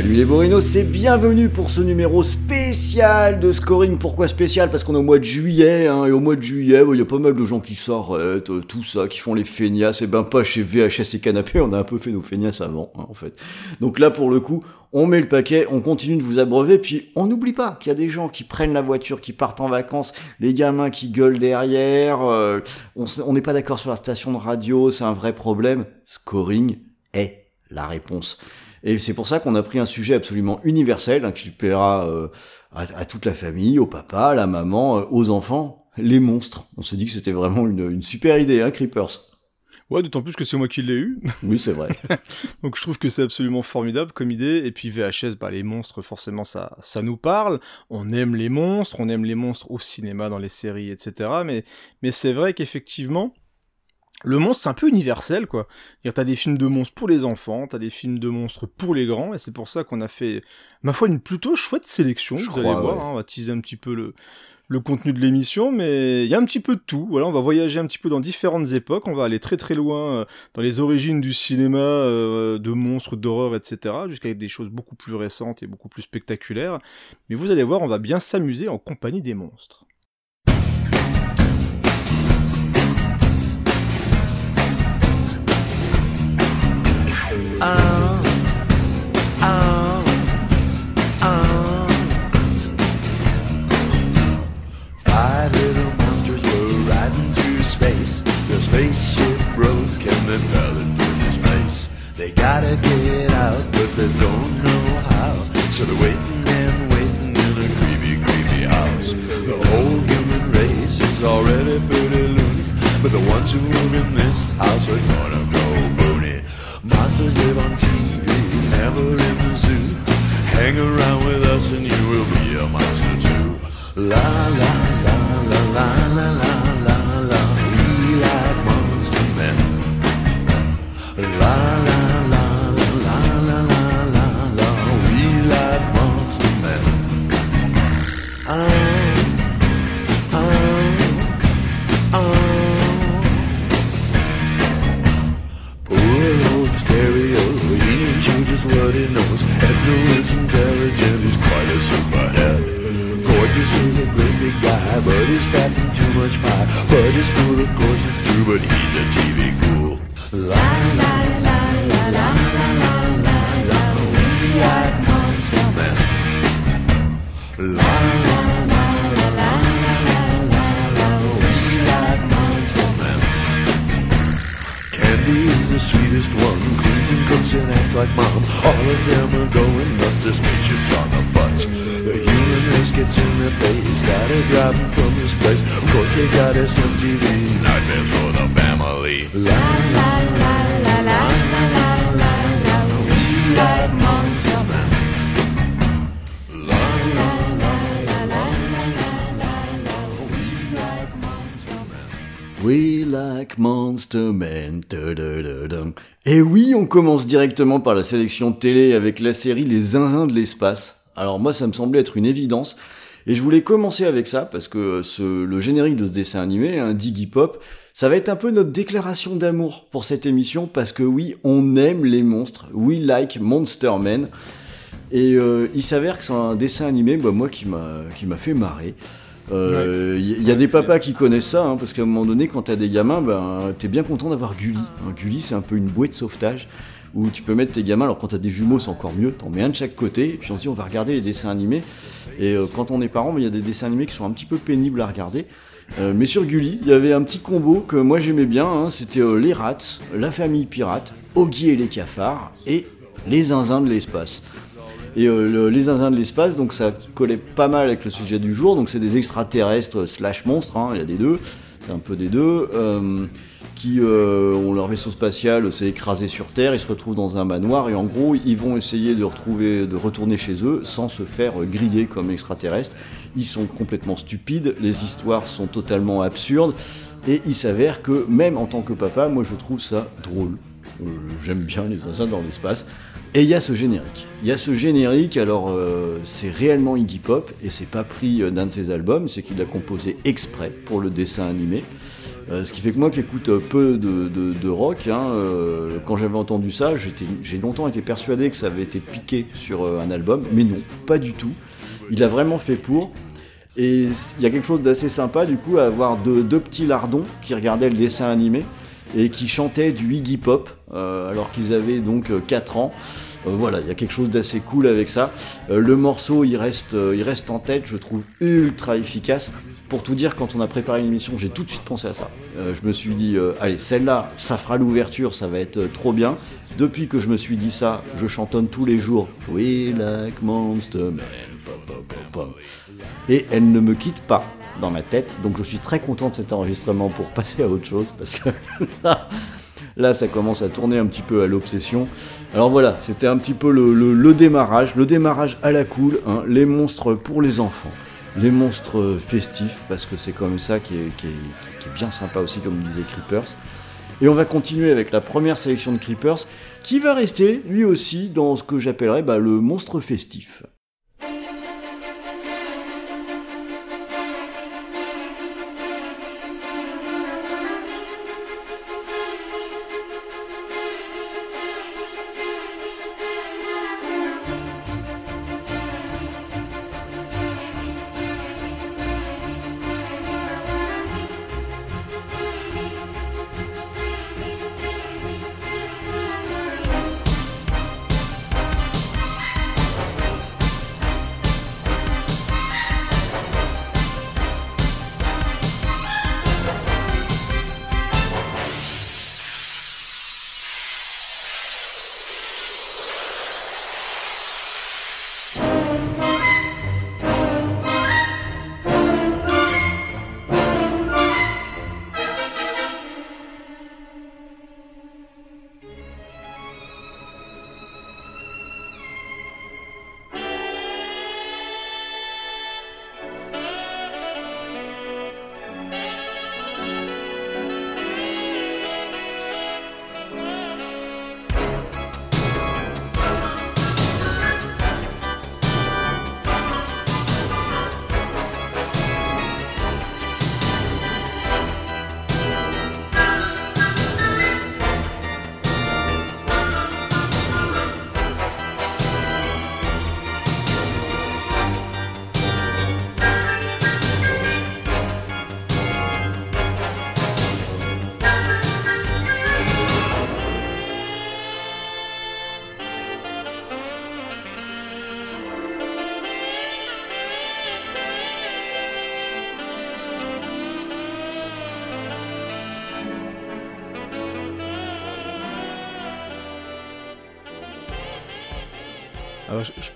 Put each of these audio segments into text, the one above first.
Salut les Borinos, c'est bienvenue pour ce numéro spécial de scoring. Pourquoi spécial? Parce qu'on est au mois de juillet, hein, et au mois de juillet, il y a pas mal de gens qui s'arrêtent, euh, tout ça, qui font les feignasses, et ben pas chez VHS et Canapé, on a un peu fait nos feignasses avant, hein, en fait. Donc là, pour le coup, on met le paquet, on continue de vous abreuver, puis on n'oublie pas qu'il y a des gens qui prennent la voiture, qui partent en vacances, les gamins qui gueulent derrière, euh, on n'est pas d'accord sur la station de radio, c'est un vrai problème. Scoring est la réponse. Et c'est pour ça qu'on a pris un sujet absolument universel, hein, qui plaira euh, à, toute la famille, au papa, à la maman, euh, aux enfants, les monstres. On s'est dit que c'était vraiment une, une, super idée, hein, Creepers. Ouais, d'autant plus que c'est moi qui l'ai eu. Oui, c'est vrai. Donc je trouve que c'est absolument formidable comme idée. Et puis VHS, bah les monstres, forcément, ça, ça nous parle. On aime les monstres, on aime les monstres au cinéma, dans les séries, etc. Mais, mais c'est vrai qu'effectivement, le monstre, c'est un peu universel, quoi. T'as des films de monstres pour les enfants, t'as des films de monstres pour les grands, et c'est pour ça qu'on a fait, ma foi, une plutôt chouette sélection. vous allez voir, hein, on va teaser un petit peu le, le contenu de l'émission, mais il y a un petit peu de tout. Voilà, on va voyager un petit peu dans différentes époques, on va aller très très loin euh, dans les origines du cinéma, euh, de monstres, d'horreur, etc., jusqu'à des choses beaucoup plus récentes et beaucoup plus spectaculaires. Mais vous allez voir, on va bien s'amuser en compagnie des monstres. Already pretty loony, but the ones who live in this house are gonna go boony. Monsters live on TV, never in the zoo. Hang around with us and you will be a monster too. La la la la la la la. What he knows. Edna is intelligent, he's quite a superhead. Gorgeous is a great big guy, but he's fat and too much pie. But it's cool, of course it's true, but he's a TV cool. La la la la la la la la la, we like Monster Man. La la la la la la la la, we like Monster Man. Candy sweetest one. Cleans and cooks and acts like mom. All of them are going nuts. The spaceship's on the futz. The human race gets in their face. Gotta drive them from this place. Of course they got SMTV. Nightmare for the family. La la la la la la la la. We like mom. We like Monster. Ta-da-da-da. Et oui, on commence directement par la sélection télé avec la série Les Zinzins de l'espace. Alors moi, ça me semblait être une évidence. Et je voulais commencer avec ça, parce que le générique de ce dessin animé, un Diggy Pop, ça va être un peu notre déclaration d'amour pour cette émission, parce que oui, on aime les monstres. We like Monster Man. Et euh, il s'avère que c'est un dessin animé, bah, moi, qui m'a fait marrer. Il euh, y, y a Ouais, des papas qui connaissent ça, hein, parce qu'à un moment donné, quand t'as des gamins, ben, t'es bien content d'avoir Gulli. hein. Gulli, c'est un peu une bouée de sauvetage, où tu peux mettre tes gamins, alors quand t'as des jumeaux, c'est encore mieux, t'en mets un de chaque côté, et puis on se dit, on va regarder les dessins animés. Et euh, quand on est parent, ben, il y a des dessins animés qui sont un petit peu pénibles à regarder. Euh, mais sur Gulli, il y avait un petit combo que moi j'aimais bien, hein, c'était les rats, la famille pirate, Oggy et les cafards, et les zinzins de l'espace. Et euh, le- les zinzins de l'espace, donc ça collait pas mal avec le sujet du jour. Donc c'est des extraterrestres slash monstres, hein, il y a des deux, c'est un peu des deux, euh, qui euh, ont leur vaisseau spatial s'est écrasé sur Terre, ils se retrouvent dans un manoir et en gros ils vont essayer de retrouver, de retourner chez eux sans se faire griller comme extraterrestres. Ils sont complètement stupides, les histoires sont totalement absurdes et il s'avère que même en tant que papa, moi je trouve ça drôle. Euh, J'aime bien les assassins dans l'espace. Et il y a ce générique. Il y a ce générique, alors euh, c'est réellement Iggy Pop, et c'est pas pris euh, d'un de ses albums, c'est qu'il l'a composé exprès pour le dessin animé. Ce qui fait que moi qui écoute peu de, de- rock, hein, quand j'avais entendu ça, j'ai longtemps été persuadé que ça avait été piqué sur un album, mais non, pas du tout. Il a vraiment fait pour. Et il y a quelque chose d'assez sympa du coup à avoir deux, deux petits lardons qui regardaient le dessin animé et qui chantaient du Iggy Pop alors qu'ils avaient donc euh, 4 ans. Euh, voilà, il y a quelque chose d'assez cool avec ça. Euh, le morceau, il reste, euh, reste en tête, je trouve ultra efficace. Pour tout dire, quand on a préparé l'émission, j'ai tout de suite pensé à ça. Euh, je me suis dit, euh, allez, celle-là, ça fera l'ouverture, ça va être euh, trop bien. Depuis que je me suis dit ça, je chantonne tous les jours. We like Monster Man. Et elle ne me quitte pas dans ma tête. Donc je suis très content de cet enregistrement pour passer à autre chose. Parce que là, ça commence à tourner un petit peu à l'obsession. Alors voilà, c'était un petit peu le, démarrage. Le démarrage à la cool. hein, les monstres pour les enfants. Les monstres festifs. Parce que c'est comme ça qui est bien sympa aussi, comme disait Creepers. Et on va continuer avec la première sélection de Creepers, qui va rester lui aussi dans ce que j'appellerais bah, le monstre festif.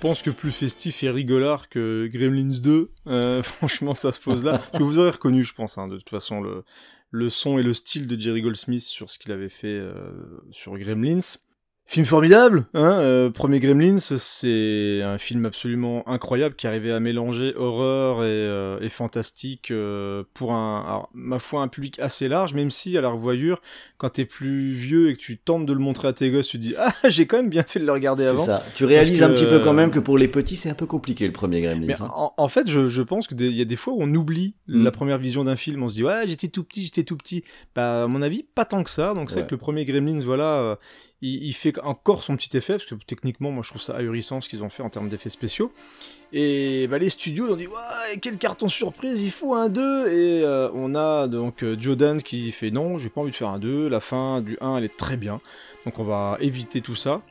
Pense que plus festif et rigolard que Gremlins 2, euh, franchement, ça se pose là. Vous aurez reconnu, je pense, hein, de toute façon, le, le son et le style de Jerry Goldsmith sur ce qu'il avait fait euh, sur Gremlins. Film formidable, hein euh, Premier Gremlins, c'est un film absolument incroyable qui arrivait à mélanger horreur et, euh, et fantastique euh, pour un, alors, ma foi, un public assez large, même si à la revoyure, quand t'es plus vieux et que tu tentes de le montrer à tes gosses, tu te dis ah j'ai quand même bien fait de le regarder C'est avant. ça. Tu réalises un petit peu quand même que pour les petits, c'est un peu compliqué le premier Gremlins. Mais hein. en, en fait, je, je pense que il y a des fois où on oublie Mm. la première vision d'un film. On se dit ouais, j'étais tout petit, j'étais tout petit. Bah, à mon avis, pas tant que ça. Donc c'est Ouais. vrai que le premier Gremlins, voilà, euh, il, fait encore son petit effet parce que techniquement, moi, je trouve ça ahurissant ce qu'ils ont fait en termes d'effets spéciaux. Et bah, les studios ont dit ouais, quel carton surprise, il faut un 2 et euh, on a donc euh, Joe Dante qui fait non, j'ai pas envie de faire un 2. La fin du 1, elle est très bien. Donc on va éviter tout ça.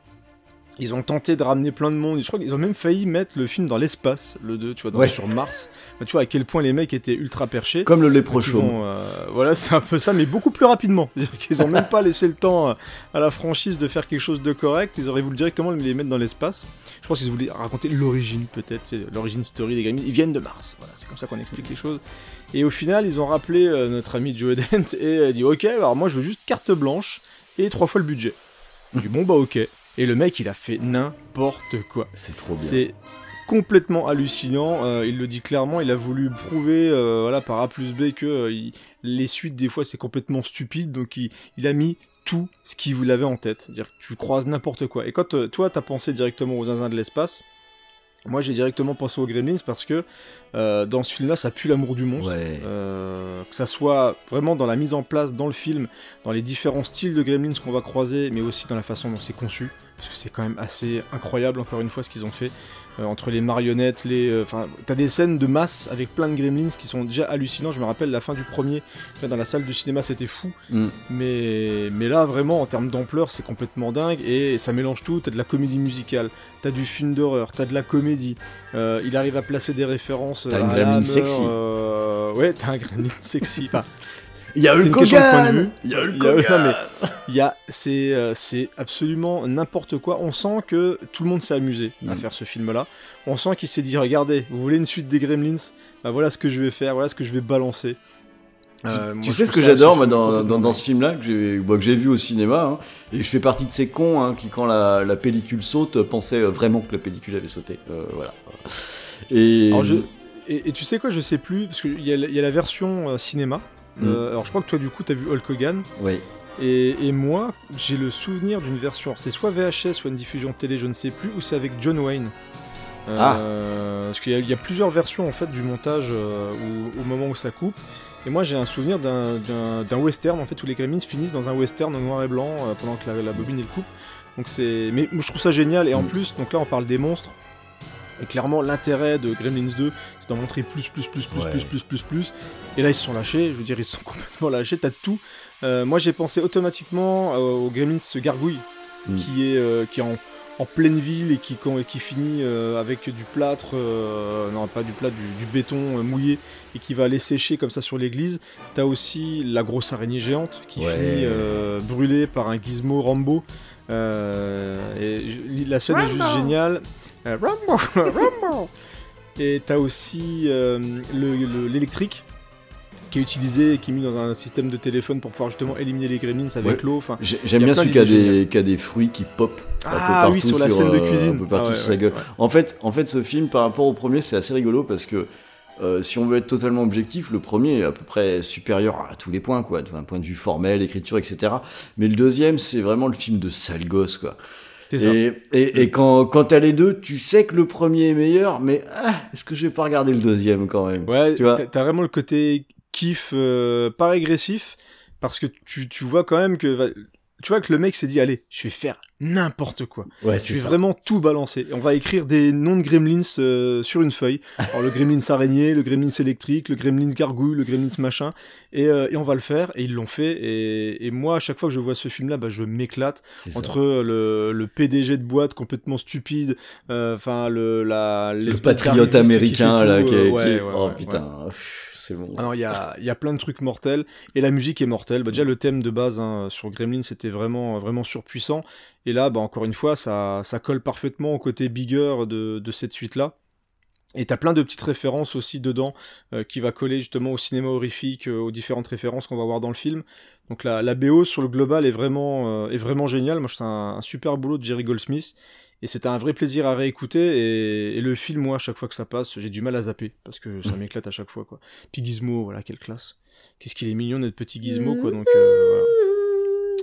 Ils ont tenté de ramener plein de monde. Je crois qu'ils ont même failli mettre le film dans l'espace, le 2, tu vois, dans- Ouais. sur Mars. Tu vois à quel point les mecs étaient ultra perchés. Comme le ils vont, euh, voilà, c'est un peu ça, mais beaucoup plus rapidement. Qu'ils ont même pas laissé le temps euh, à la franchise de faire quelque chose de correct. Ils auraient voulu directement les mettre dans l'espace. Je pense qu'ils voulaient raconter l'origine, peut-être, l'origine story des Gremlins. Ils viennent de Mars. Voilà, c'est comme ça qu'on explique les choses. Et au final, ils ont rappelé euh, notre ami Joe Dent et a dit Ok, alors moi je veux juste carte blanche et trois fois le budget. J'ai dit Bon, bah ok. Et le mec, il a fait n'importe quoi. C'est trop bien. C'est complètement hallucinant. euh, il le dit clairement. Il a voulu prouver, euh, voilà, par A plus B que euh, il- les suites des fois c'est complètement stupide. Donc il, il a mis tout ce qu'il vous avait en tête. C'est-à-dire que tu croises n'importe quoi. Et quand toi t'as pensé directement aux zinzins de l'espace. Moi j'ai directement pensé aux Gremlins parce que euh, dans ce film-là ça pue l'amour du monstre. Ouais. Euh, que ça soit vraiment dans la mise en place dans le film, dans les différents styles de Gremlins qu'on va croiser, mais aussi dans la façon dont c'est conçu, parce que c'est quand même assez incroyable encore une fois ce qu'ils ont fait Euh, entre les marionnettes, les, euh, enfin, t'as des scènes de masse avec plein de Gremlins qui sont déjà hallucinants. Je me rappelle la fin du premier, là, dans la salle du cinéma c'était fou, Mm. mais mais là vraiment en termes d'ampleur c'est complètement dingue et ça mélange tout. T'as de la comédie musicale, t'as du film d'horreur, t'as de la comédie. Euh, il arrive à placer des références. T'as une Gremlin sexy. Ouais, t'as un Gremlin sexy. Enfin, Il y a Hulk Hogan. Il y a Hulk Hogan Il y a, c'est, euh, c'est absolument n'importe quoi. On sent que tout le monde s'est amusé à Mm. faire ce film-là. On sent qu'il s'est dit, regardez, vous voulez une suite des Gremlins? Bah voilà ce que je vais faire, voilà ce que je vais balancer. Tu, Euh, tu moi, je sais ce que j'adore moi, film dans, dans, ce film-là, que j'ai bah, que j'ai vu au cinéma, hein, et je fais partie de ces cons hein, qui, quand la, la pellicule saute, pensaient euh, vraiment que la pellicule avait sauté. Euh, voilà. Et Alors, je- et, et tu sais quoi, je sais plus, parce qu'il y, a la- il y a la version euh, cinéma. Mm. Euh, alors je crois que toi du coup t'as vu Hulk Hogan Oui. et, et moi j'ai le souvenir d'une version, c'est soit VHS soit une diffusion télé je ne sais plus ou c'est avec John Wayne. Euh, Parce qu'il y, a- il y a plusieurs versions en fait du montage euh, où- au moment où ça coupe. Et moi j'ai un souvenir d'un- western en fait où les Gremlins finissent dans un western en noir et blanc pendant que la, la bobine elle coupe. Donc c'est, mais moi, je trouve ça génial et en Mm. plus donc là on parle des monstres. Et clairement l'intérêt de Gremlins 2 c'est d'en montrer plus plus plus plus Ouais. plus plus plus plus. Et là ils se sont lâchés, je veux dire ils se sont complètement lâchés, t'as tout. Euh, moi j'ai pensé automatiquement euh, au Gremlins gargouille Mm. qui est euh, qui est en, en pleine ville et qui, quand- et qui finit euh, avec du plâtre, euh, non pas du plâtre, du, du béton euh, mouillé et qui va aller sécher comme ça sur l'église. T'as aussi la grosse araignée géante qui Ouais. finit euh, brûlée par un gizmo Rambo. Euh, et la scène est juste géniale. Euh, Rambo, Rambo. Et t'as aussi euh, le- le- l'électrique qui est utilisé et qui est mis dans un système de téléphone pour pouvoir justement éliminer les gremlins avec Ouais. l'eau. Enfin, J'aime bien celui qui a, des, qui a des fruits qui pop un peu Ah partout oui, sur la scène de euh, cuisine. Un peu partout Ah ouais, sur sa gueule. ouais. En, fait, en fait, ce film, par rapport au premier, c'est assez rigolo parce que euh, si on veut être totalement objectif, le premier est à peu près supérieur à tous les points, quoi, d'un point de vue formel, écriture, etc. Mais le deuxième, c'est vraiment le film de sale gosse, quoi. Ça. Et, et, et quand, quand t'as les deux, tu sais que le premier est meilleur, mais ah, est-ce que je vais pas regarder le deuxième quand même? Ouais, tu vois? vraiment le côté kiff, euh, pas régressif, parce que tu, tu vois quand même que. Tu vois que le mec s'est dit, allez, je vais faire n'importe quoi. Ouais, Je vais vraiment tout balancer. On va écrire des noms de gremlins euh, sur une feuille. Alors le gremlins araignée, le gremlins électrique, le gremlins gargouille, le gremlins machin. Et, euh, et on va le faire. Et ils l'ont fait. Et, et moi, à chaque fois que je vois ce film-là, bah, je m'éclate. Entre le, le PDG de boîte complètement stupide, euh, enfin le la le patriote qui américain fait là, qui euh, est, ouais, qui ouais, oh putain, c'est bon. Ah il y a, il y a plein de trucs mortels et la musique est mortelle. Bah, déjà le thème de base hein, sur Gremlin c'était vraiment vraiment surpuissant et là bah encore une fois ça ça colle parfaitement au côté bigger de, de cette suite là. Et t'as plein de petites références aussi dedans euh, qui va coller justement au cinéma horrifique, euh, aux différentes références qu'on va voir dans le film. Donc la, la BO sur le global est vraiment, euh, est vraiment géniale. Moi, c'est un, un super boulot de Jerry Goldsmith. Et c'était un vrai plaisir à réécouter. Et, et le film, moi, à chaque fois que ça passe, j'ai du mal à zapper. Parce que ça m'éclate à chaque fois, quoi. Puis Gizmo, voilà, quelle classe. Qu'est-ce qu'il est mignon, notre petit Gizmo, quoi. Donc, euh, voilà.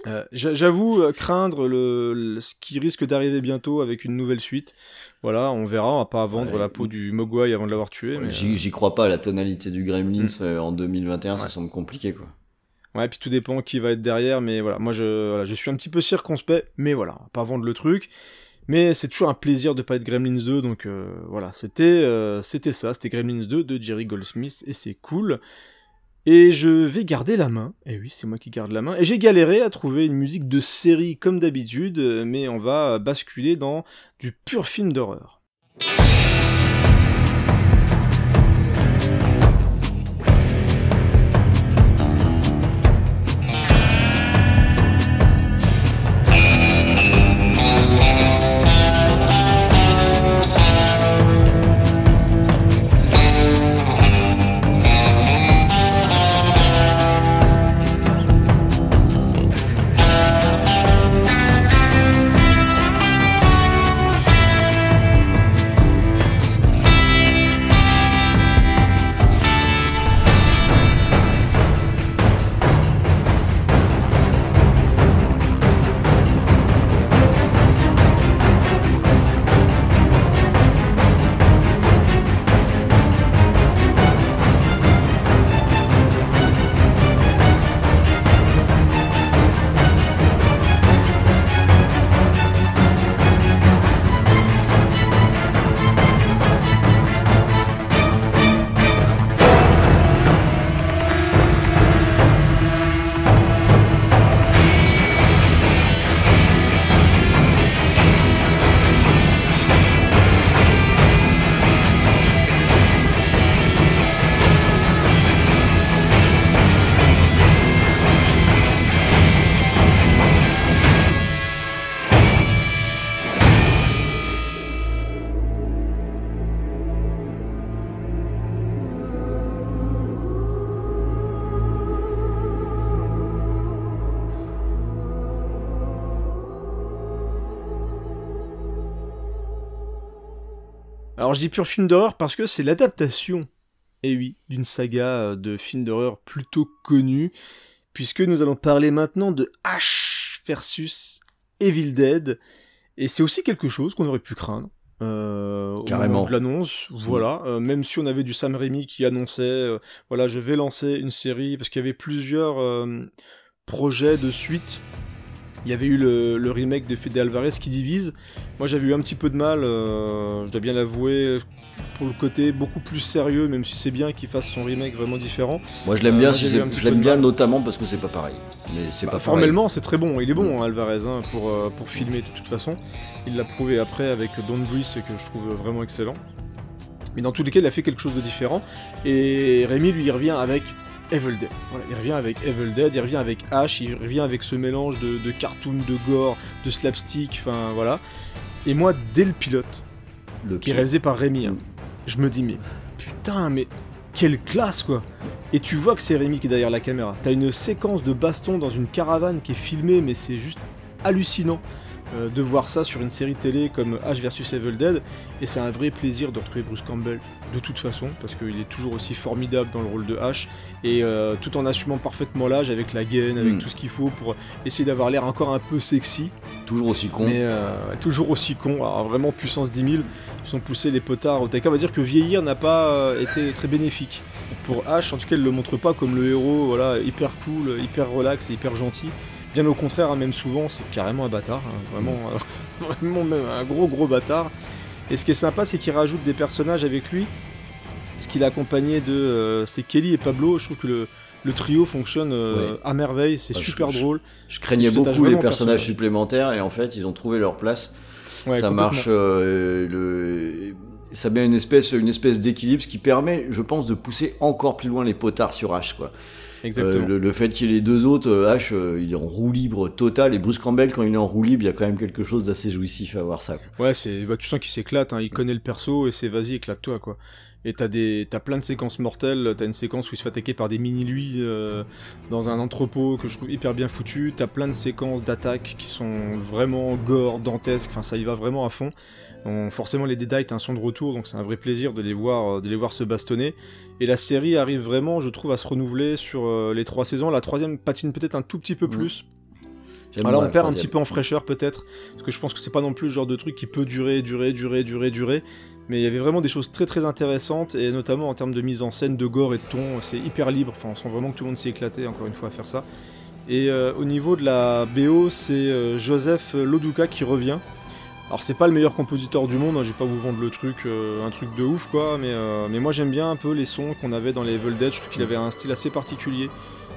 Euh, j'a- J'avoue euh, craindre le, le- ce qui risque d'arriver bientôt avec une nouvelle suite. Voilà, on verra. On va pas vendre Ouais. la peau du Mogwai avant de l'avoir tué. Mais, J'y j'y crois pas, la tonalité du Gremlins Mm. euh, en 2021, ça Ouais. semble compliqué quoi. Ouais, puis tout dépend qui va être derrière, mais voilà, moi je, voilà, je suis un petit peu circonspect, mais voilà, pas vendre le truc. Mais c'est toujours un plaisir de pas être Gremlins 2, donc euh, voilà, c'était euh, c'était ça, c'était Gremlins 2 de Jerry Goldsmith, et c'est cool. Et je vais garder la main. Et oui, c'est moi qui garde la main. Et j'ai galéré à trouver une musique de série comme d'habitude, mais on va basculer dans du pur film d'horreur. Dis pur film d'horreur parce que c'est l'adaptation, et oui, d'une saga euh, de films d'horreur plutôt connue, puisque nous allons parler maintenant de H versus Evil Dead, et c'est aussi quelque chose qu'on aurait pu craindre. Euh, au Carrément. moment de l'annonce, voilà. Euh, même si on avait du Sam Raimi qui annonçait, euh, voilà, je vais lancer une série parce qu'il y avait plusieurs projets de suite. Il y avait eu le, le remake de Fede Alvarez qui divise. Moi, j'avais eu un petit peu de mal, euh, je dois bien l'avouer, pour le côté beaucoup plus sérieux, même si c'est bien qu'il fasse son remake vraiment différent. Moi je l'aime Euh, bien, moi, si j'ai eu c'est- un petit je l'aime bien notamment parce que c'est pas pareil. Mais c'est Bah, pas formellement, c'est très bon. Il est bon, hein, Alvarez, hein, pour, euh, pour filmer de toute façon. Il l'a prouvé après avec Don't Breathe, que je trouve vraiment excellent. Mais dans tous les cas, il a fait quelque chose de différent. Et Rémi, lui, il revient avec Evil Dead. Voilà, il revient avec Evil Dead, il revient avec Ash, il revient avec ce mélange de, de cartoon, de gore, de slapstick, enfin voilà. Et moi, dès le pilote. Le qui est réalisé par Rémi, hein, Mm. je me dis, mais putain, mais quelle classe quoi Et tu vois que c'est Rémi qui est derrière la caméra. T'as une séquence de baston dans une caravane qui est filmée, mais c'est juste hallucinant euh, de voir ça sur une série télé comme H vs Evil Dead. Et c'est un vrai plaisir de retrouver Bruce Campbell de toute façon, parce qu'il est toujours aussi formidable dans le rôle de H, et euh, tout en assumant parfaitement l'âge avec la gaine, avec Mm. tout ce qu'il faut pour essayer d'avoir l'air encore un peu sexy. Toujours aussi con. Mais euh, toujours aussi con, alors vraiment puissance 10 000, ils sont poussés les potards au taquet. On va dire que vieillir n'a pas été très bénéfique. Pour H, en tout cas, il le montre pas comme le héros, voilà, hyper cool, hyper relax et hyper gentil. Bien au contraire, hein, même souvent, c'est carrément un bâtard, hein, vraiment, euh, vraiment même un gros gros bâtard. Et ce qui est sympa, c'est qu'il rajoute des personnages avec lui. Ce qu'il a accompagné de, euh, c'est Kelly et Pablo. Je trouve que le, le trio fonctionne euh, Ouais. à merveille, c'est Bah, super je- drôle. Je craignais beaucoup les personnages personnage. supplémentaires et en fait ils ont trouvé leur place. Ouais, ça marche. le... Ça met une espèce, une espèce d'équilibre, ce qui permet, je pense, de pousser encore plus loin les potards sur H. Quoi. Exactement. Euh, le, le fait qu'il y ait les deux autres, euh, H, euh, il est en roue libre total, et Bruce Campbell, quand il est en roue libre, il y a quand même quelque chose d'assez jouissif à voir ça. quoi. Ouais, c'est, bah, tu sens qu'il s'éclate, hein, il connaît le perso et c'est vas-y, éclate-toi quoi. Et t'as des, t'as plein de séquences mortelles. T'as une séquence où il se fait attaquer par des mini lui euh, dans un entrepôt que je trouve hyper bien foutu. T'as plein de séquences d'attaques qui sont vraiment gore, dantesques. Enfin, ça y va vraiment à fond. Donc, forcément, les t'as un son de retour, donc c'est un vrai plaisir de les voir, euh, de les voir se bastonner. Et la série arrive vraiment, je trouve, à se renouveler sur euh, les trois saisons. La troisième patine peut-être un tout petit peu Mm. plus. J'aime Alors on perd un petit peu en fraîcheur peut-être, parce que je pense que c'est pas non plus le genre de truc qui peut durer, durer, durer, durer, durer. Mais il y avait vraiment des choses très très intéressantes, et notamment en termes de mise en scène, de gore et de ton, c'est hyper libre. Enfin, on sent vraiment que tout le monde s'est éclaté encore une fois à faire ça. Et euh, au niveau de la BO, c'est euh, Joseph Loduca qui revient. Alors c'est pas le meilleur compositeur du monde, hein, j'ai pas vous vendre le truc, euh, un truc de ouf quoi, mais, euh, mais moi j'aime bien un peu les sons qu'on avait dans les Evil Dead, je trouve qu'il avait un style assez particulier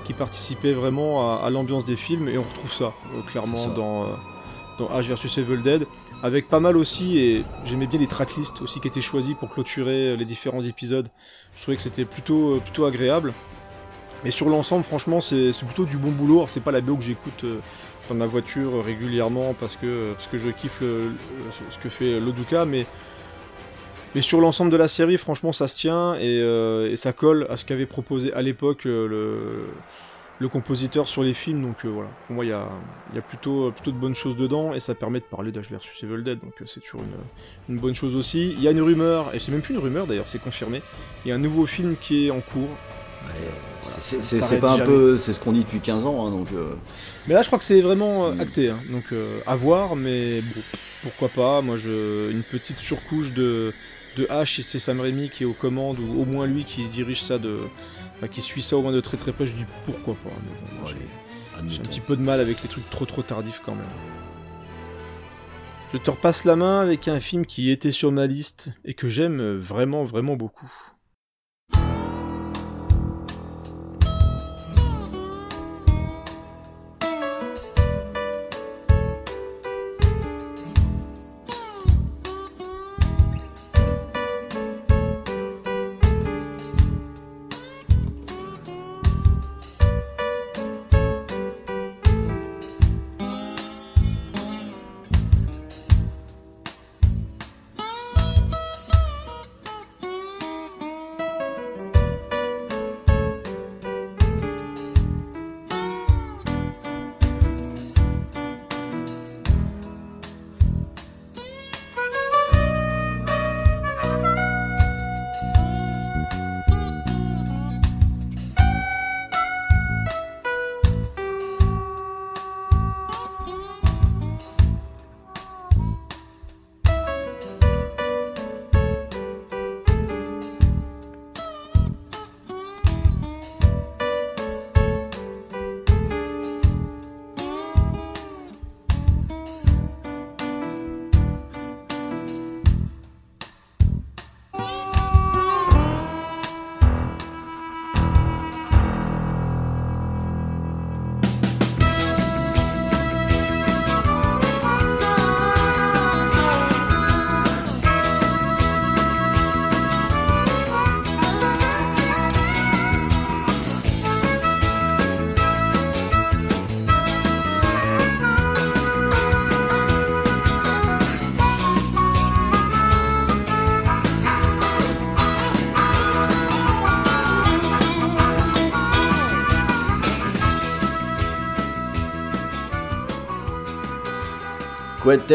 qui participait vraiment à, à l'ambiance des films et on retrouve ça euh, clairement ça. dans, dans H versus Evil Dead, avec pas mal aussi, et j'aimais bien les tracklists aussi qui étaient choisis pour clôturer les différents épisodes, je trouvais que c'était plutôt, plutôt agréable. Mais sur l'ensemble, franchement, c'est plutôt du bon boulot. Alors, c'est pas la BO que j'écoute dans ma voiture régulièrement parce que, parce que je kiffe ce que fait Loduka, mais, mais sur l'ensemble de la série, franchement, ça se tient et, euh, ça colle à ce qu'avait proposé à l'époque euh, le, le compositeur sur les films. Donc euh, voilà, pour moi, il y a, y a plutôt, plutôt de bonnes choses dedans et ça permet de parler d'H versus Evil Dead, donc c'est toujours une, une bonne chose aussi. Il y a une rumeur, et c'est même plus une rumeur d'ailleurs, c'est confirmé. Il y a un nouveau film qui est en cours. C'est- pas un jamais. peu, c'est ce qu'on dit depuis 15 ans, hein, donc. euh, Mais là, je crois que c'est vraiment euh, Mm. acté, hein. donc euh, à voir, mais bon, pourquoi pas. Moi, je une petite surcouche de de H, et c'est Sam Raimi qui est aux commandes, ou au moins lui qui dirige ça de, enfin, qui suit ça au moins de très très près. Je dis pourquoi pas. mais bon, j'ai- un petit peu de mal avec les trucs trop trop tardifs quand même. Je te repasse la main avec un film qui était sur ma liste et que j'aime vraiment vraiment beaucoup.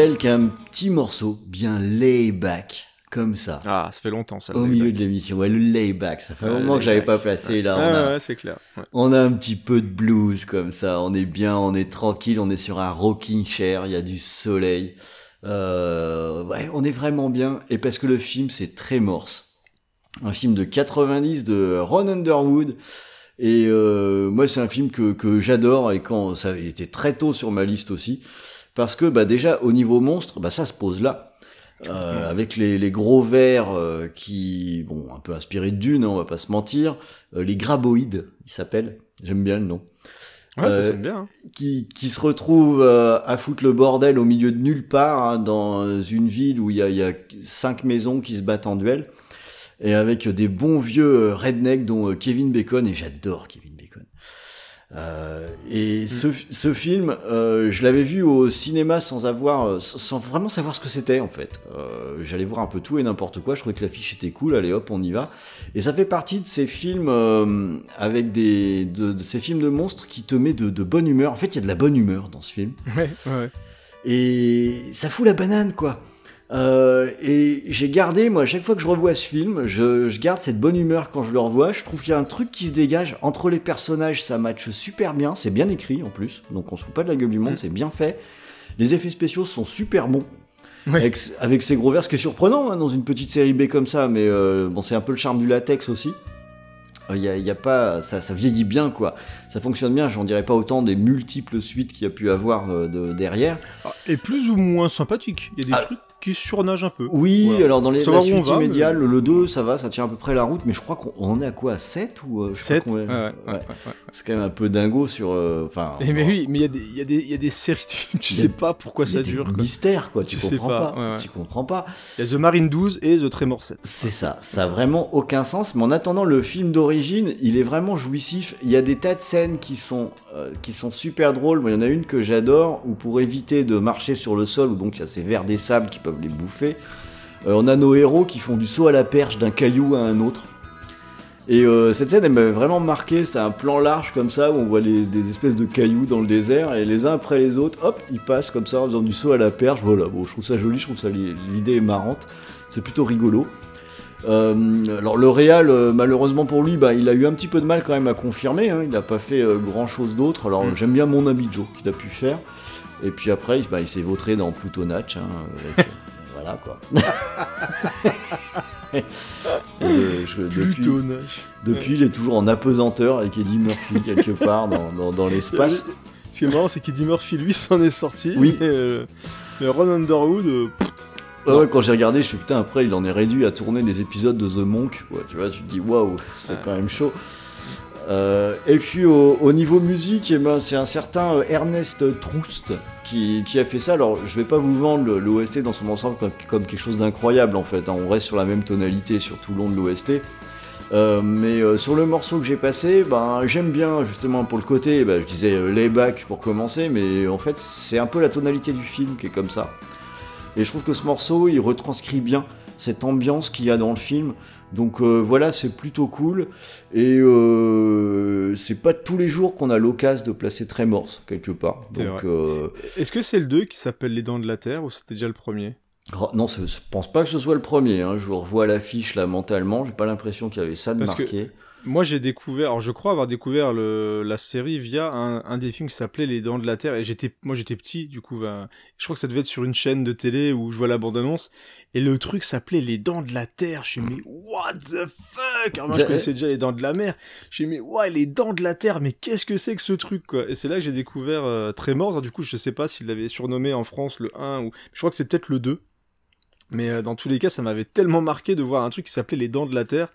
Tel qu'un petit morceau bien layback, comme ça, Ah, ça fait longtemps ça. au milieu de l'émission. Ouais, le layback, ça fait un Ouais, moment que j'avais pas placé là. On, a, ouais, c'est clair. ouais. on a un petit peu de blues comme ça, on est bien, on est tranquille, on est sur un rocking chair, il y a du soleil. Euh, ouais, on est vraiment bien. Et parce que le film, c'est très morse. Un film de 90 de Ron Underwood. Et euh, moi, c'est un film que, que j'adore et quand ça il était très tôt sur ma liste aussi, parce que bah déjà au niveau monstre, bah ça se pose là, Euh, avec les, les gros vers euh, qui, bon, un peu inspirés de Dune, hein, on va pas se mentir, Euh, les graboïdes, ils s'appellent, j'aime bien le nom, Ouais, ça sonne bien. hein. qui, qui se retrouvent à foutre le bordel au milieu de nulle part hein, dans une ville où il y a, y a cinq maisons qui se battent en duel et avec des bons vieux rednecks dont Kevin Bacon et j'adore Kevin. Euh, et ce, ce film, euh, je l'avais vu au cinéma sans avoir, euh, sans sans vraiment savoir ce que c'était en fait. Euh, J'allais voir un peu tout et n'importe quoi. Je trouvais que l'affiche était cool. Allez hop, on y va. Et ça fait partie de ces films euh, avec des, de, de ces films de monstres qui te met de, de bonne humeur. En fait, il y a de la bonne humeur dans ce film. Ouais, ouais. Et ça fout la banane, quoi. Euh, et j'ai gardé, moi, à chaque fois que je revois ce film, je, je garde cette bonne humeur quand je le revois. Je trouve qu'il y a un truc qui se dégage entre les personnages, ça matche super bien. C'est bien écrit en plus, donc on se fout pas de la gueule du monde, Mm. c'est bien fait. Les effets spéciaux sont super bons. Ouais. Avec, avec ces gros verres, ce qui est surprenant hein, dans une petite série B comme ça, mais euh, bon, c'est un peu le charme du latex aussi. Il y a, y a pas, ça, ça vieillit bien quoi. Ça fonctionne bien. J'en dirais pas autant des multiples suites qu'il y a pu avoir euh, de, derrière. Ah, Et plus ou moins sympathique. Il y a des Ah. trucs qui surnagent un peu. Oui, Voilà. alors dans les, la suite va, mais- le, le 2, ça va, ça tient à peu près la route, mais je crois qu'on on en est à quoi 7 ou euh, je crois 7 qu'on est- ouais, ouais, ouais. ouais, ouais. C'est quand même un peu dingo sur. euh, Enfin. Et mais oui, mais il y, a des- il y, a des- il y a des séries, tu, tu Il y a- sais pas pourquoi ça des dure. quoi. Mystères quoi, tu sais comprends pas, pas. ouais, ouais. Tu comprends pas. Il y a The Marine 12 et The Tremor 7. C'est ça, ça a vraiment aucun sens. Mais en attendant, le film d'origine, il est vraiment jouissif. Il y a des tas de scènes qui sont, euh, qui sont super drôles. Moi, il y en a une que j'adore, où pour éviter de marcher sur le sol, où donc il y a ces vers des sables qui peuvent les bouffer, euh, on a nos héros qui font du saut à la perche d'un caillou à un autre. Et euh, cette scène, elle m'avait vraiment marqué. C'est un plan large comme ça, où on voit les- des espèces de cailloux dans le désert, et les uns après les autres, hop, ils passent comme ça en faisant du saut à la perche. Voilà, bon, je trouve ça joli, je trouve ça l'idée est marrante. C'est plutôt rigolo. Euh, alors le Real, euh, malheureusement pour lui, bah, il a eu un petit peu de mal quand même à confirmer. hein. Il n'a pas fait grand chose d'autre. Alors Mm. j'aime bien mon ami Joe qu'il a pu faire. Et puis après, il- bah, il s'est vautré dans Pluto Natch. hein, avec, euh, voilà quoi. Et, euh, je- depuis, il est toujours en apesanteur avec Eddie Murphy quelque part dans, dans- dans l'espace. Ce qui est marrant, c'est qu'Eddie Murphy, lui, s'en est sorti. Oui. Mais, euh, Ron Underwood, euh, Ouais, quand j'ai regardé, je suis putain, après il en est réduit à tourner des épisodes de The Monk, quoi, tu vois, tu te dis waouh, c'est quand même chaud. Euh, et puis au, au niveau musique, eh ben, c'est un certain euh, Ernest Troust qui, a fait ça. Alors je vais pas vous vendre l'OST dans son ensemble comme, quelque chose d'incroyable en fait, hein. on reste sur la même tonalité sur tout le long de l'OST. Euh, mais sur le morceau que j'ai passé, ben, j'aime bien justement pour le côté, ben, je disais layback pour commencer, mais en fait c'est un peu la tonalité du film qui est comme ça. Et je trouve que ce morceau, il retranscrit bien cette ambiance qu'il y a dans le film. Donc voilà, c'est plutôt cool. Et euh, c'est pas tous les jours qu'on a l'occasion de placer Tremors quelque part. Donc euh, Est-ce que c'est le 2 qui s'appelle Les Dents de la Terre ou c'était déjà le premier? Gra- non, je pense pas que ce soit le premier. Hein. Je revois l'affiche là mentalement. J'ai pas l'impression qu'il y avait ça de Parce marqué. Moi, j'ai découvert, alors je crois avoir découvert le, la série via un, un des films qui s'appelait Les Dents de la Terre. Et j'étais, moi, j'étais petit, du coup, ben, je crois que ça devait être sur une chaîne de télé où je vois la bande-annonce. Et le truc s'appelait Les Dents de la Terre. Je me suis dit, mais what the fuck? Alors moi, je connaissais déjà Les Dents de la Mer. Je me suis dit, mais ouais, Les Dents de la Terre, mais qu'est-ce que c'est que ce truc, quoi? Et c'est là que j'ai découvert euh, Tremors. Alors, du coup, je sais pas s'il l'avait surnommé en France le 1 ou. Je crois que c'est peut-être le 2. Mais euh, dans tous les cas, ça m'avait tellement marqué de voir un truc qui s'appelait Les Dents de la Terre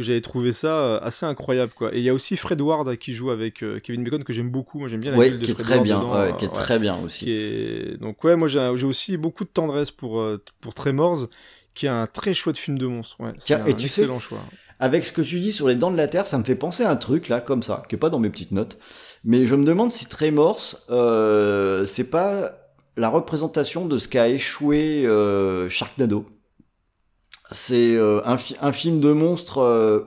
que j'avais trouvé ça euh, assez incroyable quoi. Et il y a aussi Fred Ward qui joue avec euh, Kevin Bacon que j'aime beaucoup. Moi j'aime bien la Ouais, de qui est Fred très Ward bien. dedans, ouais, euh, qui est ouais. très bien aussi. Qui est- Donc ouais, moi j'ai aussi beaucoup de tendresse pour euh, pour Tremors, qui est un très chouette film de monstre. Tiens, un et tu sais- excellent choix. Avec ce que tu dis sur les dents de la terre, ça me fait penser à un truc là, comme ça, qui est pas dans mes petites notes. Mais je me demande si Tremors, euh, c'est pas la représentation de ce qu'a échoué euh, Sharknado. C'est euh, un, fi- un film de monstre euh,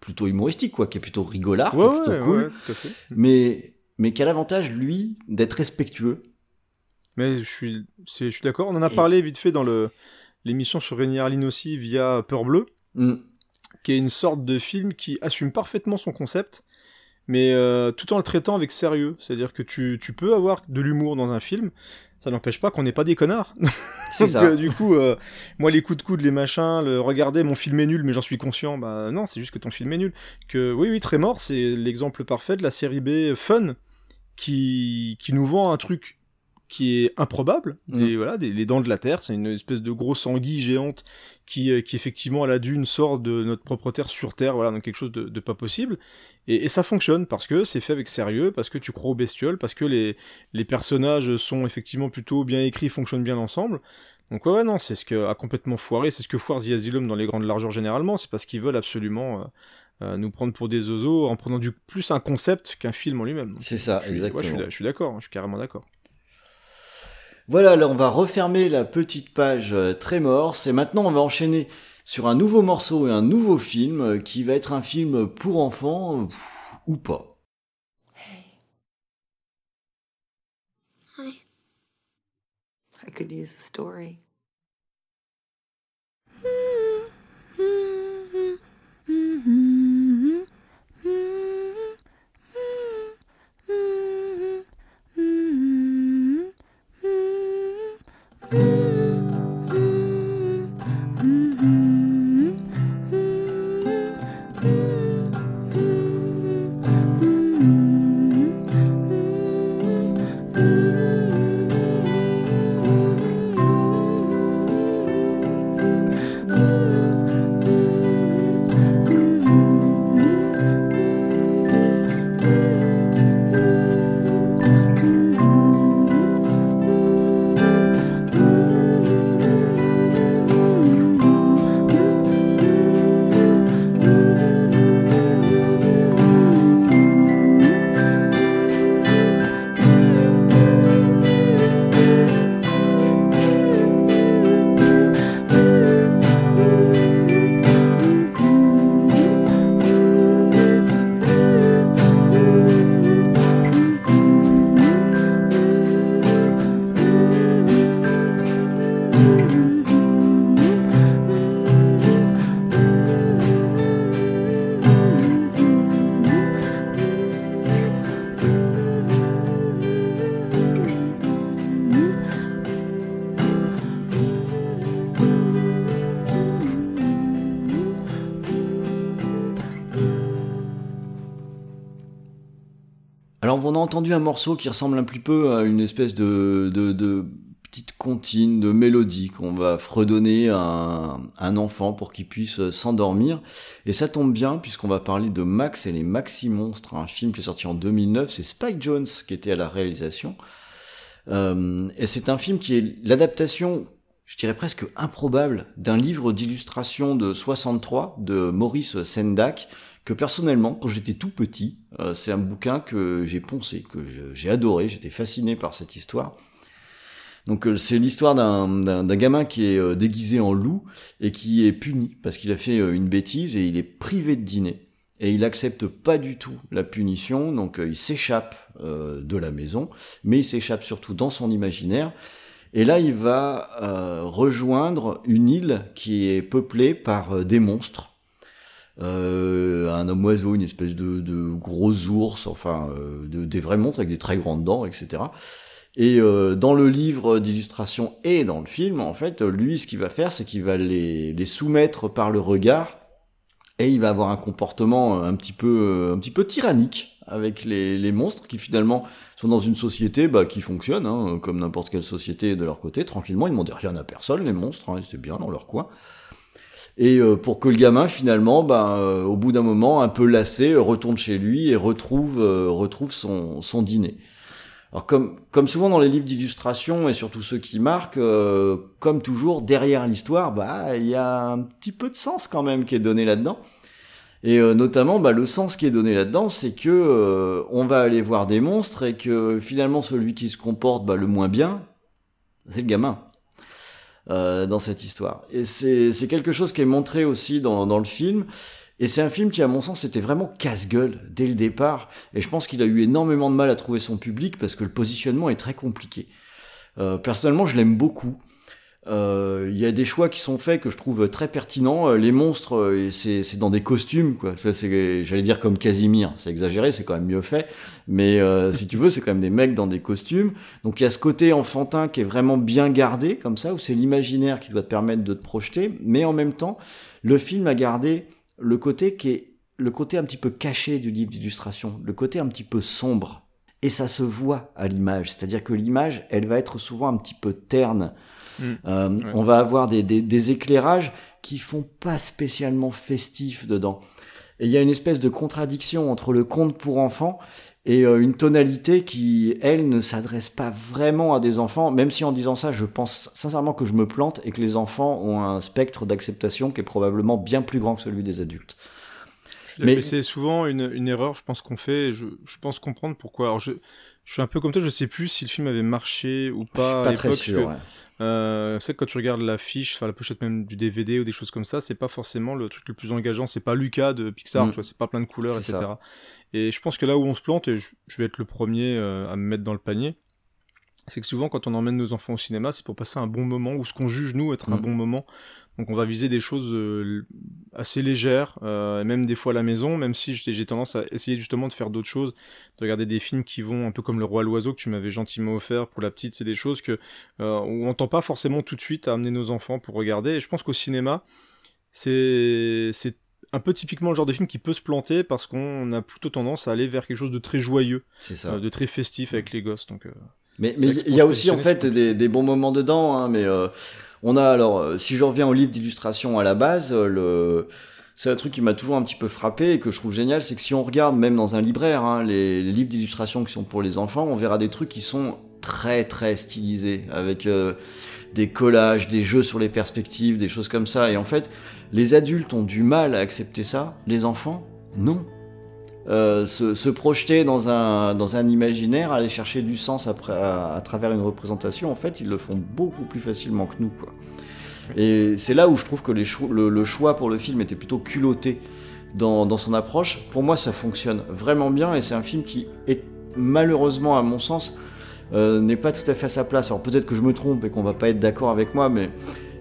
plutôt humoristique, quoi, qui est plutôt rigolard, Ouais, qui est plutôt ouais, cool, ouais, mais mais qui a l'avantage lui d'être respectueux? Mais je suis je suis d'accord. On en a Et- parlé vite fait dans le l'émission sur Rémi Harlin aussi via Peur Bleue. Hmm. qui est une sorte de film qui assume parfaitement son concept, mais euh, tout en le traitant avec sérieux. C'est-à-dire que tu, tu peux avoir de l'humour dans un film, ça n'empêche pas qu'on n'est pas des connards. C'est ça. euh, du coup, euh, moi, les coups de coude, les machins, le regarder, mon film est nul, mais j'en suis conscient. Bah non, c'est juste que ton film est nul. Que oui, oui, Trémor, c'est l'exemple parfait de la série B fun qui, qui nous vend un truc qui est improbable. Mm. Voilà, des, les dents de la terre, c'est une espèce de grosse anguille géante qui, euh, qui effectivement à la dune sort de notre propre terre sur terre. Voilà, donc quelque chose de, de pas possible. Et, et ça fonctionne parce que c'est fait avec sérieux, parce que tu crois aux bestioles, parce que les, les personnages sont effectivement plutôt bien écrits, fonctionnent bien ensemble. Donc ouais, ouais non, c'est ce que a complètement foiré, c'est ce que foire The Asylum dans les grandes largeurs généralement, c'est parce qu'ils veulent absolument euh, euh, nous prendre pour des oiseaux en prenant du plus un concept qu'un film en lui-même. C'est ça, je suis- ouais, exactement. je suis d'a- je suis d'accord, je suis carrément d'accord. Voilà, là on va refermer la petite page euh, Tremors et maintenant on va enchaîner sur un nouveau morceau et un nouveau film euh, qui va être un film pour enfants euh, pff, ou pas. Hi. I could use a story. Entendu un morceau qui ressemble un petit peu à une espèce de, petite comptine, de mélodie qu'on va fredonner à un, enfant pour qu'il puisse s'endormir. Et ça tombe bien puisqu'on va parler de Max et les Maxi Monstres, un film qui est sorti en 2009. C'est Spike Jones qui était à la réalisation. Euh, et c'est un film qui est l'adaptation, je dirais presque improbable, d'un livre d'illustration de 63 de Maurice Sendak, que personnellement, quand j'étais tout petit, euh, c'est un bouquin que j'ai poncé, que j'ai adoré, j'étais fasciné par cette histoire. Donc euh, c'est l'histoire d'un gamin qui est déguisé en loup et qui est puni parce qu'il a fait une bêtise et il est privé de dîner et il accepte pas du tout la punition, donc euh, il s'échappe euh, de la maison, mais il s'échappe surtout dans son imaginaire. Et là, il va euh, rejoindre une île qui est peuplée par des monstres, un homme oiseau, une espèce de, gros ours, enfin de, des vrais monstres avec des très grandes dents, etc. Et dans le livre d'illustration et dans le film, en fait, lui, ce qu'il va faire, c'est qu'il va les, les soumettre par le regard et il va avoir un comportement euh, un petit peu, euh, un petit peu tyrannique avec les, monstres qui finalement sont dans une société bah, qui fonctionne, hein, comme n'importe quelle société de leur côté, tranquillement, ils demandent rien à personne, les monstres, hein, ils étaient bien dans leur coin. Et euh, pour que le gamin, finalement, bah, au bout d'un moment, un peu lassé, retourne chez lui et retrouve, retrouve son, son dîner. Alors comme, comme souvent dans les livres d'illustration et surtout ceux qui marquent, euh, comme toujours derrière l'histoire, bah il y a un petit peu de sens quand même qui est donné là-dedans. Et euh, notamment, bah, le sens qui est donné là-dedans, c'est que euh, on va aller voir des monstres et que finalement celui qui se comporte bah, le moins bien, c'est le gamin. Dans cette histoire. Et c'est quelque chose qui est montré aussi dans, dans le film. Et c'est un film qui, à mon sens, était vraiment casse-gueule dès le départ. Et je pense qu'il a eu énormément de mal à trouver son public parce que le positionnement est très compliqué. Euh, personnellement, je l'aime beaucoup. Euh, il y a des choix qui sont faits que je trouve très pertinents. Euh, les monstres, c'est dans des costumes, quoi. J'allais dire comme Casimir, c'est exagéré, c'est quand même mieux fait. Mais si tu veux, c'est quand même des mecs dans des costumes. Donc il y a ce côté enfantin qui est vraiment bien gardé, comme ça, où c'est l'imaginaire qui doit te permettre de te projeter. Mais en même temps, le film a gardé le côté qui est le côté un petit peu caché du livre d'illustration, le côté un petit peu sombre. Et ça se voit à l'image, c'est-à-dire que l'image, elle va être souvent un petit peu terne. Mm. Euh, on va avoir des, des, éclairages qui font pas spécialement festif dedans. Et il y a une espèce de contradiction entre le conte pour enfants et euh, une tonalité qui, elle, ne s'adresse pas vraiment à des enfants, même si en disant ça, je pense sincèrement que je me plante et que les enfants ont un spectre d'acceptation qui est probablement bien plus grand que celui des adultes. Mais c'est souvent une, une, erreur, je pense qu'on fait. Je, je, pense comprendre pourquoi. Alors je, je suis un peu comme toi, je sais plus si le film avait marché ou pas. Je suis pas très sûr. Euh, c'est que quand tu regardes l'affiche, enfin la pochette même du DVD ou des choses comme ça, c'est pas forcément le truc le plus engageant. C'est pas Lucas de Pixar, mm. tu vois, c'est pas plein de couleurs, etc. Et je pense que là où on se plante, et je, vais être le premier euh, à me mettre dans le panier, c'est que souvent quand on emmène nos enfants au cinéma, c'est pour passer un bon moment ou ce qu'on juge nous être un mm. bon moment. Donc on va viser des choses euh, assez légères, euh, même des fois à la maison, même si j'ai tendance à essayer justement de faire d'autres choses, de regarder des films qui vont un peu comme Le Roi l'Oiseau que tu m'avais gentiment offert pour la petite, c'est des choses que euh, on tend pas forcément tout de suite à amener nos enfants pour regarder. Et je pense qu'au cinéma, c'est un peu typiquement le genre de film qui peut se planter parce qu'on a plutôt tendance à aller vers quelque chose de très joyeux, de très festif avec les gosses. Donc, mais il y a aussi en fait des, des, bons moments dedans, hein, mais on a alors, euh, si je reviens au livre d'illustration à la base, euh, le c'est un truc qui m'a toujours un petit peu frappé et que je trouve génial, c'est que si on regarde même dans un libraire hein, les, livres d'illustration qui sont pour les enfants, on verra des trucs qui sont très très stylisés avec euh, des collages, des jeux sur les perspectives, des choses comme ça. Et en fait, les adultes ont du mal à accepter ça, les enfants, non. Euh, se, projeter dans un, dans un imaginaire, aller chercher du sens après, à, travers une représentation, en fait, ils le font beaucoup plus facilement que nous. Quoi. Et c'est là où je trouve que les le, choix pour le film était plutôt culotté dans, dans son approche. Pour moi, ça fonctionne vraiment bien et c'est un film qui est malheureusement, à mon sens, euh, n'est pas tout à fait à sa place. Alors peut-être que je me trompe et qu'on va pas être d'accord avec moi, mais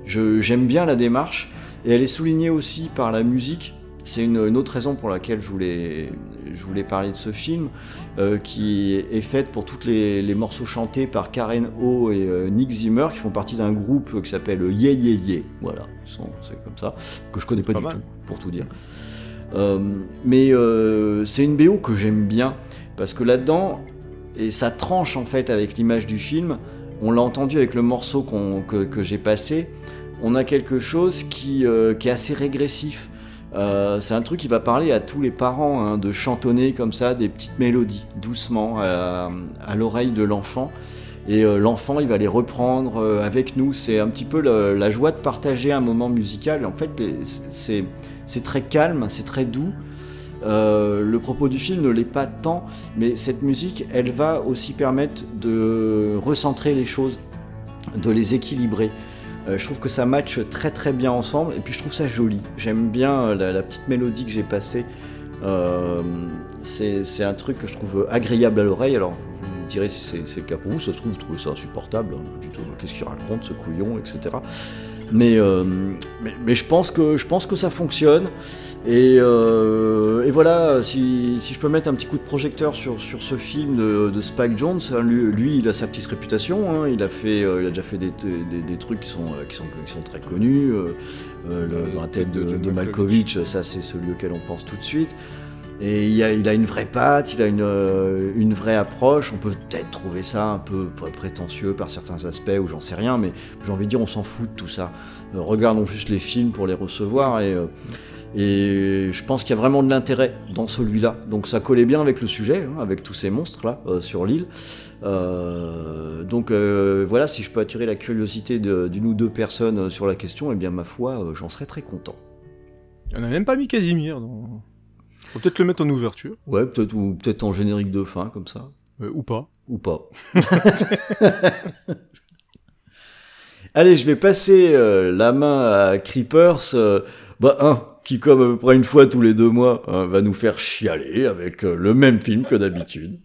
j'aime bien la démarche et elle est soulignée aussi par la musique c'est une, autre raison pour laquelle je voulais, je voulais parler de ce film, euh, qui est faite pour tous les, morceaux chantés par Karen O et euh, Nick Zimmer, qui font partie d'un groupe qui s'appelle Yeah Yeah Yeah. Voilà, c'est comme ça, que je connais pas, du tout, pour tout dire. Euh, mais c'est une BO que j'aime bien Parce que là-dedans, et ça tranche en fait avec l'image du film, on l'a entendu avec le morceau que, que j'ai passé, on a quelque chose qui, qui est assez régressif. Euh, c'est un truc qui va parler à tous les parents hein, de chantonner comme ça des petites mélodies doucement à, à l'oreille de l'enfant. Et euh, l'enfant il va les reprendre euh, avec nous. C'est un petit peu la joie de partager un moment musical. En fait c'est très calme c'est très doux. Euh, le propos du film ne l'est pas tant mais cette musique elle va aussi permettre de recentrer les choses de les équilibrer. euh, je trouve que ça match très très bien ensemble et puis je trouve ça joli. J'aime bien euh, la, petite mélodie que j'ai passée. Euh, c'est un truc que je trouve agréable à l'oreille. Alors vous me direz si c'est le cas pour vous, ça se trouve vous trouvez ça insupportable. hein. Oh, Qu'est-ce qu'il raconte ce couillon, etc. Mais, euh, je pense que ça fonctionne. Et, euh, et voilà, si, si je peux mettre un petit coup de projecteur sur, sur ce film de, de Spike Jones, hein, lui, lui, il a sa petite réputation, hein, il, a fait, euh, il a déjà fait des, des, des trucs qui sont, euh, qui, sont, qui sont très connus. le- dans la tête de, de John de Malkovich. Malkovich, ça c'est celui auquel on pense tout de suite. Et il a, il a une vraie patte, il a une, euh, une vraie approche. On peut peut-être trouver ça un peu prétentieux par certains aspects, ou j'en sais rien, mais j'ai envie de dire, on s'en fout de tout ça. Euh, regardons juste les films pour les recevoir, et, euh, et je pense qu'il y a vraiment de l'intérêt dans celui-là. Donc ça collait bien avec le sujet, hein, avec tous ces monstres-là euh, sur l'île. Euh, donc euh, voilà, si je peux attirer la curiosité d'une ou deux personnes sur la question, eh bien ma foi, j'en serais très content. On a même pas mis Casimir. Dans... Faut peut-être le mettre en ouverture, Ouais, peut-être ou peut-être en générique de fin comme ça, ou pas. ou pas. Allez, je vais passer la main à Creepers, bah un qui comme à peu près une fois tous les deux mois hein, va nous faire chialer avec euh, le même film que d'habitude.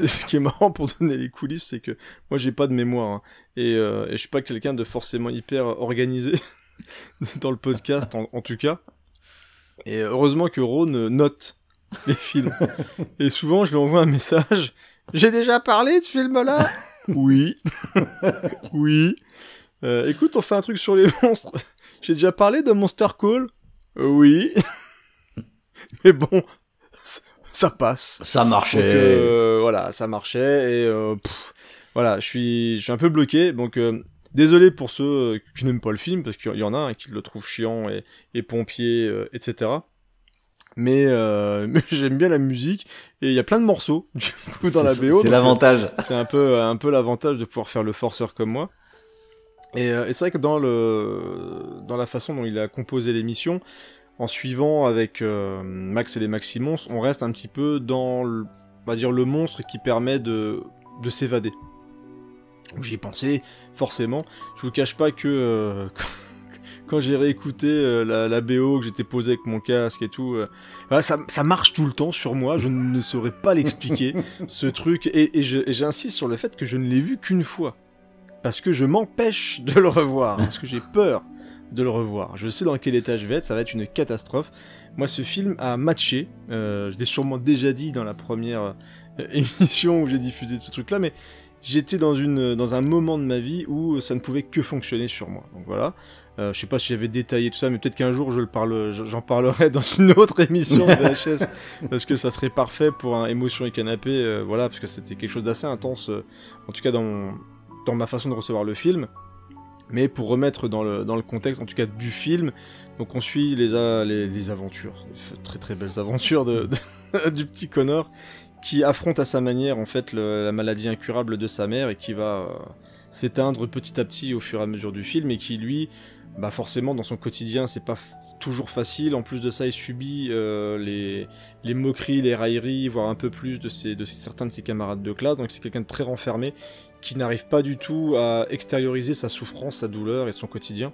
ce qui est marrant pour donner les coulisses, c'est que moi j'ai pas de mémoire hein. et, euh, et je suis pas quelqu'un de forcément hyper organisé dans le podcast en, en tout cas. Et heureusement que Ron note les films. et souvent je lui envoie un message. J'ai déjà parlé de ce film-là. oui, oui. Euh, écoute, on fait un truc sur les monstres. J'ai déjà parlé de Monster Call? Euh, oui. Mais bon, ça- passe. Ça Donc, marchait. euh, voilà, ça marchait et euh, pff, voilà, je suis, je suis un peu bloqué. Donc euh, désolé pour ceux qui n'aiment pas le film parce qu'il y en a un qui le trouve chiant et, et pompier, etc. Mais, mais j'aime bien la musique et il y a plein de morceaux du coup dans la BO. C'est l'avantage. C'est un peu, un peu l'avantage de pouvoir faire le forceur comme moi. Et, et c'est vrai que dans le, dans la façon dont il a composé l'émission, en suivant avec euh, Max et les Maximons, on reste un petit peu dans, le, on va dire, le monstre qui permet de, de s'évader. J'y ai pensé, forcément. Je vous cache pas que euh, quand j'ai réécouté euh, la, la BO, que j'étais posé avec mon casque et tout, voilà, ça, ça marche tout le temps sur moi. Je ne saurais pas l'expliquer, ce truc. Et j'insiste sur le fait que je ne l'ai vu qu'une fois. Parce que je m'empêche de le revoir. Parce que j'ai peur de le revoir. Je sais dans quel état je vais être, ça va être une catastrophe. Moi, ce film a matché. Euh, je l'ai sûrement déjà dit dans la première euh, émission où j'ai diffusé ce truc-là, mais j'étais dans, une, dans un moment de ma vie où ça ne pouvait que fonctionner sur moi. Donc voilà. Euh, je sais pas si j'avais détaillé tout ça, mais peut-être qu'un jour je le parle, j'en parlerai dans une autre émission de VHS, parce que ça serait parfait pour un émotion et canapé, euh, voilà, parce que c'était quelque chose d'assez intense, euh, en tout cas dans, mon- dans ma façon de recevoir le film. Mais pour remettre dans le, dans le contexte, en tout cas du film, donc on suit les, aventures, très très belles aventures de, du petit Connor, qui affronte à sa manière en fait la maladie incurable de sa mère et qui va euh, s'éteindre petit à petit au fur et à mesure du film et qui lui, bah forcément dans son quotidien c'est pas toujours facile. En plus de ça, il subit euh, les, moqueries, les railleries, voire un peu plus de, de certains de ses camarades de classe. Donc c'est quelqu'un de très renfermé qui n'arrive pas du tout à extérioriser sa souffrance, sa douleur et son quotidien.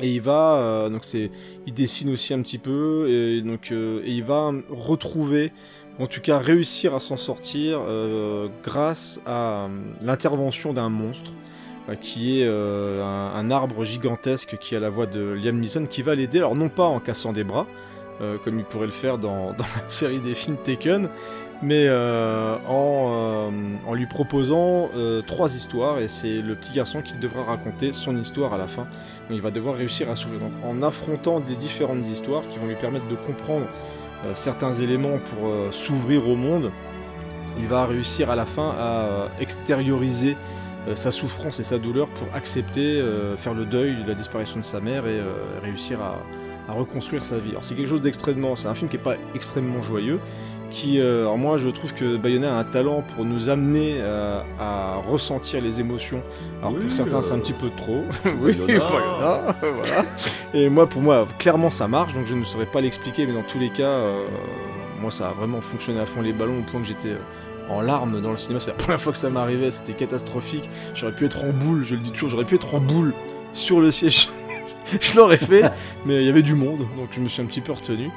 Et il va, euh, donc c'est, il dessine aussi un petit peu, et donc euh, il va retrouver, en tout cas réussir à s'en sortir euh, grâce à l'intervention d'un monstre qui est un, arbre gigantesque qui a la voix de Liam Neeson qui va l'aider, alors non pas en cassant des bras, comme il pourrait le faire dans la série des films Taken, mais euh, en, euh, en lui proposant euh, trois histoires, et c'est le petit garçon qui devra raconter son histoire à la fin. Il va devoir réussir à s'ouvrir. Donc en affrontant des différentes histoires qui vont lui permettre de comprendre certains éléments pour s'ouvrir au monde, il va réussir à la fin à extérioriser sa souffrance et sa douleur pour accepter, faire le deuil de la disparition de sa mère et réussir à, à reconstruire sa vie. Alors c'est quelque chose d'extrêmement, c'est un film qui est pas extrêmement joyeux, qui, euh, alors moi je trouve que Bayona a un talent pour nous amener euh, à ressentir les émotions. Alors Oui, pour certains c'est un euh, petit peu trop, oui, Bayona. Bayona, voilà. Et moi pour moi clairement ça marche, donc je ne saurais pas l'expliquer, mais dans tous les cas, euh, moi ça a vraiment fonctionné à fond les ballons au point que j'étais euh, en larmes dans le cinéma. C'est la première fois que ça m'arrivait, c'était catastrophique. J'aurais pu être en boule, je le dis toujours, j'aurais pu être en boule sur le siège. je l'aurais fait, mais il y avait du monde, donc je me suis un petit peu retenu.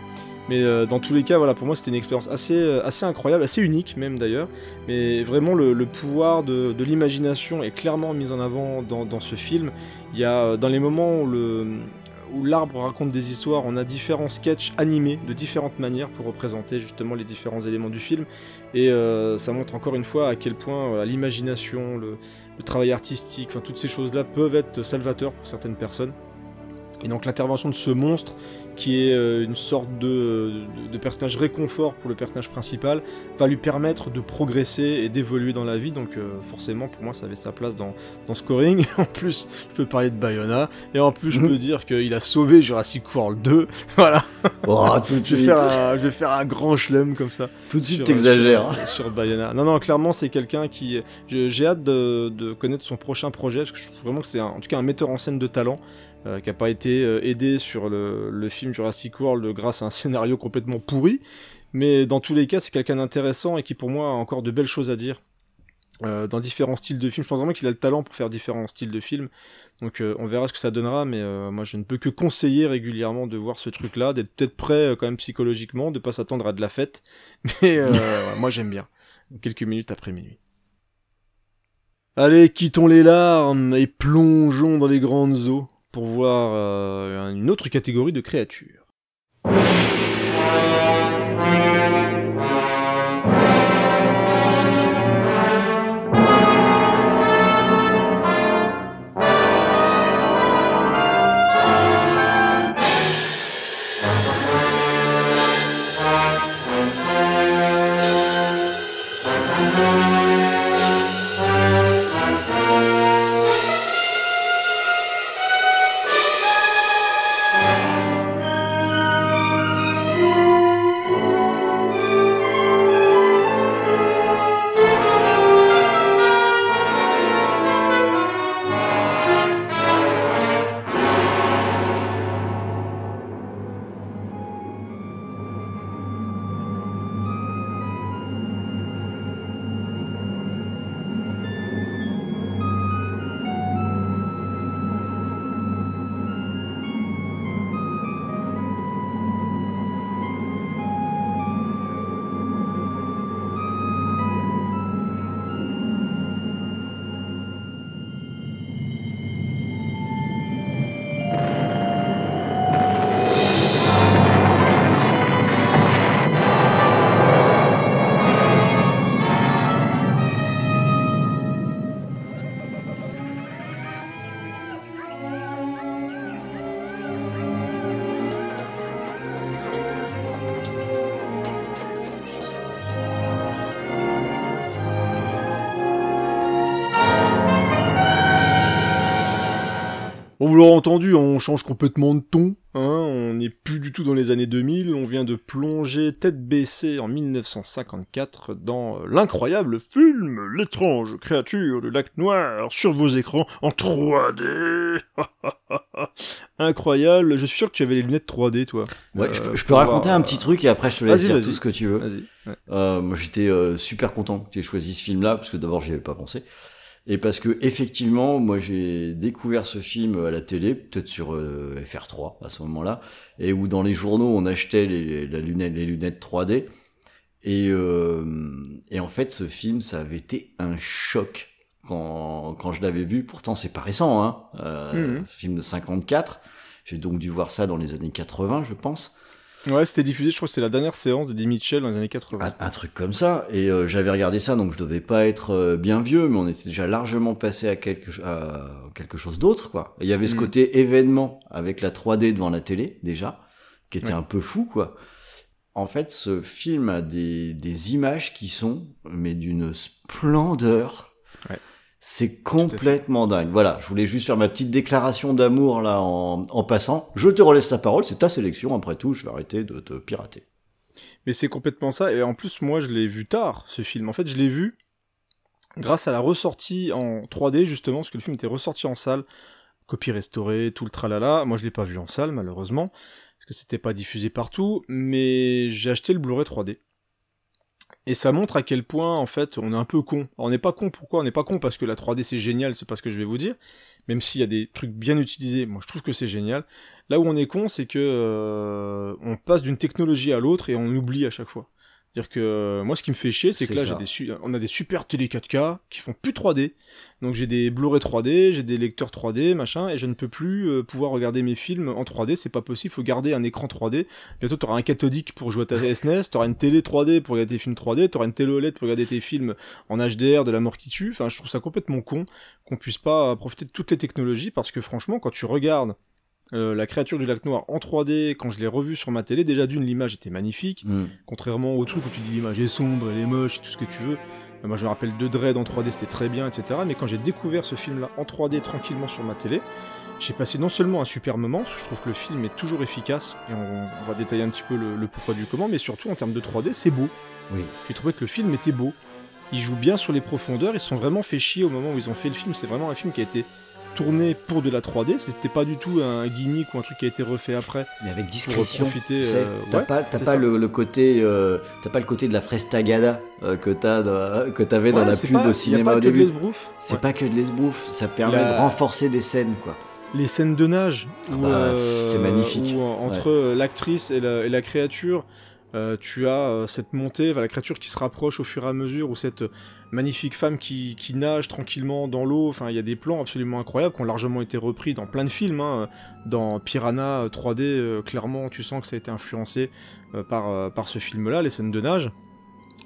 Mais euh, dans tous les cas, voilà, pour moi c'était une expérience assez, euh, incroyable, assez unique même d'ailleurs. Mais vraiment le, pouvoir de, l'imagination est clairement mis en avant dans, ce film. Il y a euh, dans les moments où l'arbre raconte des histoires, on a différents sketchs animés de différentes manières pour représenter justement les différents éléments du film. Et ça montre encore une fois à quel point l'imagination, le, travail artistique, toutes ces choses-là peuvent être salvateurs pour certaines personnes. Et donc l'intervention de ce monstre, qui est euh, une sorte de, de- de personnage réconfort pour le personnage principal, va lui permettre de progresser et d'évoluer dans la vie. Donc euh, forcément, pour moi, ça avait sa place dans, dans Scoring. en plus, je peux parler de Bayona. Et en plus, je peux dire qu'il a sauvé Jurassic World 2. voilà, Oh, tout de je vais, suite. faire un, je vais faire un grand chelem comme ça Tout de suite, t'exagères. Sur, sur Bayona. Non, non, clairement, c'est quelqu'un qui. J'ai hâte de, de connaître son prochain projet, parce que je trouve vraiment que c'est en tout cas un metteur en scène de talent, euh, qui n'a pas été euh, aidé sur le, film Jurassic World grâce à un scénario complètement pourri. Mais dans tous les cas, c'est quelqu'un d'intéressant et qui, pour moi, a encore de belles choses à dire. euh, dans différents styles de films, je pense vraiment qu'il a le talent pour faire différents styles de films. Donc on verra ce que ça donnera, mais moi je ne peux que conseiller régulièrement de voir ce truc-là, d'être peut-être prêt quand même psychologiquement, de pas s'attendre à de la fête. Mais moi j'aime bien. Quelques minutes après minuit. Allez, quittons les larmes et plongeons dans les grandes eaux pour voir euh, une autre catégorie de créatures. Change complètement de ton. Hein, on n'est plus du tout dans les années 2000. On vient de plonger tête baissée en 1954 dans euh, l'incroyable film L'étrange créature du lac noir sur vos écrans en 3D. Incroyable. Je suis sûr que tu avais les lunettes 3D, toi. Ouais, je, Euh, peux- je peux pour raconter un petit truc et après je te laisse dire tout ce que tu veux. Ouais. Euh, moi, j'étais euh, super content que tu aies choisi ce film-là, parce que d'abord, j'y avais pas pensé. Et parce que, effectivement, moi, j'ai découvert ce film à la télé, peut-être sur euh, FR3 à ce moment-là, et où dans les journaux, on achetait les, la lunette, les lunettes 3D. Et, euh, et en fait, ce film, ça avait été un choc quand, quand je l'avais vu. Pourtant, c'est pas récent, hein. Euh, Mhm. Film de 54. J'ai donc dû voir ça dans les années 80, je pense. Ouais, c'était diffusé, je crois que c'est la dernière séance de Eddie Mitchell dans les années 80. Un, un truc comme ça. Et euh, j'avais regardé ça, donc je devais pas être euh, bien vieux, mais on était déjà largement passé à quelque, à quelque chose d'autre, quoi. Il y avait ce Mm. côté événement avec la 3D devant la télé, déjà, qui était Ouais. un peu fou, quoi. En fait, ce film a des, des images qui sont, mais d'une splendeur. C'est complètement dingue. Voilà, je voulais juste faire ma petite déclaration d'amour là en, en passant. Je te relaisse la parole, c'est ta sélection. Après tout, je vais arrêter de te pirater. Mais c'est complètement ça. Et en plus, moi, je l'ai vu tard, ce film. En fait, je l'ai vu grâce à la ressortie en 3D, justement, parce que le film était ressorti en salle, copie restaurée, tout le tralala. Moi, je l'ai pas vu en salle, malheureusement, parce que c'était pas diffusé partout. Mais j'ai acheté le Blu-ray 3D. Et ça montre à quel point, en fait, on est un peu con. Alors, on n'est pas con, pourquoi On n'est pas con? Parce que la 3D c'est génial, c'est pas ce que je vais vous dire. Même s'il y a des trucs bien utilisés, moi je trouve que c'est génial. Là où on est con, c'est que euh, on passe d'une technologie à l'autre et on oublie à chaque fois. C'est-à-dire que euh, moi, ce qui me fait chier, c'est que là, j'ai des su- on a des super télé 4K qui font plus 3D. Donc j'ai des Blu-ray 3D, j'ai des lecteurs 3D, machin, et je ne peux plus euh, pouvoir regarder mes films en 3D. C'est pas possible. Faut garder un écran 3D. Bientôt, t'auras un cathodique pour jouer à ta SNES, t'auras une télé 3D pour regarder tes films 3D, t'auras une télé OLED pour regarder tes films en HDR, de la mort qui tue. Enfin, je trouve ça complètement con qu'on puisse pas profiter de toutes les technologies parce que franchement, quand tu regardes euh, la créature du lac noir en 3D, quand je l'ai revu sur ma télé, déjà d'une l'image était magnifique, Mm. contrairement au truc où tu dis l'image est sombre, elle est moche, tout ce que tu veux. Euh, Moi je me rappelle de Dread en 3D, c'était très bien, etc. Mais quand j'ai découvert ce film-là en 3D tranquillement sur ma télé, j'ai passé non seulement un super moment, parce que je trouve que le film est toujours efficace, et on, on va détailler un petit peu le, le pourquoi du comment, mais surtout en termes de 3D, c'est beau. Oui. J'ai trouvé que le film était beau. Ils jouent bien sur les profondeurs, ils se sont vraiment fait chier au moment où ils ont fait le film. C'est vraiment un film qui a été tourné pour de la 3D, c'était pas du tout un gimmick ou un truc qui a été refait après. Mais avec discrétion. profiter, tu sais, euh, t'as ouais, pas, le, le côté, euh, t'as pas le côté de la frestagada euh, que t'as, que t'avais dans Ouais, la pub pas- au cinéma au que de début. C'est Ouais. pas que de l'esbrouf, ça permet La- de renforcer des scènes, quoi. les scènes de nage où, bah, c'est magnifique. où, entre l'actrice et la, et la créature euh, tu as euh, cette montée enfin, la créature qui se rapproche au fur et à mesure ou cette euh, magnifique femme qui, qui nage tranquillement dans l'eau enfin il y a des plans absolument incroyables qui ont largement été repris dans plein de films hein. dans Piranha euh, 3D euh, clairement tu sens que ça a été influencé par, par ce film là les scènes de nage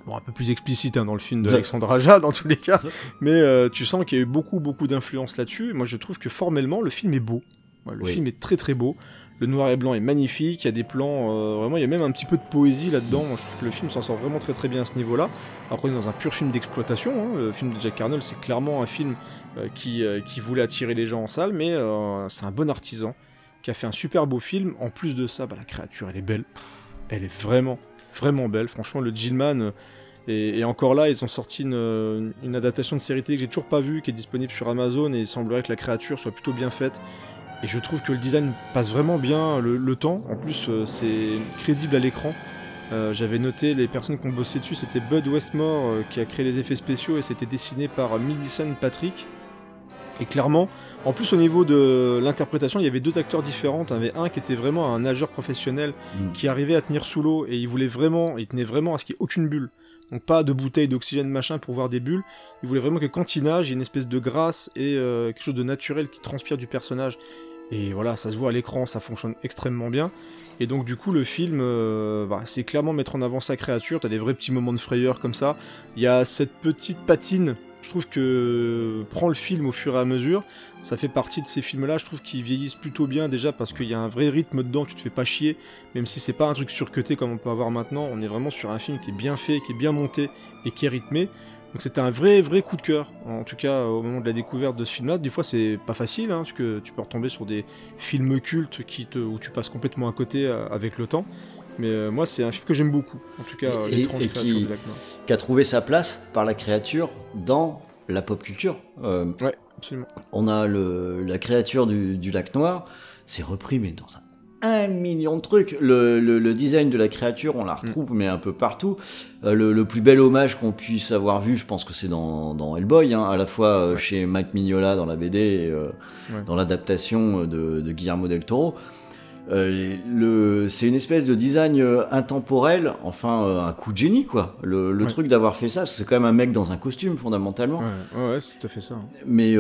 Bon, un peu plus explicite hein, dans le film de Ça- Alexandre Aja, dans tous les cas. Mais tu sens qu'il y a eu beaucoup, beaucoup d'influence là-dessus. Moi, je trouve que formellement, le film est beau. Ouais, le Oui. film est très, très beau. Le noir et blanc est magnifique. Il y a des plans, euh, vraiment, il y a même un petit peu de poésie là-dedans. Je trouve que le film s'en sort vraiment très, très bien à ce niveau-là. Après, on est dans un pur film d'exploitation. hein. Le film de Jack Arnold, c'est clairement un film euh, qui, euh, qui voulait attirer les gens en salle, mais c'est un bon artisan qui a fait un super beau film. En plus de ça, bah, la créature, elle est belle. Elle est vraiment, vraiment belle. Franchement, le Gilman. et encore là, ils ont sorti une, une adaptation de série télé que j'ai toujours pas vue, qui est disponible sur Amazon, et il semblerait que la créature soit plutôt bien faite. Et je trouve que le design passe vraiment bien le, le temps. En plus, euh, c'est crédible à l'écran. Euh, J'avais noté les personnes qui ont bossé dessus, c'était Bud Westmore euh, qui a créé les effets spéciaux et c'était dessiné par Millicent Patrick. Et clairement, en plus au niveau de l'interprétation, il y avait deux acteurs différents. Il y avait un qui était vraiment un nageur professionnel Mm. qui arrivait à tenir sous l'eau et il voulait vraiment, il tenait vraiment à ce qu'il n'y ait aucune bulle. Donc pas de bouteille d'oxygène machin pour voir des bulles. Il voulait vraiment que quand il nage, il y ait une espèce de grâce et euh, quelque chose de naturel qui transpire du personnage. Et voilà, ça se voit à l'écran, ça fonctionne extrêmement bien. Et donc du coup le film, euh, bah, c'est clairement mettre en avant sa créature. T'as des vrais petits moments de frayeur comme ça. Il y a cette petite patine. Je trouve que prend le film au fur et à mesure. Ça fait partie de ces films-là, je trouve qu'ils vieillissent plutôt bien déjà parce qu'il y a un vrai rythme dedans, tu te fais pas chier, même si c'est pas un truc surcuté comme on peut avoir maintenant. On est vraiment sur un film qui est bien fait, qui est bien monté et qui est rythmé. Donc c'était un vrai, vrai coup de cœur, en tout cas au moment de la découverte de ce film-là. Des fois c'est pas facile, hein, parce que tu peux retomber sur des films cultes qui te, où tu passes complètement à côté euh, avec le temps. Mais euh, moi c'est un film que j'aime beaucoup, en tout cas Et- et- qui-. Qui a trouvé sa place par la créature dans la pop culture. Euh, Ouais, absolument. on a le, la créature du, du lac noir, c'est repris, mais dans un, un million de trucs. Le, le- le design de la créature, on la Mm. retrouve, mais un peu partout. Euh, le, le plus bel hommage qu'on puisse avoir vu, je pense que c'est dans, dans Hellboy, hein, à la fois euh, chez Mike Mignola dans la BD et euh, Ouais. dans l'adaptation de, de Guillermo del Toro. C'est une espèce de design intemporel, enfin un coup de génie quoi. Le, Ouais. truc d'avoir fait ça, c'est quand même un mec dans un costume fondamentalement. Ouais, c'est tout à fait ça. hein. Mais,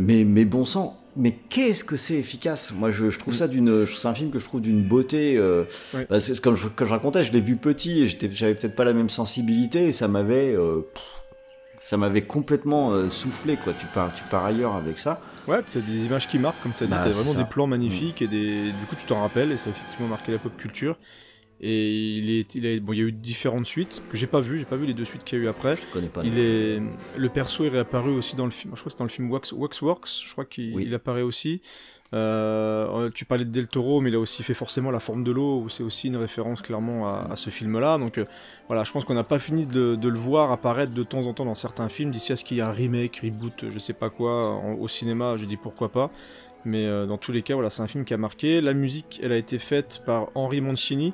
mais, mais bon sang, mais qu'est-ce que c'est efficace? Moi, je, je trouve ça d'une, c'est un film que je trouve d'une beauté. Euh, bah, c'est comme je, comme je racontais, je l'ai vu petit et j'étais, j'avais peut-être pas la même sensibilité et ça m'avait, euh, ça m'avait complètement euh, soufflé quoi. Tu pars, tu pars ailleurs avec ça. Ouais, puis t'as des images qui marquent, comme t'as dit, Bah, t'as vraiment ça. Mm. des plans magnifiques et des... du coup tu t'en rappelles et ça a effectivement marqué la pop culture. Et il est, il bon, il y a eu différentes suites que j'ai pas vu, j'ai pas vu les deux suites qu'il y a eu après. Je connais pas. Il est, le perso est réapparu aussi dans le film. Je crois que c'est dans le film Wax, Waxworks. Je crois qu'il Oui. apparaît aussi. Euh, tu parlais de Del Toro, mais il a aussi fait forcément La Forme de l'eau, où c'est aussi une référence clairement à, à ce film-là. Donc euh, voilà, je pense qu'on n'a pas fini de, le- de le voir apparaître de temps en temps dans certains films. D'ici à ce qu'il y ait un remake, reboot, je sais pas quoi, en- au cinéma, je dis pourquoi pas. Mais euh, dans tous les cas, voilà, c'est un film qui a marqué. La musique, elle a été faite par Henry Mancini.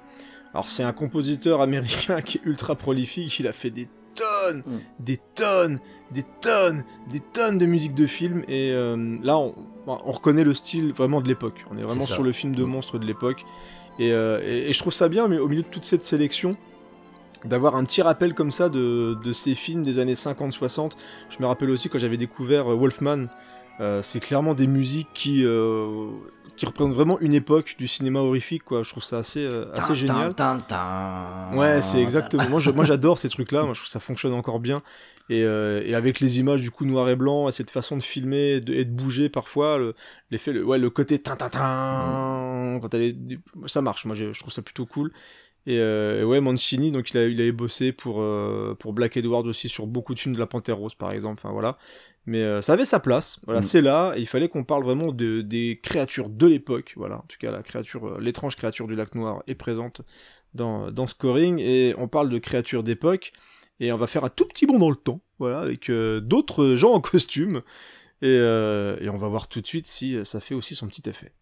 Alors c'est un compositeur américain qui est ultra prolifique. Il a fait des tonnes, Mm. des tonnes, des tonnes, des tonnes de musique de film. Et euh, là, on, on reconnaît le style vraiment de l'époque. On est vraiment sur le film de Mm. monstre de l'époque. Et, euh, et- et je trouve ça bien, mais au milieu de toute cette sélection, d'avoir un petit rappel comme ça de, de ces films des années 50-60. Je me rappelle aussi quand j'avais découvert Wolfman. Euh, c'est clairement des musiques qui, euh, qui représentent vraiment une époque du cinéma horrifique. Quoi. Je trouve ça assez, euh, assez génial. Ouais, c'est exactement. Moi, je- moi, j'adore ces trucs-là. Moi, je trouve que ça fonctionne encore bien. Et, euh, et avec les images du coup noir et blanc, et cette façon de filmer et de, et de bouger parfois, le- l'effet, le, ouais, le côté tin tin, quand ça marche. Moi, je trouve ça plutôt cool. Et euh, ouais, Mancini, donc il, a, il avait bossé pour, euh, pour Black Edward aussi sur beaucoup de films de la Panthère Rose, par exemple. Enfin voilà. Mais euh, ça avait sa place. Voilà, Mm. c'est là. Et il fallait qu'on parle vraiment de, des créatures de l'époque. Voilà. En tout cas, la créature, euh, l'étrange créature du lac noir est présente dans, dans Scoring. Et on parle de créatures d'époque. Et on va faire un tout petit bond dans le temps. Voilà, avec euh, d'autres gens en costume. Et, euh, et on va voir tout de suite si ça fait aussi son petit effet.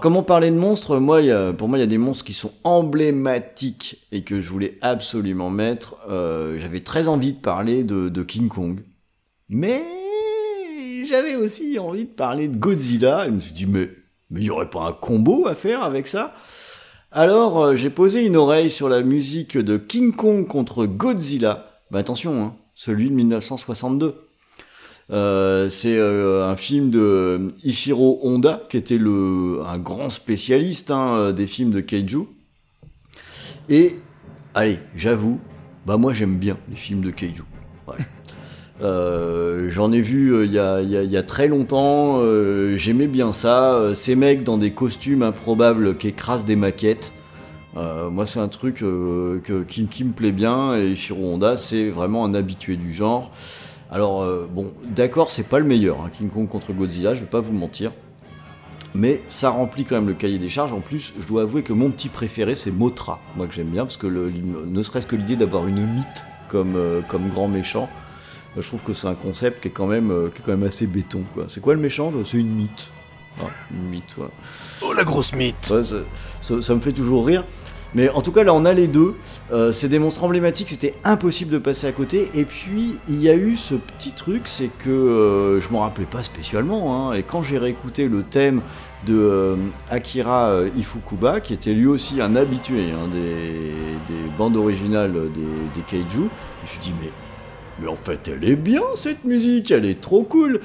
Alors, comment parler de monstres Moi, pour moi, il y a des monstres qui sont emblématiques et que je voulais absolument mettre. Euh, J'avais très envie de parler de, King Kong. Mais j'avais aussi envie de parler de Godzilla. Je me suis dit, mais il n'y aurait pas un combo à faire avec ça? Alors, euh, j'ai posé une oreille sur la musique de King Kong contre Godzilla. Mais attention, hein, celui de 1962. Euh, c'est euh, un film de Ishiro Honda, qui était le, un grand spécialiste hein, des films de kaiju. Et, allez, j'avoue, bah moi j'aime bien les films de kaiju. Euh, J'en ai vu euh, il y, a, très longtemps, euh, j'aimais bien ça, euh, ces mecs dans des costumes improbables qui écrasent des maquettes. Euh, moi c'est un truc euh, qui me plaît bien et Shiro Honda c'est vraiment un habitué du genre. Alors euh, bon, d'accord c'est pas le meilleur, hein, King Kong contre Godzilla, je vais pas vous mentir. Mais ça remplit quand même le cahier des charges. En plus, je dois avouer que mon petit préféré, c'est Motra. Moi, que j'aime bien, parce que le- ne serait-ce que l'idée d'avoir une mythe comme, euh, comme grand méchant, euh, je trouve que c'est un concept qui est quand même, euh, qui est quand même assez béton. quoi. C'est quoi le méchant C'est une mythe. Ah, une mythe, ouais. Oh la grosse mythe Ouais, ça, ça- ça me fait toujours rire. Mais en tout cas, là, on a les deux. Euh, c'est des monstres emblématiques, c'était impossible de passer à côté. Et puis, il y a eu ce petit truc, c'est que euh, je m'en rappelais pas spécialement. hein. et quand j'ai réécouté le thème de euh, Akira Ifukuba, qui était lui aussi un habitué hein, des, des bandes originales des, kaiju, je me suis dit, mais en fait, elle est bien cette musique, elle est trop cool.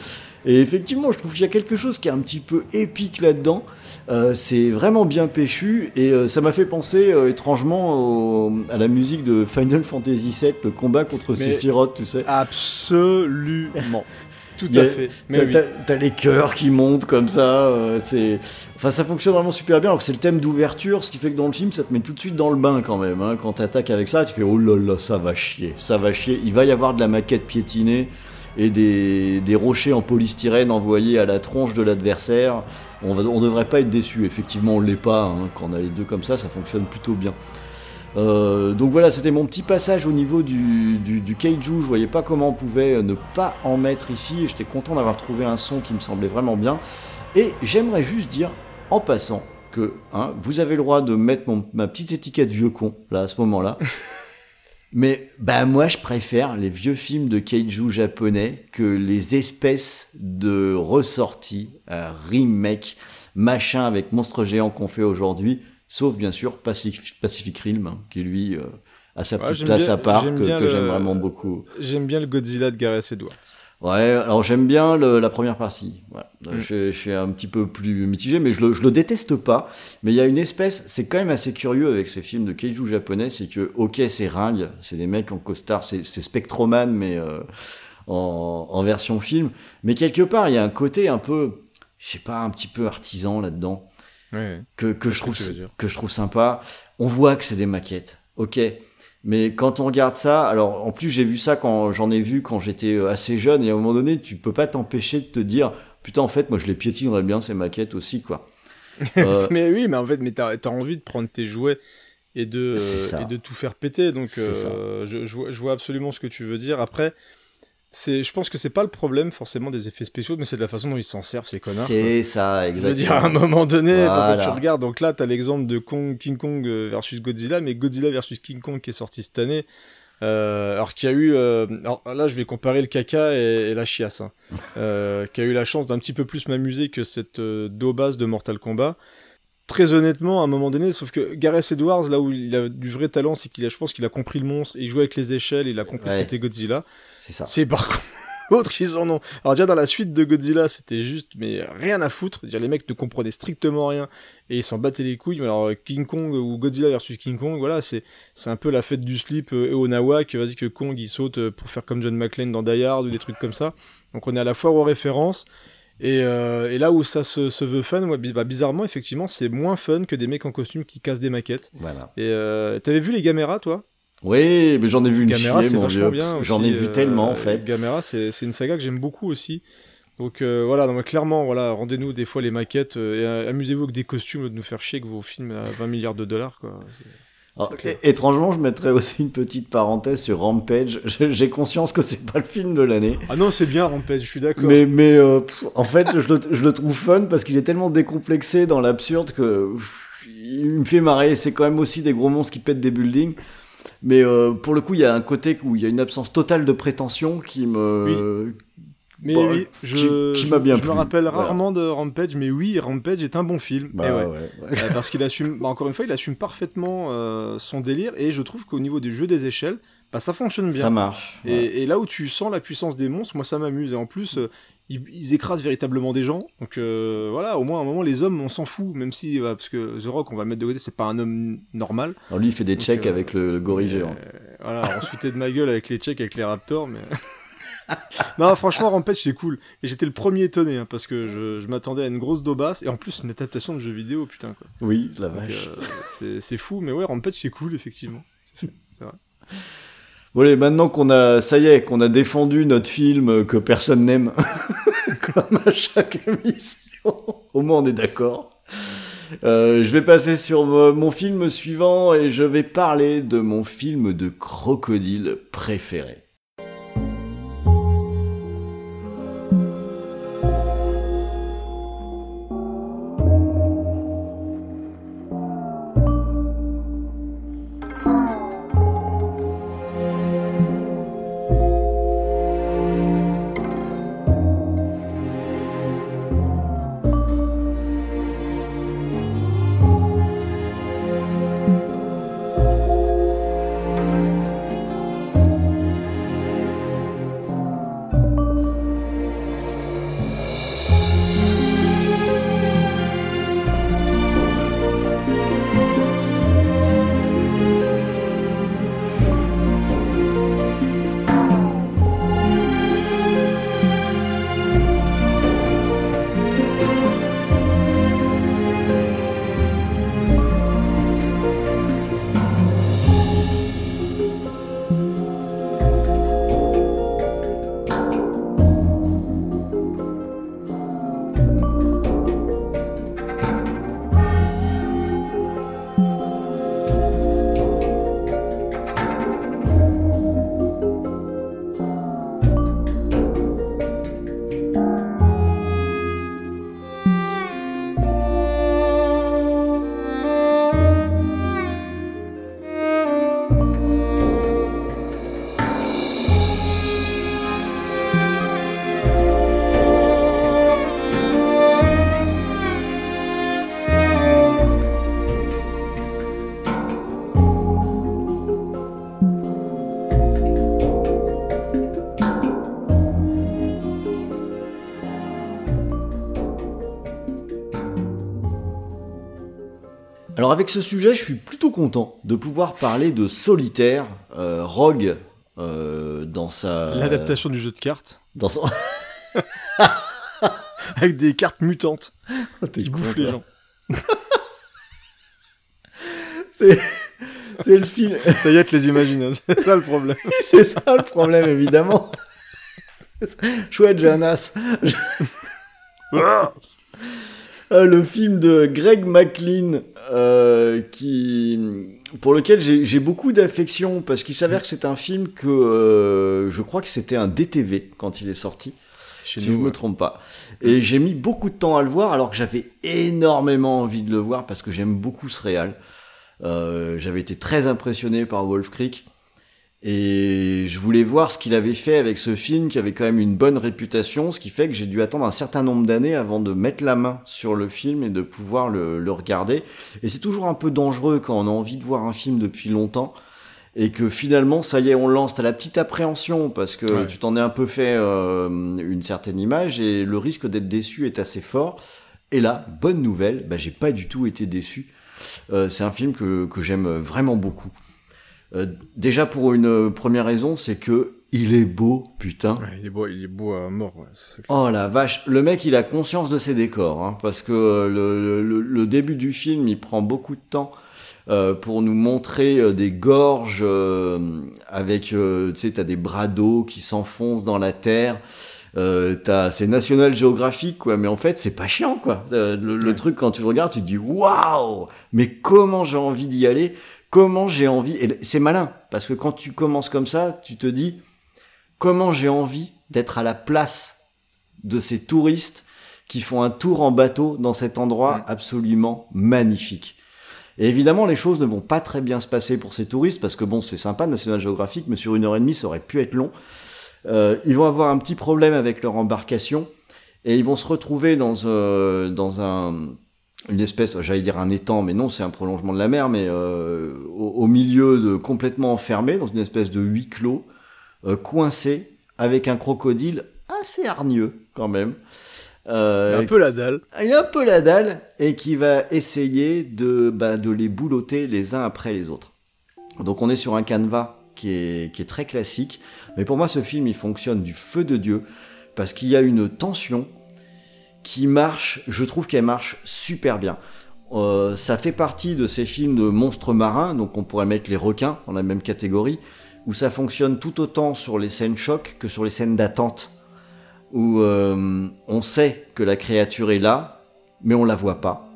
Et effectivement, je trouve qu'il y a quelque chose qui est un petit peu épique là-dedans. Euh, c'est vraiment bien péchu et euh, ça m'a fait penser euh, étrangement au- à la musique de Final Fantasy VII, le combat contre Sephiroth, tu sais. Absolument. Tout à fait. Mais T'as oui. les cœurs qui montent comme ça, euh, c'est, enfin ça fonctionne vraiment super bien. Alors c'est le thème d'ouverture, ce qui fait que dans le film ça te met tout de suite dans le bain quand même. Hein. Quand t'attaques avec ça, tu fais oh là là, ça va chier, ça va chier. Il va y avoir de la maquette piétinée et des, des rochers en polystyrène envoyés à la tronche de l'adversaire. On, on devrait pas être déçu. Effectivement, on l'est pas. Hein. Quand on a les deux comme ça, ça fonctionne plutôt bien. Euh, donc voilà, c'était mon petit passage au niveau du, du, du kaiju. Je voyais pas comment on pouvait euh, ne pas en mettre ici. J'étais content d'avoir trouvé un son qui me semblait vraiment bien. Et j'aimerais juste dire, en passant, que hein, vous avez le droit de mettre ma petite étiquette vieux con, là, à ce moment-là. Mais bah moi je préfère les vieux films de kaiju japonais que les espèces de ressorties, euh, remake, machin avec monstres géants qu'on fait aujourd'hui, sauf bien sûr Pacific, Pacific Rim, hein, qui lui euh, a sa petite place bien- à part, j'aime que, bien que le- j'aime vraiment beaucoup. J'aime bien le Godzilla de Gareth Edwards. Ouais, alors j'aime bien le- la première partie. Mm. Je, je suis un petit peu plus mitigé, mais je le, je le déteste pas. Mais il y a une espèce, c'est quand même assez curieux avec ces films de kaiju japonais, c'est que, ok, c'est ringue, c'est des mecs en costard, c'est Spectroman, mais euh, en, en version film. Mais quelque part, il y a un côté un peu, je sais pas, un petit peu artisan là-dedans que, que, je que je trouve sympa. On voit que c'est des maquettes, ok. Mais quand on regarde ça, alors en plus j'ai vu ça quand j'en ai vu quand j'étais euh, assez jeune et à un moment donné tu peux pas t'empêcher de te dire putain en fait moi je les piétinerais bien ces maquettes aussi quoi. Euh, mais oui, mais en fait, mais t'as as envie de prendre tes jouets et de, euh, et de tout faire péter. Donc, C'est euh, je, je vois, je vois absolument ce que tu veux dire. Après, c'est, je pense que c'est pas le problème forcément des effets spéciaux, mais c'est de la façon dont ils s'en servent, ces connards. c'est ça Je exactement. veux dire, à un moment donné, Voilà. tu regardes, donc là, t'as l'exemple de Kong, King Kong euh, versus Godzilla, mais Godzilla versus King Kong qui est sorti cette année, euh, alors qu'il y a eu, euh, alors là, je vais comparer le caca et, et la chiasse, hein, euh, qui a eu la chance d'un petit peu plus m'amuser que cette euh, base de Mortal Kombat. Très honnêtement, à un moment donné, sauf que Gareth Edwards, là où il a du vrai talent, c'est qu'il a, je pense qu'il a compris le monstre, il jouait avec les échelles, il a compris ce Ouais. qu'était Godzilla. C'est ça. C'est par contre qu'ils en ont. Alors déjà dans la suite de Godzilla, c'était juste mais rien à foutre. C'est-à-dire, les mecs ne comprenaient strictement rien et ils s'en battaient les couilles. Mais alors King Kong ou Godzilla versus King Kong, voilà, c'est c'est un peu la fête du slip euh, et au Nawak. Vas-y que Kong il saute euh, pour faire comme John McClane dans Die Hard ou des trucs comme ça. Donc on est à la foire aux références. Et, euh, et là où ça se, se veut fun, ouais, bah, bizarrement, effectivement, c'est moins fun que des mecs en costume qui cassent des maquettes. Voilà. Et euh, t'avais vu les Gamera, toi? Oui, mais j'en ai vu une Gamera, c'est mon vieux. J'en ai vu euh, tellement en fait. Gamera, c'est une saga que j'aime beaucoup aussi. Donc euh, voilà, clairement, voilà, rendez-nous des fois les maquettes euh, et euh, amusez-vous avec des costumes de nous faire chier que vos films à 20 milliards de dollars, quoi. Alors, étrangement, je mettrais aussi une petite parenthèse sur Rampage. J'ai j'ai conscience que c'est pas le film de l'année. Ah non, c'est bien Rampage, je suis d'accord. Mais, mais euh, pff, en fait, je le, je le trouve fun parce qu'il est tellement décomplexé dans l'absurde que pff, il me fait marrer. C'est quand même aussi des gros monstres qui pètent des buildings. Mais euh, pour le coup, il y a un côté où il y a une absence totale de prétention qui me. Mais Bon, oui, je, qui- qui m'a bien je plu, me rappelle voilà. rarement de Rampage, mais oui, Rampage est un bon film. Bah Et ouais. ouais, ouais. Euh, parce qu'il assume, bah, encore une fois, il assume parfaitement euh, son délire, et je trouve qu'au niveau du jeu des échelles, bah, ça fonctionne bien. Ça marche. Et, là où tu sens la puissance des monstres, moi ça m'amuse. Et en plus, euh, ils, ils écrasent véritablement des gens. Donc euh, voilà, au moins à un moment, les hommes, on s'en fout. Même si, euh, parce que The Rock, on va le mettre de côté, c'est pas un homme normal. Alors lui, il fait des Donc, checks euh, avec le, le gorille géant. euh, voilà, on se foutait de ma gueule avec les tchèques, avec les raptors, mais. non, franchement, Rampage, c'est cool. Et j'étais le premier étonné, hein, parce que je, je m'attendais à une grosse daubasse. Et en plus, une adaptation de jeu vidéo, putain, quoi. Oui, la vache. c'est c'est fou, mais ouais, Rampage, c'est cool, effectivement. C'est c'est vrai. Allez, maintenant qu'on a, ça y est, qu'on a défendu notre film que personne n'aime, comme à chaque émission, au moins on est d'accord. Euh, je vais passer sur mo- mon film suivant et je vais parler de mon film de crocodile préféré. Avec ce sujet, je suis plutôt content de pouvoir parler de Solitaire, euh, Rogue, euh, dans sa... L'adaptation du jeu de cartes, Dans son... avec des cartes mutantes T'es qui con, bouffent toi. les gens. C'est... C'est le film... Ça y est, les imagines, hein, c'est ça le problème. C'est ça le problème, évidemment. Chouette, Jonas. Euh, le film de Greg McLean, euh, qui, pour lequel j'ai beaucoup d'affection, parce qu'il s'avère que c'est un film que euh, je crois que c'était un DTV quand il est sorti, Chez si nous, je me ouais. trompe pas. Et j'ai mis beaucoup de temps à le voir, alors que j'avais énormément envie de le voir, parce que j'aime beaucoup ce réal. Euh, j'avais été très impressionné par Wolf Creek. Et je voulais voir ce qu'il avait fait avec ce film qui avait quand même une bonne réputation, ce qui fait que j'ai dû attendre un certain nombre d'années avant de mettre la main sur le film et de pouvoir le, le regarder. Et c'est toujours un peu dangereux quand on a envie de voir un film depuis longtemps et que finalement, ça y est, on lance. T'as la petite appréhension parce que Ouais. tu t'en es un peu fait euh, une certaine image et le risque d'être déçu est assez fort. Et là, bonne nouvelle, bah, j'ai pas du tout été déçu. Euh, c'est un film que, que j'aime vraiment beaucoup. Euh, déjà pour une euh, première raison, c'est que il est beau, putain. Ouais, il est beau, il est beau à mort, ouais, ça, c'est clair. Oh la vache, le mec il a conscience de ses décors, hein, parce que euh, le, le- le début du film il prend beaucoup de temps euh, pour nous montrer euh, des gorges euh, avec, euh, tu sais, t'as des bras d'eau qui s'enfoncent dans la terre. Euh, t'as, c'est National Geographic quoi, mais en fait c'est pas chiant quoi. Euh, le, le Ouais. truc quand tu le regardes, tu te dis waouh, mais comment j'ai envie d'y aller? Comment j'ai envie, et c'est malin, parce que quand tu commences comme ça, tu te dis, comment j'ai envie d'être à la place de ces touristes qui font un tour en bateau dans cet endroit Mm. absolument magnifique. Et évidemment, les choses ne vont pas très bien se passer pour ces touristes, parce que bon, c'est sympa, National Geographic, mais sur une heure et demie, ça aurait pu être long. Euh, ils vont avoir un petit problème avec leur embarcation, et ils vont se retrouver dans, euh, dans un, une espèce, j'allais dire un étang, mais non, c'est un prolongement de la mer, mais euh, au, au milieu de complètement enfermé, dans une espèce de huis clos, euh, coincé, avec un crocodile assez hargneux quand même. Euh, un peu la dalle. il a un peu la dalle et qui va essayer de, bah, de les boulotter les uns après les autres. Donc on est sur un canevas qui est, qui est très classique, mais pour moi ce film il fonctionne du feu de Dieu parce qu'il y a une tension qui marche, je trouve qu'elle marche super bien. Euh, ça fait partie de ces films de monstres marins, donc on pourrait mettre les requins dans la même catégorie, où ça fonctionne tout autant sur les scènes choc que sur les scènes d'attente où euh, on sait que la créature est là, mais on la voit pas.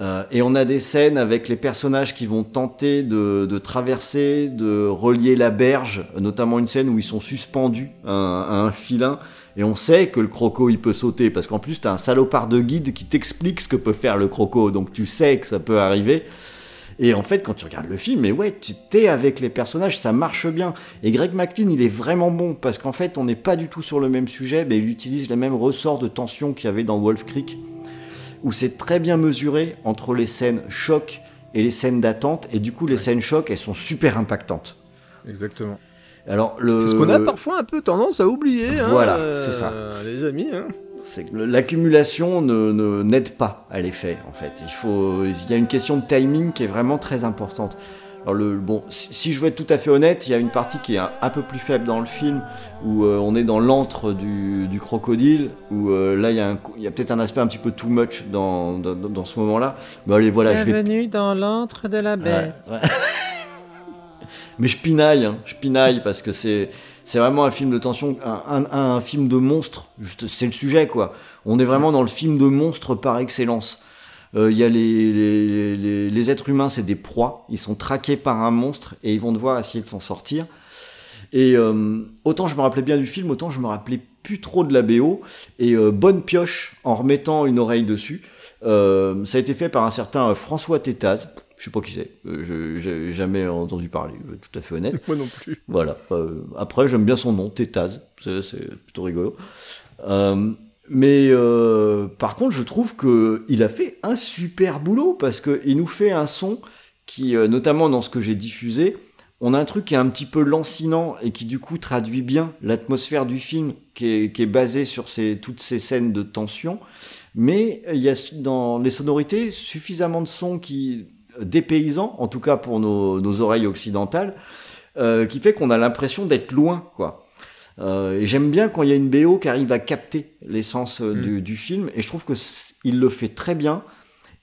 Euh, et on a des scènes avec les personnages qui vont tenter de, traverser, de relier la berge, notamment une scène où ils sont suspendus à un filin, et on sait que le croco il peut sauter, parce qu'en plus t'as un salopard de guide qui t'explique ce que peut faire le croco, donc tu sais que ça peut arriver. Et en fait, quand tu regardes le film, mais ouais, tu t'es avec les personnages, ça marche bien. Et Greg McLean, il est vraiment bon parce qu'en fait, on n'est pas du tout sur le même sujet, mais il utilise les mêmes ressorts de tension qu'il y avait dans Wolf Creek, où c'est très bien mesuré entre les scènes choc et les scènes d'attente. Et du coup, les scènes choc, elles sont super impactantes. Exactement. Alors, le... C'est ce qu'on a parfois un peu tendance à oublier. hein, Voilà, euh, c'est ça. Les amis. Hein. c'est que l'accumulation ne, ne- n'aide pas à l'effet en fait. Il faut, il y a une question de timing qui est vraiment très importante. Alors le bon, si si je veux être tout à fait honnête, il y a une partie qui est un, un peu plus faible dans le film où euh, on est dans l'antre du, du crocodile où euh, là il y a, un- il y a peut-être un aspect un petit peu too much dans, dans, dans ce moment-là. Mais allez voilà, je vais Bienvenue dans l'antre de la Ouais, ouais. Mais je pinaille, hein, je pinaille parce que c'est c'est vraiment un film de tension, un, un- film de monstre. C'est le sujet quoi. On est vraiment dans le film de monstre par excellence. Euh, Il y a les, les, les, êtres humains, c'est des proies. Ils sont traqués par un monstre et ils vont devoir essayer de s'en sortir. Et euh, autant je me rappelais bien du film, autant je me rappelais plus trop de la BO. Et euh, bonne pioche en remettant une oreille dessus. Ça a été fait par un certain François Tétaz. Je sais pas qui c'est. Euh, je j'ai jamais entendu parler. Je vais être tout à fait honnête. Moi non plus. Voilà. Euh, après, j'aime bien son nom, Tétaz. C'est plutôt rigolo. Euh, mais euh, par contre, je trouve que il a fait un super boulot parce que il nous fait un son qui, notamment dans ce que j'ai diffusé, on a un truc qui est un petit peu lancinant et qui du coup traduit bien l'atmosphère du film qui est, qui est basé sur ces, toutes ces scènes de tension. Mais il y a dans les sonorités suffisamment de sons qui dépaysants, en tout cas pour nos, nos oreilles occidentales, euh, qui fait qu'on a l'impression d'être loin, quoi. Euh, et j'aime bien quand il y a une BO qui arrive à capter l'essence euh, du, du film, et je trouve que il le fait très bien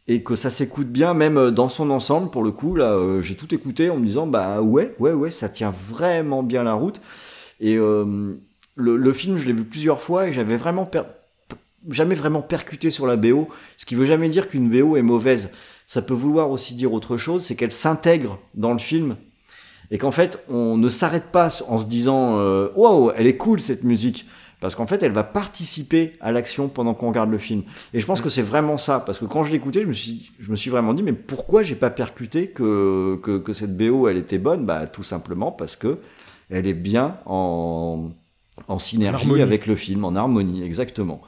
et que ça s'écoute bien, même dans son ensemble. Pour le coup, là, euh, j'ai tout écouté en me disant, bah ouais, ouais, ouais, ça tient vraiment bien la route. Et le, le film, je l'ai vu plusieurs fois et j'avais vraiment jamais vraiment percuté sur la BO, ce qui veut jamais dire qu'une BO est mauvaise. Ça peut vouloir aussi dire autre chose, c'est qu'elle s'intègre dans le film. Et qu'en fait on ne s'arrête pas en se disant euh, waouh elle est cool cette musique! Parce qu'en fait elle va participer à l'action pendant qu'on regarde le film. Et je pense que c'est vraiment ça. Parce que quand je l'écoutais je me suis je me suis vraiment dit mais pourquoi j'ai pas percuté que, que que cette BO elle était bonne? Bah tout simplement parce que elle est bien en en synergie avec le film en harmonie exactement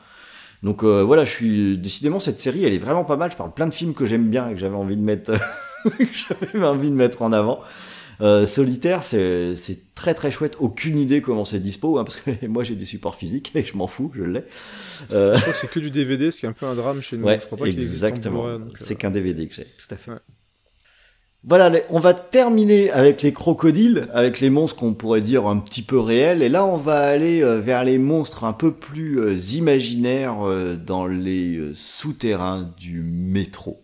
donc euh, voilà, je suis décidément cette série, elle est vraiment pas mal. Je parle plein de films que j'aime bien et que j'avais envie de mettre, j'avais envie de mettre en avant. Euh, solitaire, c'est très très chouette. Aucune idée comment c'est dispo, hein, parce que moi j'ai des supports physiques et je m'en fous, je l'ai. Euh, Je crois que c'est que du DVD, ce qui est un peu un drame chez nous. ouais, je crois pas exactement. C'est euh, qu'un DVD que j'ai, tout à fait. Ouais. Voilà, on va terminer avec les crocodiles, avec les monstres qu'on pourrait dire un petit peu réels, et là on va aller euh, vers les monstres un peu plus euh, imaginaires euh, dans les souterrains du métro.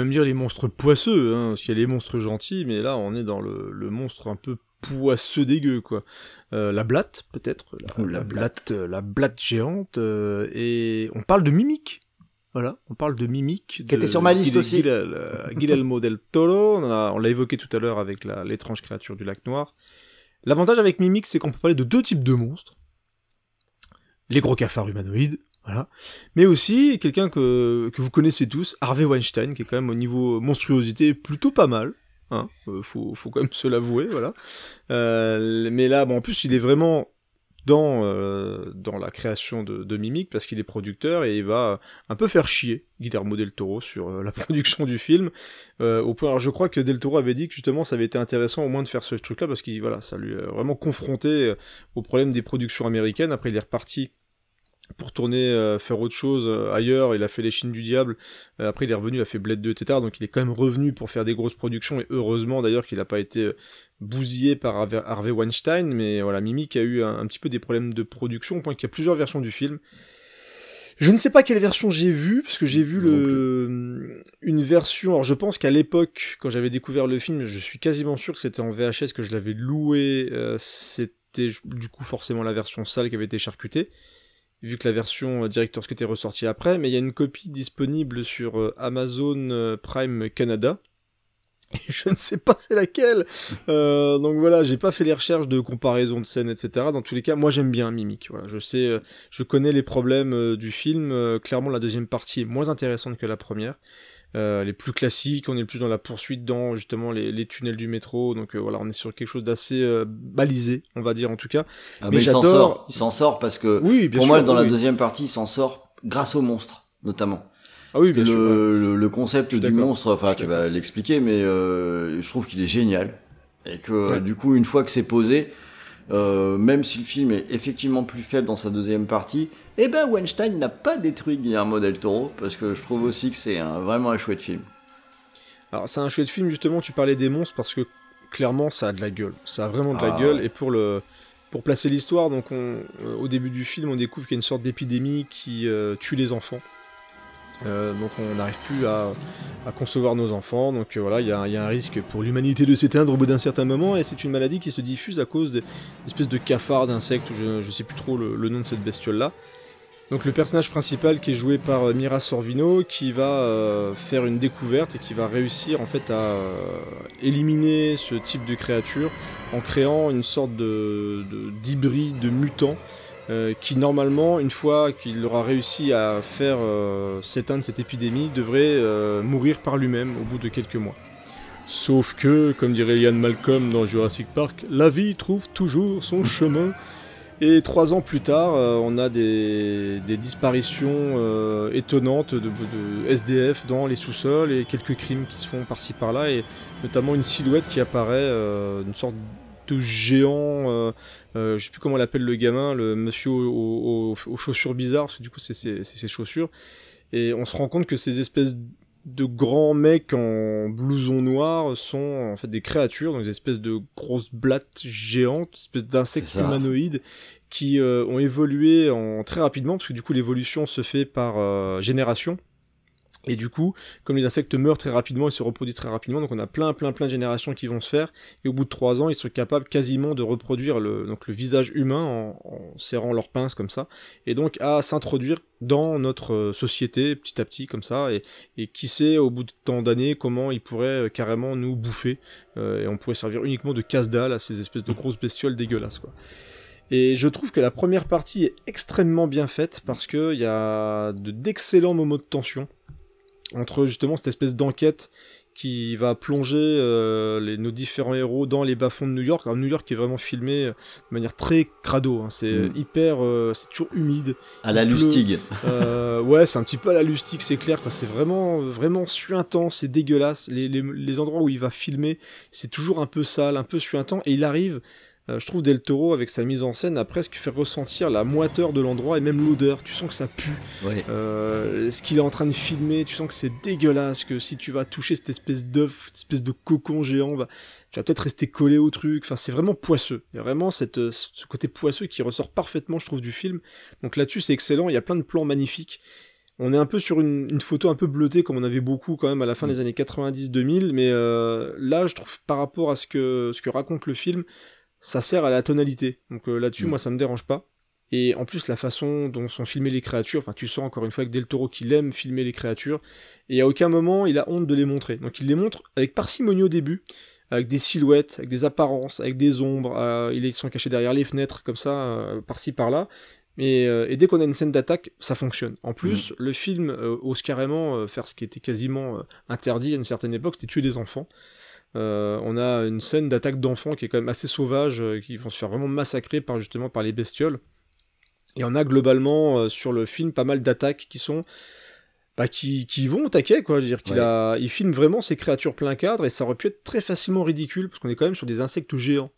Même dire les monstres poisseux, hein, parce qu'il y a les monstres gentils, mais là on est dans le, le monstre un peu poisseux dégueu quoi. Euh, la blatte peut-être, la, Oh, la la blatte, euh, la blatte géante, euh, et on parle de mimique. Voilà, on parle de mimique. Qui était sur ma liste aussi. Guil- Guillermo del Toro, on l'a évoqué tout à l'heure avec l'étrange créature du lac noir. L'avantage avec Mimic, c'est qu'on peut parler de deux types de monstres. Les gros cafards humanoïdes, voilà. Mais aussi quelqu'un que, que vous connaissez tous, Harvey Weinstein, qui est quand même au niveau monstruosité plutôt pas mal. Hein, euh, faut, faut quand même se l'avouer, voilà. Euh, mais là, bon, en plus, il est vraiment dans, euh, dans la création de, de Mimic, parce qu'il est producteur, et il va un peu faire chier Guillermo del Toro sur euh, la production du film. Euh, au point, alors je crois que Del Toro avait dit que justement ça avait été intéressant au moins de faire ce truc-là, parce qu'il voilà, ça lui a vraiment confronté euh, au problème des productions américaines. Après, il est reparti pour tourner, euh, faire autre chose euh, ailleurs. Il a fait Les Chines du Diable. Euh, après, il est revenu, il a fait Blade 2, etc. Donc, il est quand même revenu pour faire des grosses productions. Et heureusement, d'ailleurs, qu'il n'a pas été bousillé par Harvey, Weinstein. Mais voilà, Mimic a eu un, un petit peu des problèmes de production, au point qu'il y a plusieurs versions du film. Je ne sais pas quelle version j'ai vue, parce que j'ai vu le une version. Alors je pense qu'à l'époque, quand j'avais découvert le film, je suis quasiment sûr que c'était en VHS que je l'avais loué. euh, c'était du coup forcément la version sale qui avait été charcutée, vu que la version euh, Director's Cut est ressortie après. Mais il y a une copie disponible sur euh, Amazon euh, Prime Canada. Et je ne sais pas c'est laquelle. Euh, donc voilà, j'ai pas fait les recherches de comparaison de scènes, etc. Dans tous les cas, moi j'aime bien Mimic. Voilà, je sais, je connais les problèmes du film. Clairement, la deuxième partie est moins intéressante que la première. Euh, est plus classique, on est plus dans la poursuite dans justement les, les tunnels du métro. Donc euh, voilà, on est sur quelque chose d'assez euh, balisé, on va dire en tout cas. Ah, Mais mais il s'en sort, il s'en sort parce que Oui, bien pour sûr. moi, dans la deuxième partie, il s'en sort grâce au monstre, notamment. Ah oui, bien que sûr. ouais. le, le, le concept du monstre, enfin, tu vas l'expliquer, mais euh, je trouve qu'il est génial. Et que Ouais. du coup, une fois que c'est posé, euh, même si le film est effectivement plus faible dans sa deuxième partie, eh ben Weinstein n'a pas détruit Guillermo del Toro, parce que je trouve aussi que c'est un, vraiment un chouette film. Alors c'est un chouette film justement, tu parlais des monstres parce que clairement ça a de la gueule, ça a vraiment de la Ah, gueule et pour le pour placer l'histoire, donc on, euh, au début du film on découvre qu'il y a une sorte d'épidémie qui euh, tue les enfants. Euh, donc on n'arrive plus à, à concevoir nos enfants, donc euh, voilà, il y, a- il y a un risque pour l'humanité de s'éteindre au bout d'un certain moment, et c'est une maladie qui se diffuse à cause des espèces de cafards, d'insectes, ou je, je sais plus trop le, le nom de cette bestiole-là. Donc le personnage principal qui est joué par euh, Mira Sorvino qui va euh, faire une découverte et qui va réussir en fait à euh, éliminer ce type de créature en créant une sorte de de- d'hybride de, mutant qui normalement une fois qu'il aura réussi à faire s'éteindre cette épidémie devrait mourir par lui-même au bout de quelques mois. Sauf que, comme dirait Ian Malcolm dans Jurassic Park, la vie trouve toujours son chemin. Et trois ans plus tard, euh, on a des, des disparitions euh, étonnantes de, de SDF dans les sous-sols et quelques crimes qui se font par-ci par-là, et notamment une silhouette qui apparaît, euh, une sorte de géant, euh, euh, je sais plus comment l'appelle le gamin, le monsieur aux, aux- aux chaussures bizarres, parce que du coup c'est ses chaussures, et on se rend compte que ces espèces de grands mecs en blouson noir sont en fait des créatures, donc des espèces de grosses blattes géantes, espèces d'insectes humanoïdes qui euh, ont évolué en très rapidement, parce que du coup l'évolution se fait par euh, génération. Et du coup, comme les insectes meurent très rapidement, ils se reproduisent très rapidement, donc on a plein plein plein de générations qui vont se faire, et au bout de trois ans, ils sont capables quasiment de reproduire le, donc le visage humain en, serrant leurs pinces comme ça, et donc à s'introduire dans notre euh, société petit à petit comme ça, et, et qui sait au bout de tant d'années comment ils pourraient euh, carrément nous bouffer, euh, et on pourrait servir uniquement de casse-dalle à ces espèces de grosses bestioles dégueulasses quoi. Et je trouve que la première partie est extrêmement bien faite parce que il y a de d'excellents moments de tension entre justement cette espèce d'enquête qui va plonger euh, les, nos différents héros dans les bas-fonds de New York. Alors New York est vraiment filmé euh, de manière très crado, hein. c'est Mm. hyper, euh, c'est toujours humide. À la. Lustig. Euh, ouais, c'est un petit peu à la lustique, c'est clair. C'est vraiment, vraiment suintant, c'est dégueulasse. Les, les, les endroits où il va filmer, c'est toujours un peu sale, un peu suintant, et il arrive. Euh, je trouve Del Toro avec sa mise en scène à presque faire ressentir la moiteur de l'endroit et même l'odeur. Tu sens que ça pue. Ouais. Euh, ce qu'il est en train de filmer, tu sens que c'est dégueulasse, que si tu vas toucher cette espèce d'œuf, cette espèce de cocon géant, bah, tu vas peut-être rester collé au truc. Enfin, c'est vraiment poisseux. Il y a vraiment cette, euh, ce côté poisseux qui ressort parfaitement, je trouve, du film. Donc là-dessus, c'est excellent. Il y a plein de plans magnifiques. on est un peu sur une, une, photo un peu bleutée comme on avait beaucoup quand même à la fin Mm. des années 90-2000, mais euh, là je trouve par rapport à ce que, ce que raconte le film, ça sert à la tonalité. Donc euh, là-dessus, Mm. moi ça me dérange pas. Et en plus, la façon dont sont filmées les créatures, enfin, tu sens encore une fois avec Del Toro qu'il aime filmer les créatures, et à aucun moment il a honte de les montrer. Donc il les montre avec parcimonie au début, avec des silhouettes, avec des apparences, avec des ombres, euh, ils sont cachés derrière les fenêtres, comme ça, euh, par-ci par-là. Et, euh, et dès qu'on a une scène d'attaque, ça fonctionne. En plus, le film ose carrément faire ce qui était quasiment interdit à une certaine époque, c'était tuer des enfants. Euh, on a une scène d'attaque d'enfants qui est quand même assez sauvage, euh, qui vont se faire vraiment massacrer par justement par les bestioles. Et on a globalement euh, sur le film pas mal d'attaques qui sont bah, qui, qui vont au taquet quoi, dire qu'il Ouais. a il filme vraiment ces créatures plein cadre et ça aurait pu être très facilement ridicule parce qu'on est quand même sur des insectes géants.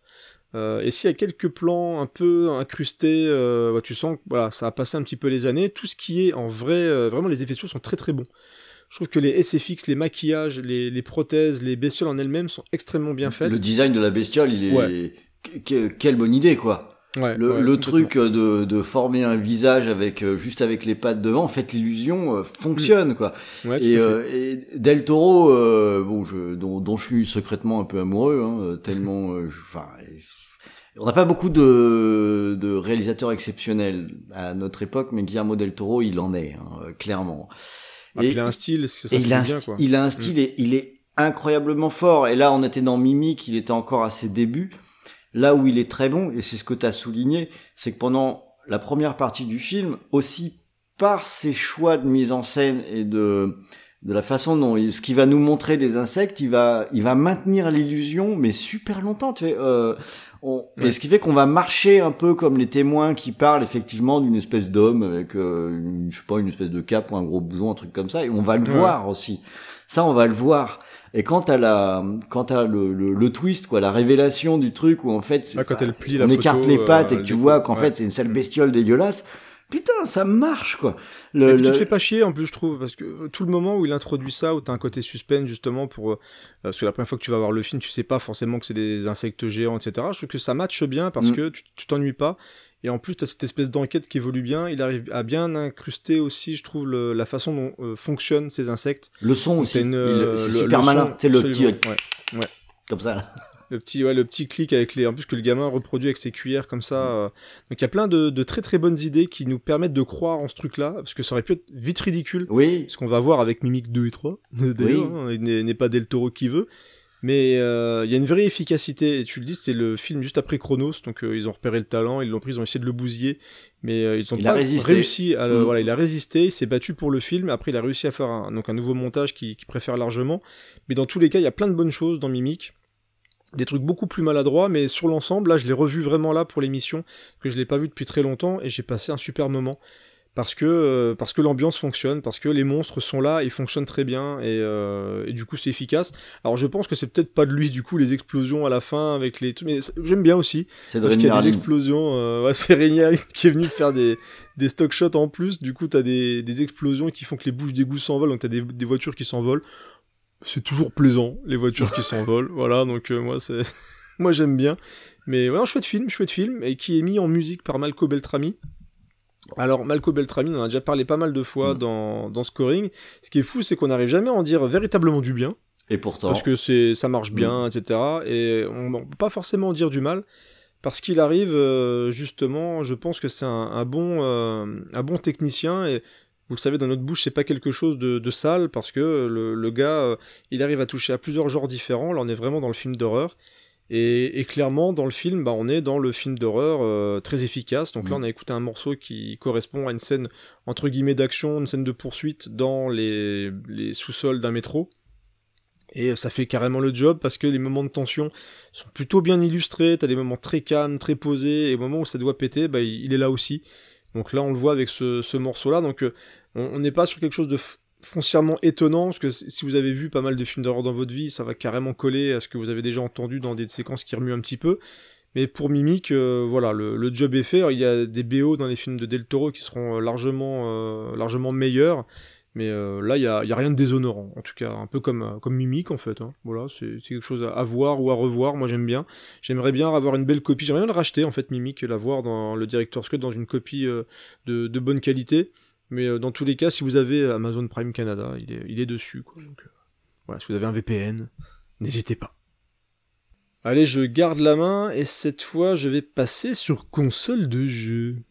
Et s'il y a quelques plans un peu incrustés, bah, tu sens que voilà, ça a passé un petit peu les années. Tout ce qui est en vrai, vraiment les effets spéciaux sont très très bons. Je trouve que les SFX, les maquillages, les, les prothèses, les bestioles en elles-mêmes sont extrêmement bien faites. Le design de la bestiole, il est. Ouais. Que- que- quelle bonne idée, quoi. Ouais, Le, ouais, le truc de, de former un visage avec euh, juste avec les pattes devant, en fait, l'illusion euh, fonctionne, quoi. Ouais, tout Et, euh, et Del Toro, euh, bon, je, dont, dont je suis secrètement un peu amoureux, hein, euh, tellement, euh, enfin, on n'a pas beaucoup de, de réalisateurs exceptionnels à notre époque, mais Guillermo Del Toro, il en est, hein, euh, clairement. Ah, il a un style, ça et il a, bien, quoi. Mm. il a un style et il est incroyablement fort. Et là, on était dans Mimic, il était encore à ses débuts. Là où il est très bon, et c'est ce que tu as souligné, c'est que pendant la première partie du film, aussi par ses choix de mise en scène et de de la façon dont il- ce qui va nous montrer des insectes, il va il va maintenir l'illusion, mais super longtemps. Tu sais, euh, on, Ouais. Et ce qui fait qu'on va marcher un peu comme les témoins qui parlent effectivement d'une espèce d'homme avec, euh, une, je sais pas, une espèce de cape ou un gros blouson, un truc comme ça, et on va le Ouais. voir aussi. Ça, on va le voir. Et quand t'as la, quand t'as le, le, le twist, quoi, la révélation du truc où en fait, c'est- Ouais, quand elle plie on la écarte photo, les pattes euh, et que tu vois qu'en fait c'est une sale bestiole dégueulasse. Putain, ça marche quoi. Et Le, puis le- tu te fais pas chier en plus, je trouve, parce que euh, tout le moment où il introduit ça, où t'as un côté suspense justement pour. euh, parce que la première fois que tu vas voir le film, tu sais pas forcément que c'est des insectes géants, etc. Je trouve que ça matche bien parce Mm. que tu t'ennuies pas. Et en plus, t'as cette espèce d'enquête qui évolue bien. Il arrive à bien incruster aussi, je trouve, le- la façon dont euh, fonctionnent ces insectes. le son aussi, c'est super le malin. C'est le petit absolument, ouais. comme ça. Là. Le petit, ouais, le petit clic avec les, en plus que le gamin reproduit avec ses cuillères comme ça. Euh. Donc il y a plein de, de très très bonnes idées qui nous permettent de croire en ce truc-là, parce que ça aurait pu être vite ridicule. Oui, Ce qu'on va voir avec Mimic 2 et 3, d'ailleurs, Oui. hein, il n'est pas Del Toro qui veut. Mais euh, il y a une vraie efficacité, et tu le dis, c'est le film juste après Chronos, donc euh, ils ont repéré le talent, ils l'ont pris, ils ont essayé de le bousiller, mais euh, ils ont Il pas réussi à le, Mm. voilà, il a résisté, il s'est battu pour le film, après il a réussi à faire un, donc un nouveau montage qui, qui préfère largement, mais dans tous les cas, il y a plein de bonnes choses dans Mimic, des trucs beaucoup plus maladroits, mais sur l'ensemble, là, je l'ai revu vraiment là pour l'émission, que je l'ai pas vu depuis très longtemps, et j'ai passé un super moment parce que euh, parce que l'ambiance fonctionne, parce que les monstres sont là, ils fonctionnent très bien et, euh, et du coup c'est efficace. Alors je pense que c'est peut-être pas de lui du coup les explosions à la fin avec les mais j'aime bien aussi c'est de parce qu'il y a des Rémi Harlin. explosions. Euh, ouais, c'est Régnal qui est venu faire des des stock shots en plus. Du coup t'as des des explosions qui font que les bouches d'égout s'envolent, donc t'as des des voitures qui s'envolent. C'est toujours plaisant les voitures qui s'envolent. Voilà donc euh, moi c'est moi j'aime bien. Mais ouais, un chouette film, chouette film, et qui est mis en musique par Malco Beltrami. Alors, Malco Beltrami, on en a déjà parlé pas mal de fois Mm. dans, dans Scoring. Ce qui est fou, c'est qu'on n'arrive jamais à en dire véritablement du bien, Et pourtant, parce que c'est ça marche bien, etc. Et on ne peut pas forcément en dire du mal, parce qu'il arrive, euh, justement, je pense que c'est un, un bon, euh, un bon technicien, et vous le savez, dans notre bouche, c'est pas quelque chose de, de sale, parce que le, le gars, euh, il arrive à toucher à plusieurs genres différents. Là, on est vraiment dans le film d'horreur. Et, et clairement, dans le film, bah, on est dans le film d'horreur euh, très efficace. Donc là, Mm. on a écouté un morceau qui correspond à une scène, entre guillemets, d'action, une scène de poursuite dans les, les sous-sols d'un métro. Et ça fait carrément le job parce que les moments de tension sont plutôt bien illustrés. T'as des moments très calmes, très posés. Et au moment où ça doit péter, bah, il il est là aussi. Donc là, on le voit avec ce, ce morceau-là. Donc euh, on n'est pas sur quelque chose de foncièrement étonnant, parce que si vous avez vu pas mal de films d'horreur dans votre vie, ça va carrément coller à ce que vous avez déjà entendu dans des séquences qui remuent un petit peu. Mais pour Mimic, euh, voilà, le, job est fait. Il y a des BO dans les films de Del Toro qui seront euh, largement, euh, largement meilleurs. Mais là, il y a, a rien de déshonorant, en tout cas, un peu comme, comme Mimic en fait. hein. Voilà, c'est quelque chose à, voir ou à revoir. Moi, j'aime bien. J'aimerais bien avoir une belle copie. J'aimerais bien le racheter en fait, Mimic, et l'avoir dans le director's cut dans une copie de bonne qualité. Mais euh, dans tous les cas, si vous avez Amazon Prime Canada, il est, dessus. Donc, euh, voilà, si vous avez un VPN, n'hésitez pas. Allez, je garde la main et cette fois, je vais passer sur console de jeu.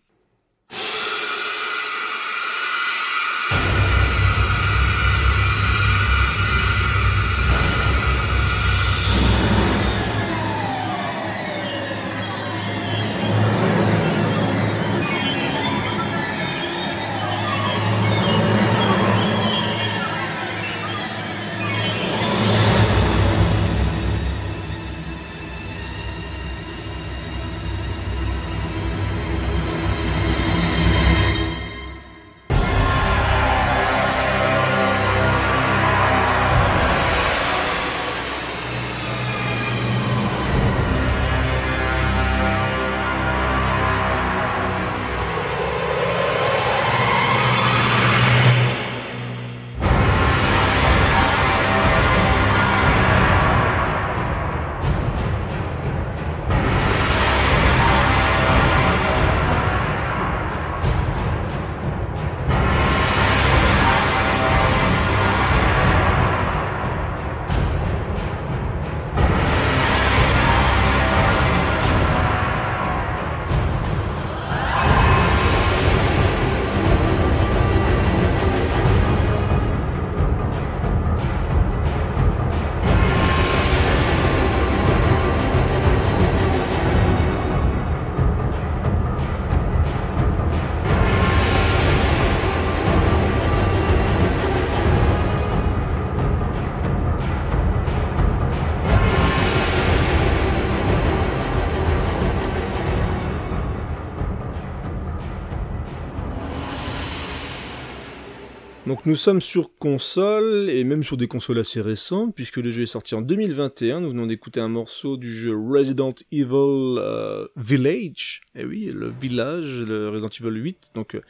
Donc nous sommes sur console, et même sur des consoles assez récentes, puisque le jeu est sorti en 2021. Nous venons d'écouter un morceau du jeu Resident Evil euh, Village. Eh oui, le village, le Resident Evil 8. Donc euh,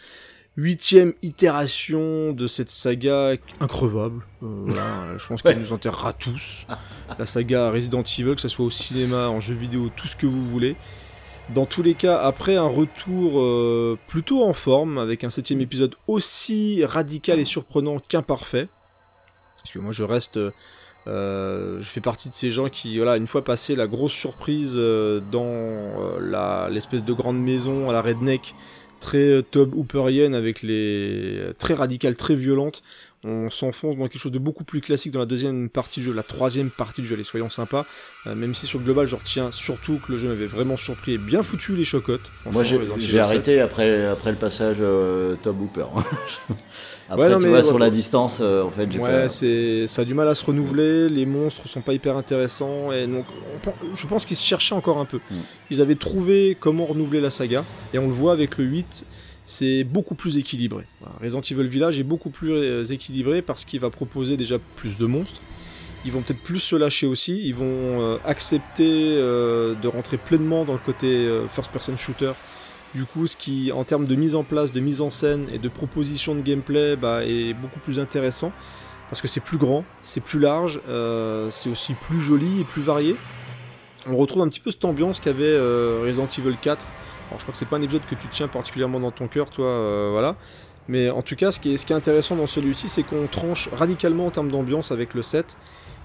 huitième itération de cette saga increvable. Euh, voilà, je pense qu'elle nous enterrera tous. La saga Resident Evil, que ce soit au cinéma, en jeu vidéo, tout ce que vous voulez. Dans tous les cas, après un retour euh, plutôt en forme, avec un septième épisode aussi radical et surprenant qu'imparfait, parce que moi je reste, euh, je fais partie de ces gens qui, voilà, une fois passé la grosse surprise euh, dans euh, l'espèce de grande maison à la redneck, très euh, Tob Hooperienne avec les très radicales, très violentes, on s'enfonce dans quelque chose de beaucoup plus classique dans la deuxième partie du jeu, la troisième partie du jeu, allez soyons sympas, euh, même si sur le global je retiens surtout que le jeu m'avait vraiment surpris et bien foutu les chocottes. Moi, j'ai Resident Evil j'ai 7. arrêté après, après le passage euh, Top Hooper. après, Ouais, non, tu mais vois, ouais, sur ouais. la distance, euh, en fait, j'ai Ouais, c'est ça a du mal à se renouveler, les monstres sont pas hyper intéressants et donc on je pense qu'ils se cherchaient encore un peu. Mm. Ils avaient trouvé comment renouveler la saga et on le voit avec le 8, c'est beaucoup plus équilibré. Resident Evil Village est beaucoup plus euh, équilibré parce qu'il va proposer déjà plus de monstres. Ils vont peut-être plus se lâcher aussi, ils vont euh, accepter euh, de rentrer pleinement dans le côté euh, first person shooter. Du coup, ce qui, en termes de mise en place, de mise en scène et de proposition de gameplay, bah, est beaucoup plus intéressant parce que c'est plus grand, c'est plus large, c'est aussi plus joli et plus varié. On retrouve un petit peu cette ambiance qu'avait Resident Evil 4. Je crois que c'est pas un épisode que tu tiens particulièrement dans ton cœur, toi, euh, voilà. Mais en tout cas, ce qui est, ce qui est intéressant dans celui-ci, c'est qu'on tranche radicalement en termes d'ambiance avec le 7.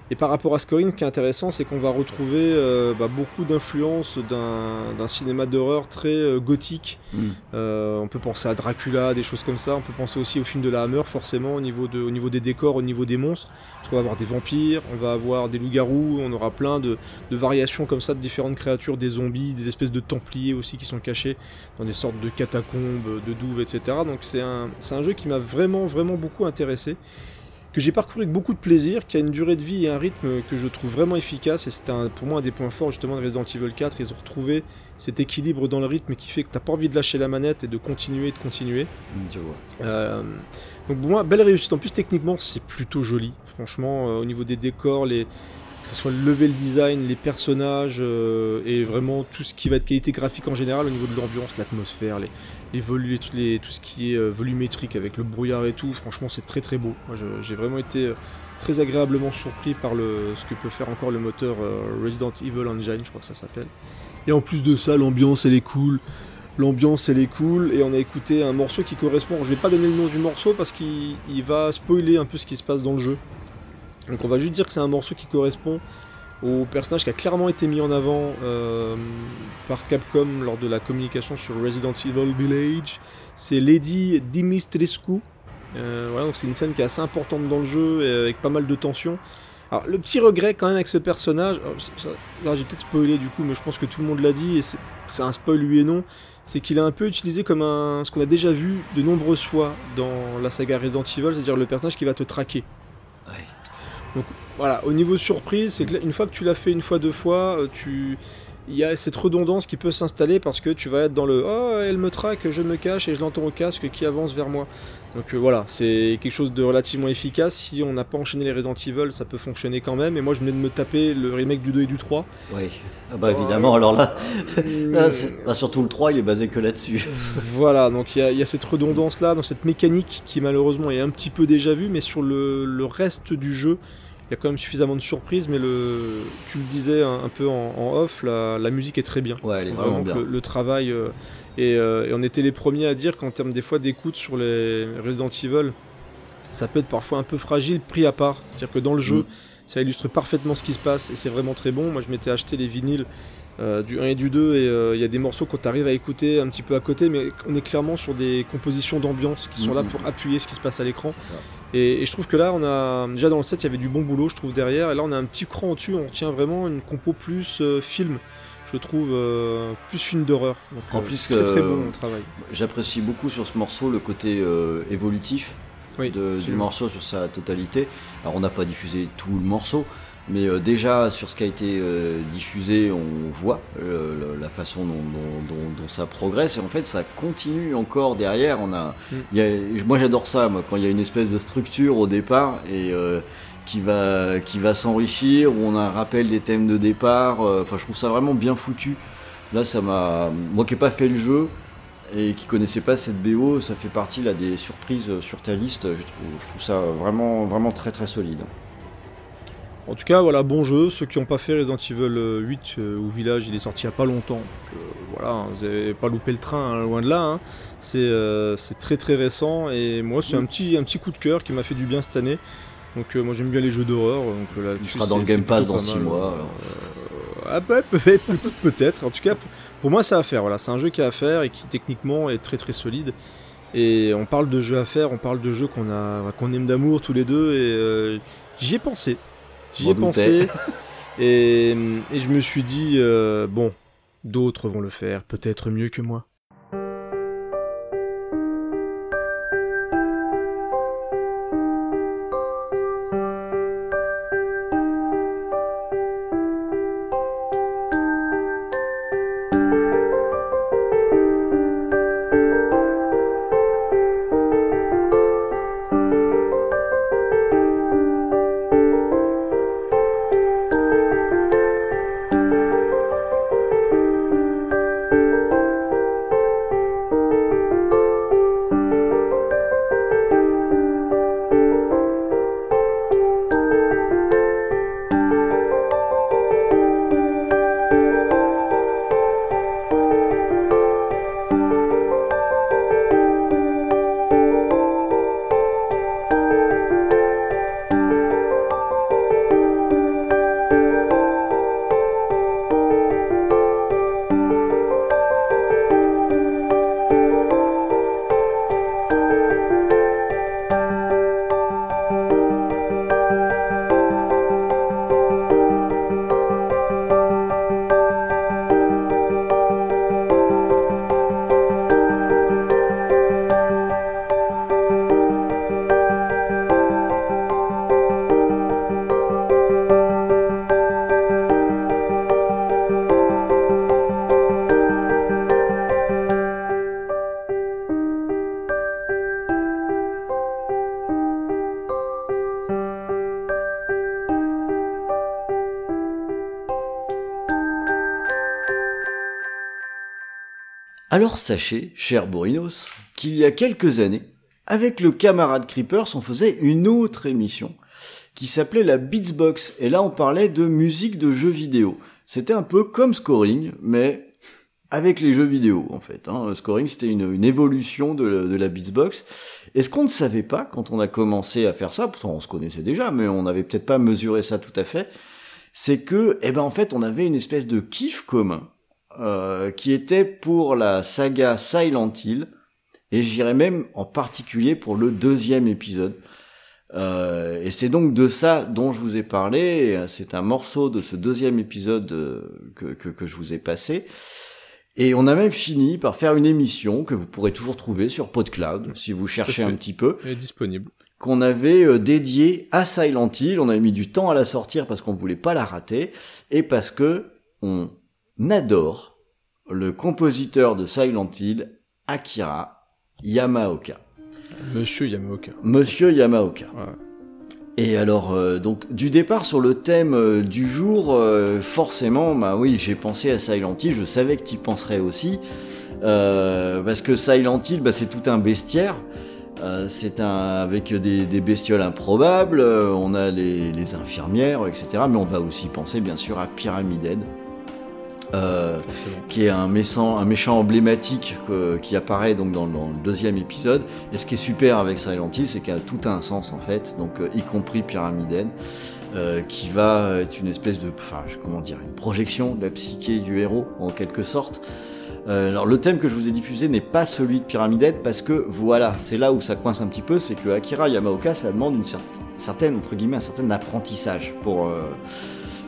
Et par rapport à Scoring, ce qui est intéressant, c'est qu'on va retrouver euh, bah, beaucoup d'influences d'un cinéma d'horreur très euh, gothique. Mm. Euh, on peut penser à Dracula, des choses comme ça. On peut penser aussi au film de la Hammer, forcément, au niveau, de, au niveau des décors, au niveau des monstres. Parce qu'on va avoir des vampires, on va avoir des loups-garous, on aura plein de, de variations comme ça de différentes créatures, des zombies, des espèces de templiers aussi qui sont cachés dans des sortes de catacombes, de douves, etc. Donc c'est un, c'est un jeu qui m'a vraiment, vraiment beaucoup intéressé que j'ai parcouru avec beaucoup de plaisir, qui a une durée de vie et un rythme que je trouve vraiment efficace, et un- pour moi un des points forts justement de Resident Evil 4, ils ont retrouvé cet équilibre dans le rythme qui fait que t'as pas envie de lâcher la manette et de continuer, de continuer. Mm, Je vois. Euh, donc pour moi, belle réussite, en plus techniquement c'est plutôt joli, franchement euh, au niveau des décors, les... que ce soit le level design, les personnages, euh, et vraiment tout ce qui va être qualité graphique en général, au niveau de l'ambiance, l'atmosphère, les, volu- tout, les- tout ce qui est euh, volumétrique avec le brouillard et tout, franchement c'est très très beau. J'ai vraiment été euh, très agréablement surpris par le, ce que peut faire encore le moteur euh, Resident Evil Engine, je crois que ça s'appelle. Et en plus de ça, l'ambiance elle est cool. L'ambiance elle est cool et on a écouté un morceau qui correspond. Je vais pas donner le nom du morceau parce qu'il il va spoiler un peu ce qui se passe dans le jeu. Donc on va juste dire que c'est un morceau qui correspond au personnage qui a clairement été mis en avant euh, par Capcom lors de la communication sur Resident Evil Village. C'est Lady Dimitrescu. Euh, voilà, donc c'est une scène qui est assez importante dans le jeu et avec pas mal de tension. Alors le petit regret quand même avec ce personnage, ça- là j'ai peut-être spoilé du coup, mais je pense que tout le monde l'a dit et c'est un spoil oui et non, c'est qu'il est un peu utilisé comme un ce qu'on a déjà vu de nombreuses fois dans la saga Resident Evil, c'est-à-dire le personnage qui va te traquer. Ouais. Donc voilà, au niveau surprise, c'est que une fois que tu l'as fait une fois, deux fois, euh, tu il y a cette redondance qui peut s'installer parce que tu vas être dans le oh elle me traque, je me cache et je l'entends au casque qui avance vers moi. Donc euh, voilà, c'est quelque chose de relativement efficace. Si on n'a pas enchaîné les Resident Evil, ça peut fonctionner quand même. Et moi je venais de me taper le remake du 2 et du 3. Oui. Ah bah évidemment, alors là, bah, surtout le 3, il est basé que là-dessus. Voilà, donc il y, a- il y a cette redondance là, dans cette mécanique qui malheureusement est un petit peu déjà vue, mais sur le, le reste du jeu, y a quand même suffisamment de surprises. Mais le, tu le disais un, un peu en, en off, la, la musique est très bien. Ouais, elle est vraiment bien. Le, le travail, euh, et, euh, et on était les premiers à dire qu'en termes des fois d'écoute sur les Resident Evil, ça peut être parfois un peu fragile, pris à part. C'est-à-dire que dans le jeu, Mm. ça illustre parfaitement ce qui se passe et c'est vraiment très bon. Moi, je m'étais acheté les vinyles euh, du 1 et du 2 et euh, il y a des morceaux qu'on arrive à écouter un petit peu à côté, mais on est clairement sur des compositions d'ambiance qui sont là Mhm. pour appuyer ce qui se passe à l'écran. Et, et je trouve que là, on a déjà dans le set, il y avait du bon boulot, je trouve derrière, et là, on a un petit cran au-dessus, on tient vraiment une compo plus euh, film. Je trouve euh, plus film d'horreur. En plus très que- très bon travail. J'apprécie beaucoup sur ce morceau le côté euh, évolutif Oui, de- du morceau sur sa totalité. Alors on n'a pas diffusé tout le morceau, mais euh, déjà sur ce qui a été euh, diffusé, on voit euh, la façon dont, dont- dont- dont ça progresse et en fait ça continue encore derrière. On a, Mm. il y a- moi j'adore ça, moi quand il y a une espèce de structure au départ et qui va qui va s'enrichir, où on a un rappel des thèmes de départ. Enfin je trouve ça vraiment bien foutu. Là ça m'a, moi qui n'ai pas fait le jeu et qui connaissait pas cette BO, ça fait partie là des surprises sur ta liste. Je trouve, je trouve ça vraiment, vraiment très très solide. En tout cas, voilà, bon jeu. Ceux qui n'ont pas fait Resident Evil euh, 8 euh, au village, il est sorti il n'y a pas longtemps. Donc, euh, voilà, hein, vous n'avez pas loupé le train, hein, loin de là. hein. C'est euh, c'est très très récent et moi, c'est un, petit, un petit coup de cœur qui m'a fait du bien cette année. Donc, euh, moi, j'aime bien les jeux d'horreur. Donc, euh, là, Tu seras dans le Game Pass dans pas 6 mal. mois. alors. Ah bah, peut- peut- peut-être. En tout cas, pour- pour moi, c'est à faire. Voilà, c'est un jeu qui est à faire et qui techniquement est très très solide. Et on parle de jeux à faire, on parle de jeux qu'on a, qu'on aime d'amour tous les deux. Et euh, j'y ai pensé. J'y ai pensé. Et, et je me suis dit, euh, bon, d'autres vont le faire, peut-être mieux que moi. Alors sachez, cher Borinos, qu'il y a quelques années, avec le camarade Creepers, on faisait une autre émission qui s'appelait la Beatsbox. Et là, on parlait de musique de jeux vidéo. C'était un peu comme scoring, mais avec les jeux vidéo en fait. Hein. Scoring c'était une, évolution de, la- de la Beatsbox. Et ce qu'on ne savait pas quand on a commencé à faire ça, pourtant on se connaissait déjà, mais on n'avait peut-être pas mesuré ça tout à fait, c'est que, eh ben en fait, on avait une espèce de kiff commun euh, qui était pour la saga Silent Hill, et j'irais même en particulier pour le deuxième épisode. Euh, et c'est donc de ça dont je vous ai parlé. euh, C'est un morceau de ce deuxième épisode euh, que, que, que je vous ai passé. Et on a même fini par faire une émission que vous pourrez toujours trouver sur PodCloud si vous cherchez un petit peu Elle est disponible. qu'on avait euh, dédié à Silent Hill. On a mis du temps à la sortir parce qu'on voulait pas la rater et parce que on adore le compositeur de Silent Hill, Akira Yamaoka. Monsieur Yamaoka. Monsieur Yamaoka. Et alors, euh, donc, du départ sur le thème euh, du jour, euh, forcément, bah oui, j'ai pensé à Silent Hill, je savais que tu y penserais aussi, parce que Silent Hill, bah, c'est tout un bestiaire, c'est un avec des, des bestioles improbables, on a les, les infirmières, etc., mais on va aussi penser, bien sûr, à Pyramid Head. Euh, qui est un méchant, un méchant emblématique que- qui apparaît donc dans, dans le deuxième épisode. Et ce qui est super avec Silent Hill, c'est qu'il a tout un sens en fait, donc euh, y compris Pyramid Head, euh, qui va être une espèce de, enfin, comment dire, une projection de la psyché du héros en quelque sorte. Euh, alors le thème que je vous ai diffusé n'est pas celui de Pyramid Head parce que voilà, c'est là où ça coince un petit peu, c'est que Akira Yamaoka, ça demande une cer- certaine entre guillemets un certain apprentissage pour euh,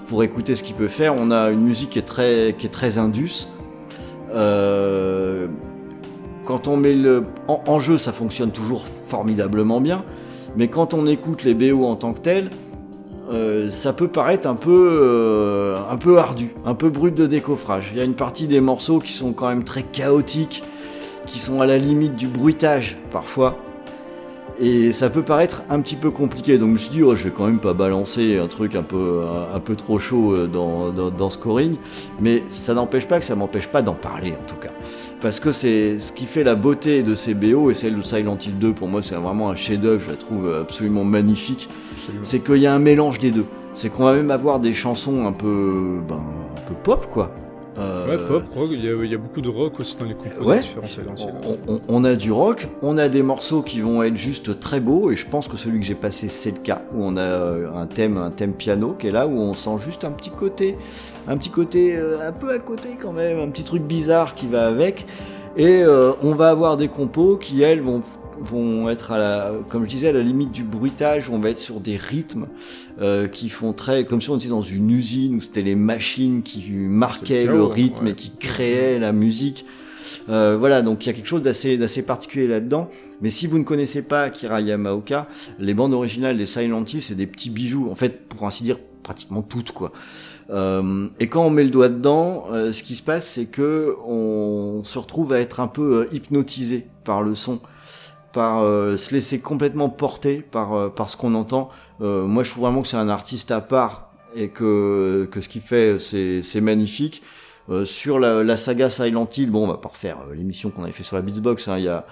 pour écouter ce qu'il peut faire. On a une musique qui est très, qui est très indus. Euh, quand on met le en, jeu, ça fonctionne toujours formidablement bien. Mais quand on écoute les BO en tant que tels, euh, ça peut paraître un peu, euh, un peu ardu, un peu brut de décoffrage. Il y a une partie des morceaux qui sont quand même très chaotiques, qui sont à la limite du bruitage parfois. Et ça peut paraître un petit peu compliqué, donc je me suis dit, oh, je vais quand même pas balancer un truc un peu, un, un peu trop chaud euh, dans, dans, dans Scoring, mais ça n'empêche pas que ça m'empêche pas d'en parler en tout cas. Parce que c'est ce qui fait la beauté de ces BO, et celle de Silent Hill 2, pour moi c'est vraiment un chef-d'œuvre, je la trouve absolument magnifique, c'est qu'il y a un mélange des deux. C'est qu'on va même avoir des chansons un peu, ben, un peu pop quoi. Euh, Ouais, pop, rock, il y, a, il y a beaucoup de rock aussi dans les compos Ouais. on, on- on a du rock, on a des morceaux qui vont être juste très beaux, et je pense que celui que j'ai passé c'est le cas, où on a euh, un thème, un thème piano qui est là, où on sent juste un petit côté, un petit côté euh, un peu à côté quand même, un petit truc bizarre qui va avec, et euh, on va avoir des compos qui elles vont vont être à la, comme je disais, à la limite du bruitage, on va être sur des rythmes euh, qui font très, comme si on était dans une usine où c'était les machines qui marquaient le rythme ouais. et qui créaient la musique. Euh, voilà, donc il y a quelque chose d'assez d'assez particulier là-dedans. Mais si vous ne connaissez pas Akira Yamaoka, les bandes originales des Silent Hill, c'est des petits bijoux. En fait, pour ainsi dire, pratiquement toutes quoi. Euh, et quand on met le doigt dedans, euh, ce qui se passe, c'est que on se retrouve à être un peu euh, hypnotisé par le son, par euh, se laisser complètement porter par euh, par ce qu'on entend. Euh, moi, je trouve vraiment que c'est un artiste à part et que que ce qu'il fait, c'est magnifique. Euh, sur la, la saga Silent Hill, bon, on va pas refaire euh, l'émission qu'on avait fait sur la Beatsbox. Hein, y a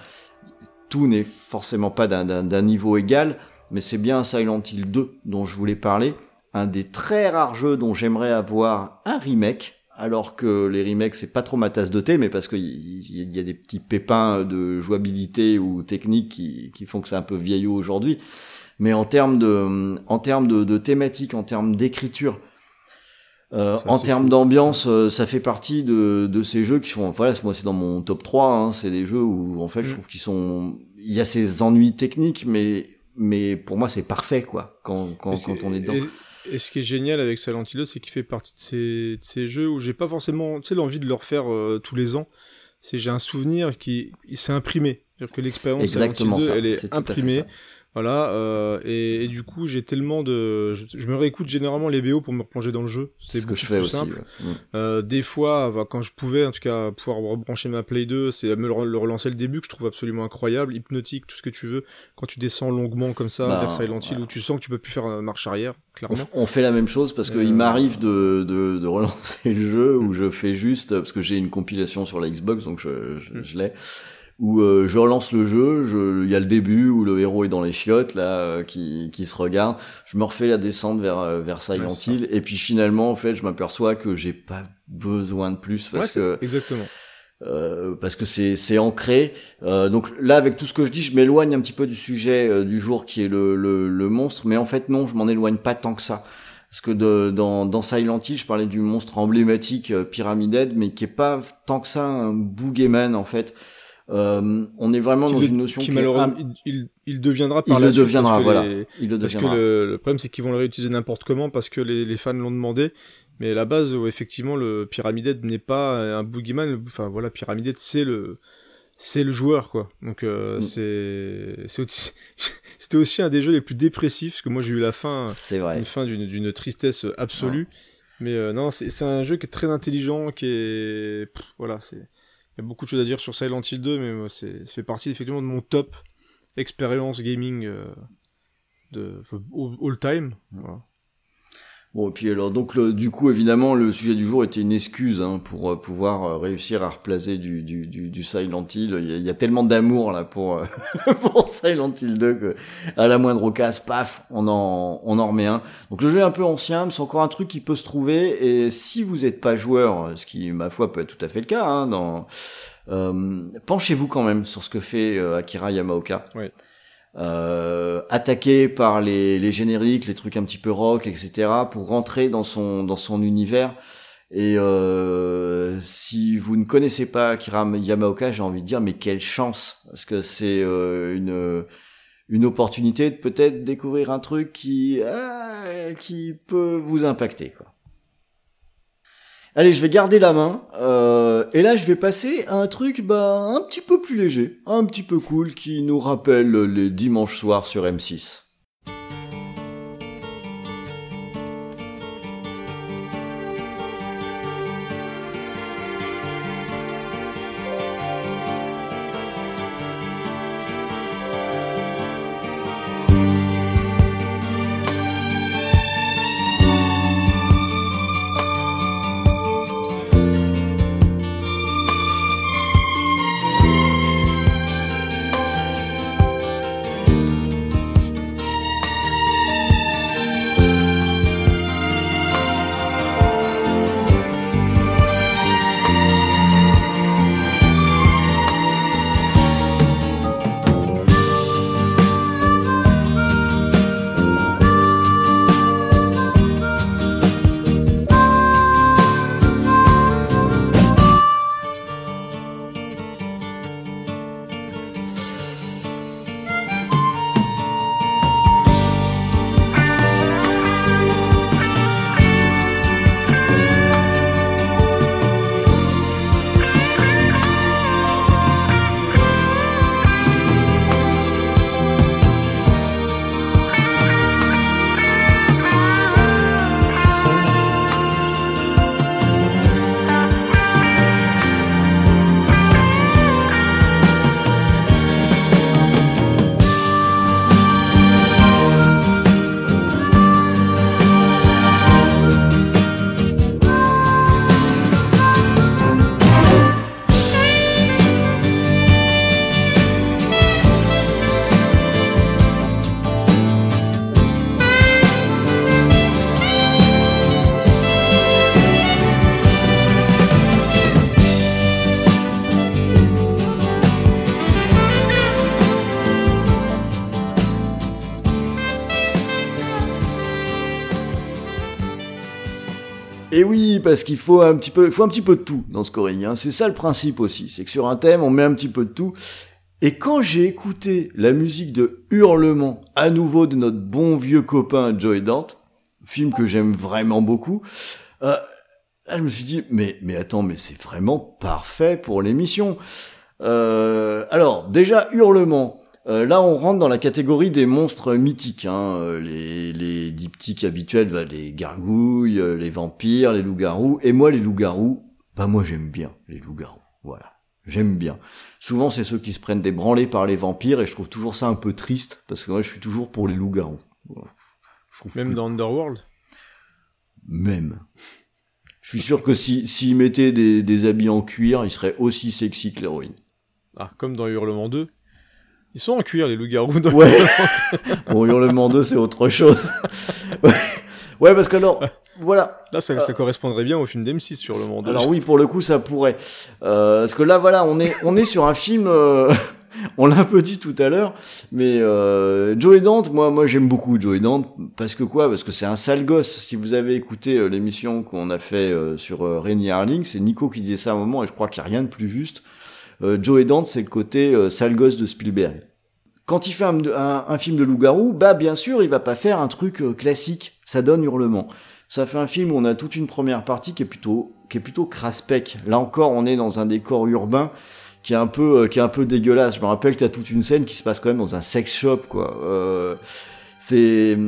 tout n'est forcément pas d'un niveau égal, mais c'est bien Silent Hill 2 dont je voulais parler, un des très rares jeux dont j'aimerais avoir un remake. Alors que les remakes c'est pas trop ma tasse de thé, mais parce qu'il y, y a des petits pépins de jouabilité ou technique qui, qui font que c'est un peu vieillot aujourd'hui. Mais en termes de, en termes de, de thématique, en termes d'écriture, euh, en termes d'ambiance, euh, ça fait partie de, de ces jeux qui sont, voilà, moi c'est dans mon top 3, hein, c'est des jeux où en fait je Mm. trouve qu'ils sont, il y a ces ennuis techniques, mais, mais pour moi c'est parfait quoi, quand, quand, quand on est dedans. Et, et ce qui est génial avec Silent Hill 2, c'est qu'il fait partie de ces, de ces jeux où j'ai pas forcément tu sais, l'envie de le refaire euh, tous les ans. C'est j'ai un souvenir qui s'est imprimé. C'est-à-dire que l'expérience Silent Hill Exactement 2, ça, elle est imprimée. Voilà, euh, et, et du coup, j'ai tellement de. Je, je me réécoute généralement les BO pour me replonger dans le jeu. C'est ce que beaucoup je fais plus aussi. simple. ouais. Mm. Euh, des fois, bah, quand je pouvais, en tout cas, pouvoir rebrancher ma Play 2, c'est me le, le relancer le début que je trouve absolument incroyable, hypnotique, tout ce que tu veux. Quand tu descends longuement comme ça Bah, vers Silent Hill, où tu sens que tu peux plus faire euh, marche arrière, clairement. on fait la même chose parce qu'il Euh, m'arrive de, de, de relancer le jeu où je fais juste, parce que j'ai une compilation sur la Xbox, donc je, je, Mm. je l'ai, où euh, je relance le jeu, je- il y a le début où le héros est dans les chiottes là, euh, qui, qui se regarde. Je me refais la descente vers euh, vers Silent Ouais. Hill et puis finalement en fait je m'aperçois que j'ai pas besoin de plus Ouais, parce c'est- que Exactement. euh, parce que c'est c'est ancré. Euh, donc là, avec tout ce que je dis, je m'éloigne un petit peu du sujet euh, du jour qui est le, le, le monstre, mais en fait non, je m'en éloigne pas tant que ça. Parce que de, dans, dans Silent Hill, je parlais du monstre emblématique euh, Pyramid Head, mais qui est pas tant que ça un boogeyman en fait. Euh, on est vraiment dans le- une notion qui qui malheureusement, il, il, il deviendra il par le la suite, deviendra, voilà. les- il le Parce que deviendra. le, le problème, c'est qu'ils vont le réutiliser n'importe comment parce que les, les fans l'ont demandé. Mais à la base, effectivement, le Pyramid Head n'est pas un boogeyman. le- Enfin, voilà, Pyramid Head, c'est le, c'est le joueur, quoi. Donc, euh, Mm. c'est, c'est aussi- c'était aussi un des jeux les plus dépressifs parce que moi, j'ai eu la fin, C'est vrai. une fin d'une, d'une tristesse absolue. Mais euh, non, c'est, c'est un jeu qui est très intelligent, qui est, pff, voilà, c'est, il y a beaucoup de choses à dire sur Silent Hill 2, mais moi, c'est, ça fait partie effectivement de mon top expérience gaming euh, de all, all time. Voilà. Bon, et puis alors, donc, le- du coup, évidemment, le sujet du jour était une excuse hein, pour euh, pouvoir euh, réussir à replacer du, du, du, du Silent Hill. Il y a, tellement d'amour là pour, euh, pour Silent Hill 2 que à la moindre occasion, paf, on en, on en remet un. Donc le jeu est un peu ancien, mais c'est encore un truc qui peut se trouver. Et si vous n'êtes pas joueur, ce qui, ma foi, peut être tout à fait le cas, hein, dans, penchez-vous quand même sur ce que fait Akira Yamaoka. Ouais. Euh, attaqué par les, les génériques, les trucs un petit peu rock, etc., pour rentrer dans son dans son univers. Et euh, si vous ne connaissez pas Akira Yamaoka, j'ai envie de dire, mais quelle chance, parce que c'est euh, une une opportunité de peut-être découvrir un truc qui euh, qui peut vous impacter. Quoi. Allez, je vais garder la main. euh, et là, je vais passer à un truc bah, un petit peu plus léger, un petit peu cool, qui nous rappelle les dimanches soirs sur M6. Parce qu'il faut un petit peu, il faut un petit peu de tout dans scoring. Hein. C'est ça le principe aussi, c'est que sur un thème, on met un petit peu de tout. Et quand j'ai écouté la musique de Hurlement, à nouveau de notre bon vieux copain Joey Dante, film que j'aime vraiment beaucoup, euh, je me suis dit, mais, mais attends, mais c'est vraiment parfait pour l'émission. Euh, alors, déjà, Hurlement. Euh, là, on rentre dans la catégorie des monstres mythiques, hein, euh, les, les diptyques habituels, bah, les gargouilles, euh, les vampires, les loups-garous. Et moi, les loups-garous, bah moi j'aime bien les loups-garous. Voilà, j'aime bien. Souvent, c'est ceux qui se prennent des par les vampires, et je trouve toujours ça un peu triste, parce que moi, je suis toujours pour les loups-garous. Voilà. Même plus- dans Underworld? Même. Je suis sûr que si s'ils mettaient des, des habits en cuir, ils seraient aussi sexy que l'héroïne. Ah, comme dans Hurlement 2. Ils sont en cuir, les loups-garous. dans Ouais. bon, Hurlement 2, c'est autre chose. ouais. ouais, parce que alors, voilà. Là, ça, ça correspondrait bien au film d'M6, Hurlement 2. Alors oui, pour le coup, ça pourrait. Euh, parce que là, voilà, on est, on est sur un film. euh, on l'a un peu dit tout à l'heure, mais euh, Joe et Dante, moi, moi, j'aime beaucoup Joe et Dante parce que quoi? Parce que c'est un sale gosse. Si vous avez écouté euh, l'émission qu'on a fait euh, sur euh, Rainy Harling, c'est Nico qui disait ça à un moment, et je crois qu'il n'y a rien de plus juste. Euh, Joe et Dante, c'est le côté euh, sale gosse de Spielberg. Quand il fait un, film de loup-garou, bah bien sûr, il va pas faire un truc euh, classique. Ça donne hurlement. Ça fait un film où on a toute une première partie qui est plutôt qui est plutôt craspec. Là encore, on est dans un décor urbain qui est un peu euh, qui est un peu dégueulasse. Je me rappelle que t'as toute une scène qui se passe quand même dans un sex shop, quoi. Euh, c'est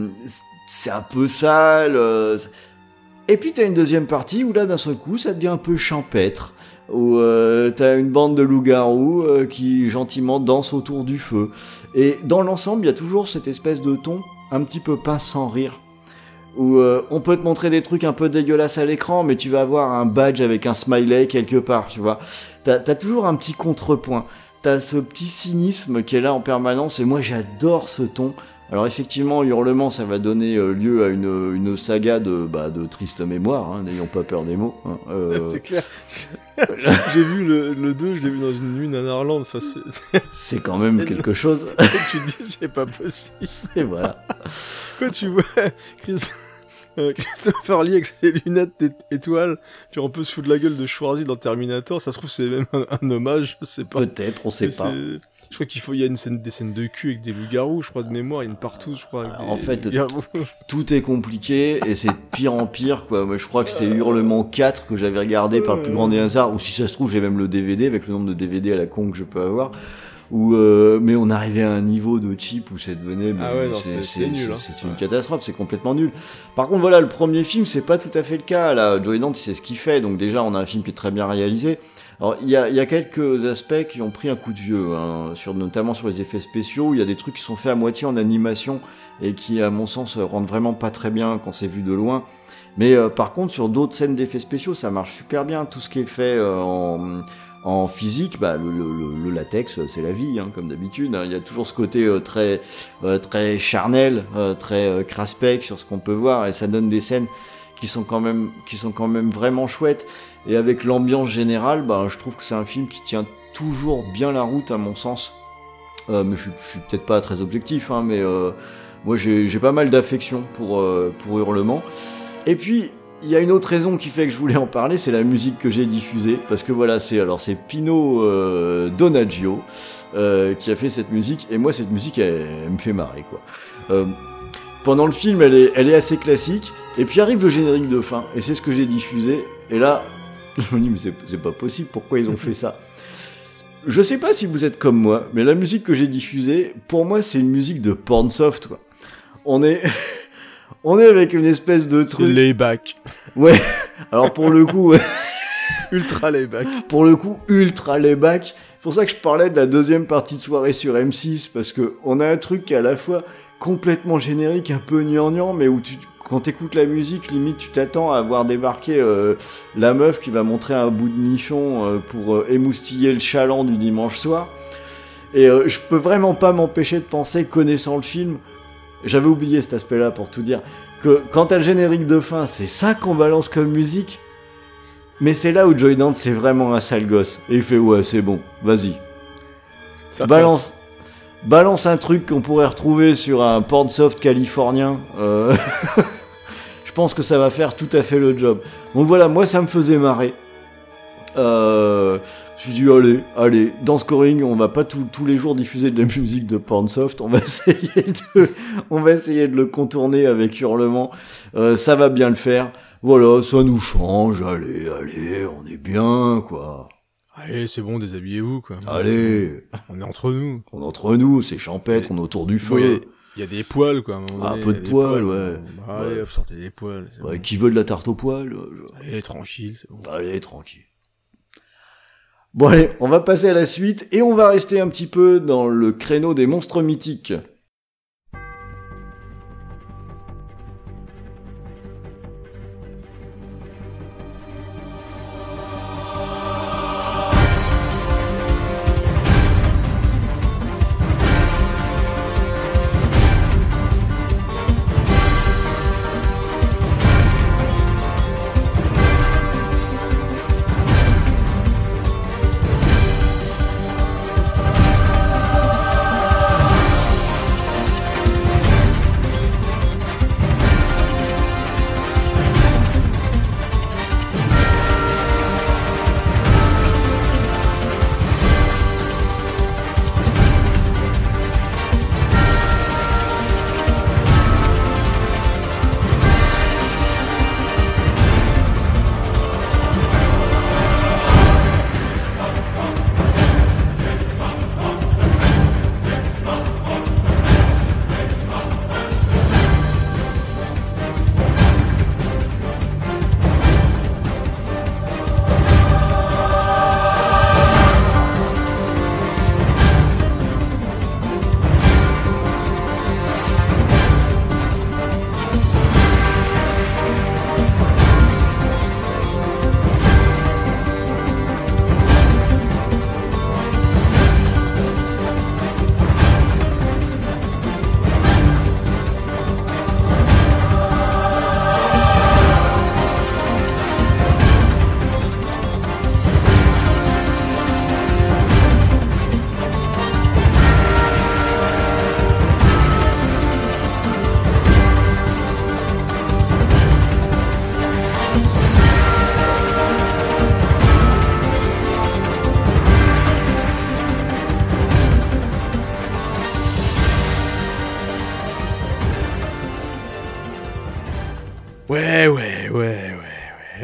c'est un peu sale. et puis t'as une deuxième partie où là d'un seul coup ça devient un peu champêtre. Où euh, t'as une bande de loups-garous euh, qui gentiment dansent autour du feu. Et dans l'ensemble, il y a toujours cette espèce de ton un petit peu pince sans rire. Où euh, on peut te montrer des trucs un peu dégueulasses à l'écran, mais tu vas avoir un badge avec un smiley quelque part, tu vois. T'as as toujours un petit contrepoint. T'as ce petit cynisme qui est là en permanence, et moi j'adore ce ton. Alors effectivement, Hurlement, ça va donner euh, lieu à une, une saga de, bah, de triste mémoire, hein, n'ayons pas peur des mots. hein. Euh, C'est clair. J'ai vu le, le 2, je l'ai vu dans une nuit Nanarland. Enfin, c'est- c'est quand même quelque chose. tu te dis, c'est pas possible. et voilà. Quand tu vois Chris- euh, Christopher Lee avec ses lunettes étoiles, tu un peu se fout de la gueule de Schwarzy dans Terminator. Ça se trouve, c'est même un, un hommage, je sais pas. Peut-être, on sait pas. Je crois qu'il faut, il y a une scène, des scènes de cul avec des loups-garous, je crois de mémoire, il y a une partout, je crois. avec En fait, tout est compliqué et c'est de pire en pire quoi. Moi je crois que c'était Hurlement 4 que j'avais regardé par le plus grand des hasards ou si ça se trouve j'ai même le DVD avec le nombre de DVD à la con que je peux avoir. Euh, mais on arrivait à un niveau de cheap où ça devenait Ah ouais, c'est- hein. c'est une catastrophe, c'est complètement nul. Par contre voilà, le premier film c'est pas tout à fait le cas là. Joey Dante il sait ce qu'il fait donc déjà on a un film qui est très bien réalisé. Alors, il y a, y a quelques aspects qui ont pris un coup de vieux, hein, sur, notamment sur les effets spéciaux. Il y a des trucs qui sont faits à moitié en animation et qui, à mon sens, euh, rendent vraiment pas très bien quand c'est vu de loin. Mais euh, par contre, sur d'autres scènes d'effets spéciaux, ça marche super bien. Tout ce qui est fait euh, en, en physique, bah, le, le- le- latex, euh, c'est la vie, hein, comme d'habitude. hein. Il y a toujours ce côté euh, très, euh, très charnel, très craspec sur ce qu'on peut voir, et ça donne des scènes qui sont quand même, qui sont quand même vraiment chouettes. Et avec l'ambiance générale, bah, je trouve que c'est un film qui tient toujours bien la route, à mon sens. Euh, mais je, je suis peut-être pas très objectif, hein, mais euh, moi j'ai pas mal d'affection pour, euh, pour Hurlement. Et puis, il y a une autre raison qui fait que je voulais en parler, c'est la musique que j'ai diffusée. Parce que voilà, c'est Pino Donaggio qui a fait cette musique. Et moi, cette musique, elle, elle me fait marrer, quoi. Pendant le film, elle est, elle est assez classique. Et puis arrive le générique de fin, et c'est ce que j'ai diffusé. Et là, je me dis, mais c'est pas possible, pourquoi ils ont fait ça? Je sais pas si vous êtes comme moi, mais la musique que j'ai diffusée, pour moi, c'est une musique de pornsoft, quoi. On est, on est avec une espèce de truc. layback. Ouais. Alors pour le coup, Ultra layback. pour le coup, ultra layback. C'est pour ça que je parlais de la deuxième partie de soirée sur M6 parce que on a un truc qui est à la fois complètement générique, un peu gnangnan, mais où tu, quand t'écoutes la musique, limite tu t'attends à voir débarquer euh, la meuf qui va montrer un bout de nichon euh, pour euh, émoustiller le chaland du dimanche soir. Et je peux vraiment pas m'empêcher de penser, connaissant le film, j'avais oublié cet aspect-là pour tout dire, que quand t'as le générique de fin, c'est ça qu'on balance comme musique. Mais c'est là où Joy Dante c'est vraiment un sale gosse. Et il fait ouais c'est bon, vas-y. Balance, balance un truc qu'on pourrait retrouver sur un pornsoft californien. euh, Je pense que ça va faire tout à fait le job. Donc voilà, moi ça me faisait marrer. Euh, je me suis dit allez, allez, dans Scoring, on va pas tout- tous les jours diffuser de la musique de pornsoft. On va essayer de, on va essayer de le contourner avec hurlement. Euh, ça va bien le faire. Voilà, ça nous change. Allez, allez, on est bien quoi. Allez, c'est bon, déshabillez-vous, quoi. Allez, On est entre nous. on est entre nous, c'est champêtre, on est autour du feu. Il y a des poils, quoi. un Ah, un peu de poils, ouais. Bah, allez, Ouais. hop, sortez des poils. Ouais, bon. qui veut de la tarte au poil euh, Allez, tranquille, c'est bon. Allez, tranquille. Bon allez, on va passer à la suite et on va rester un petit peu dans le créneau des monstres mythiques.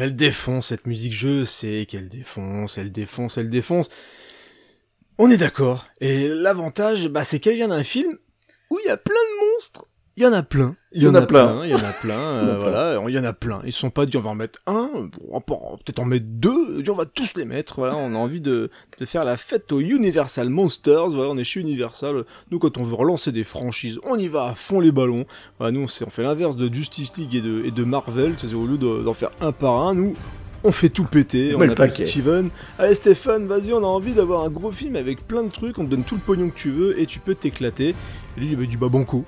Défonce cette musique, je sais qu'elle défonce, elle défonce, elle défonce. On est d'accord. Et l'avantage, bah, c'est qu'elle vient d'un film où il y a plein de monstres. Il y en a plein. Il y en a plein. Il y en a plein. euh, voilà, il y en a plein. Ils sont pas dit on va en mettre un, on va pas- peut-être en mettre deux. On va tous les mettre. Voilà, on a envie de, de faire la fête aux Universal Monsters. Voilà, on est chez Universal. Nous, quand on veut relancer des franchises, on y va à fond les ballons. Voilà, nous, on, fait l'inverse de Justice League et de, et de Marvel. C'est-à-dire, au lieu de- d'en faire un par un, nous, on fait tout péter. On appelle. Steven. Allez, Stéphane, vas-y, on a envie d'avoir un gros film avec plein de trucs. On te donne tout le pognon que tu veux et tu peux t'éclater. Et lui, il dit bah banco.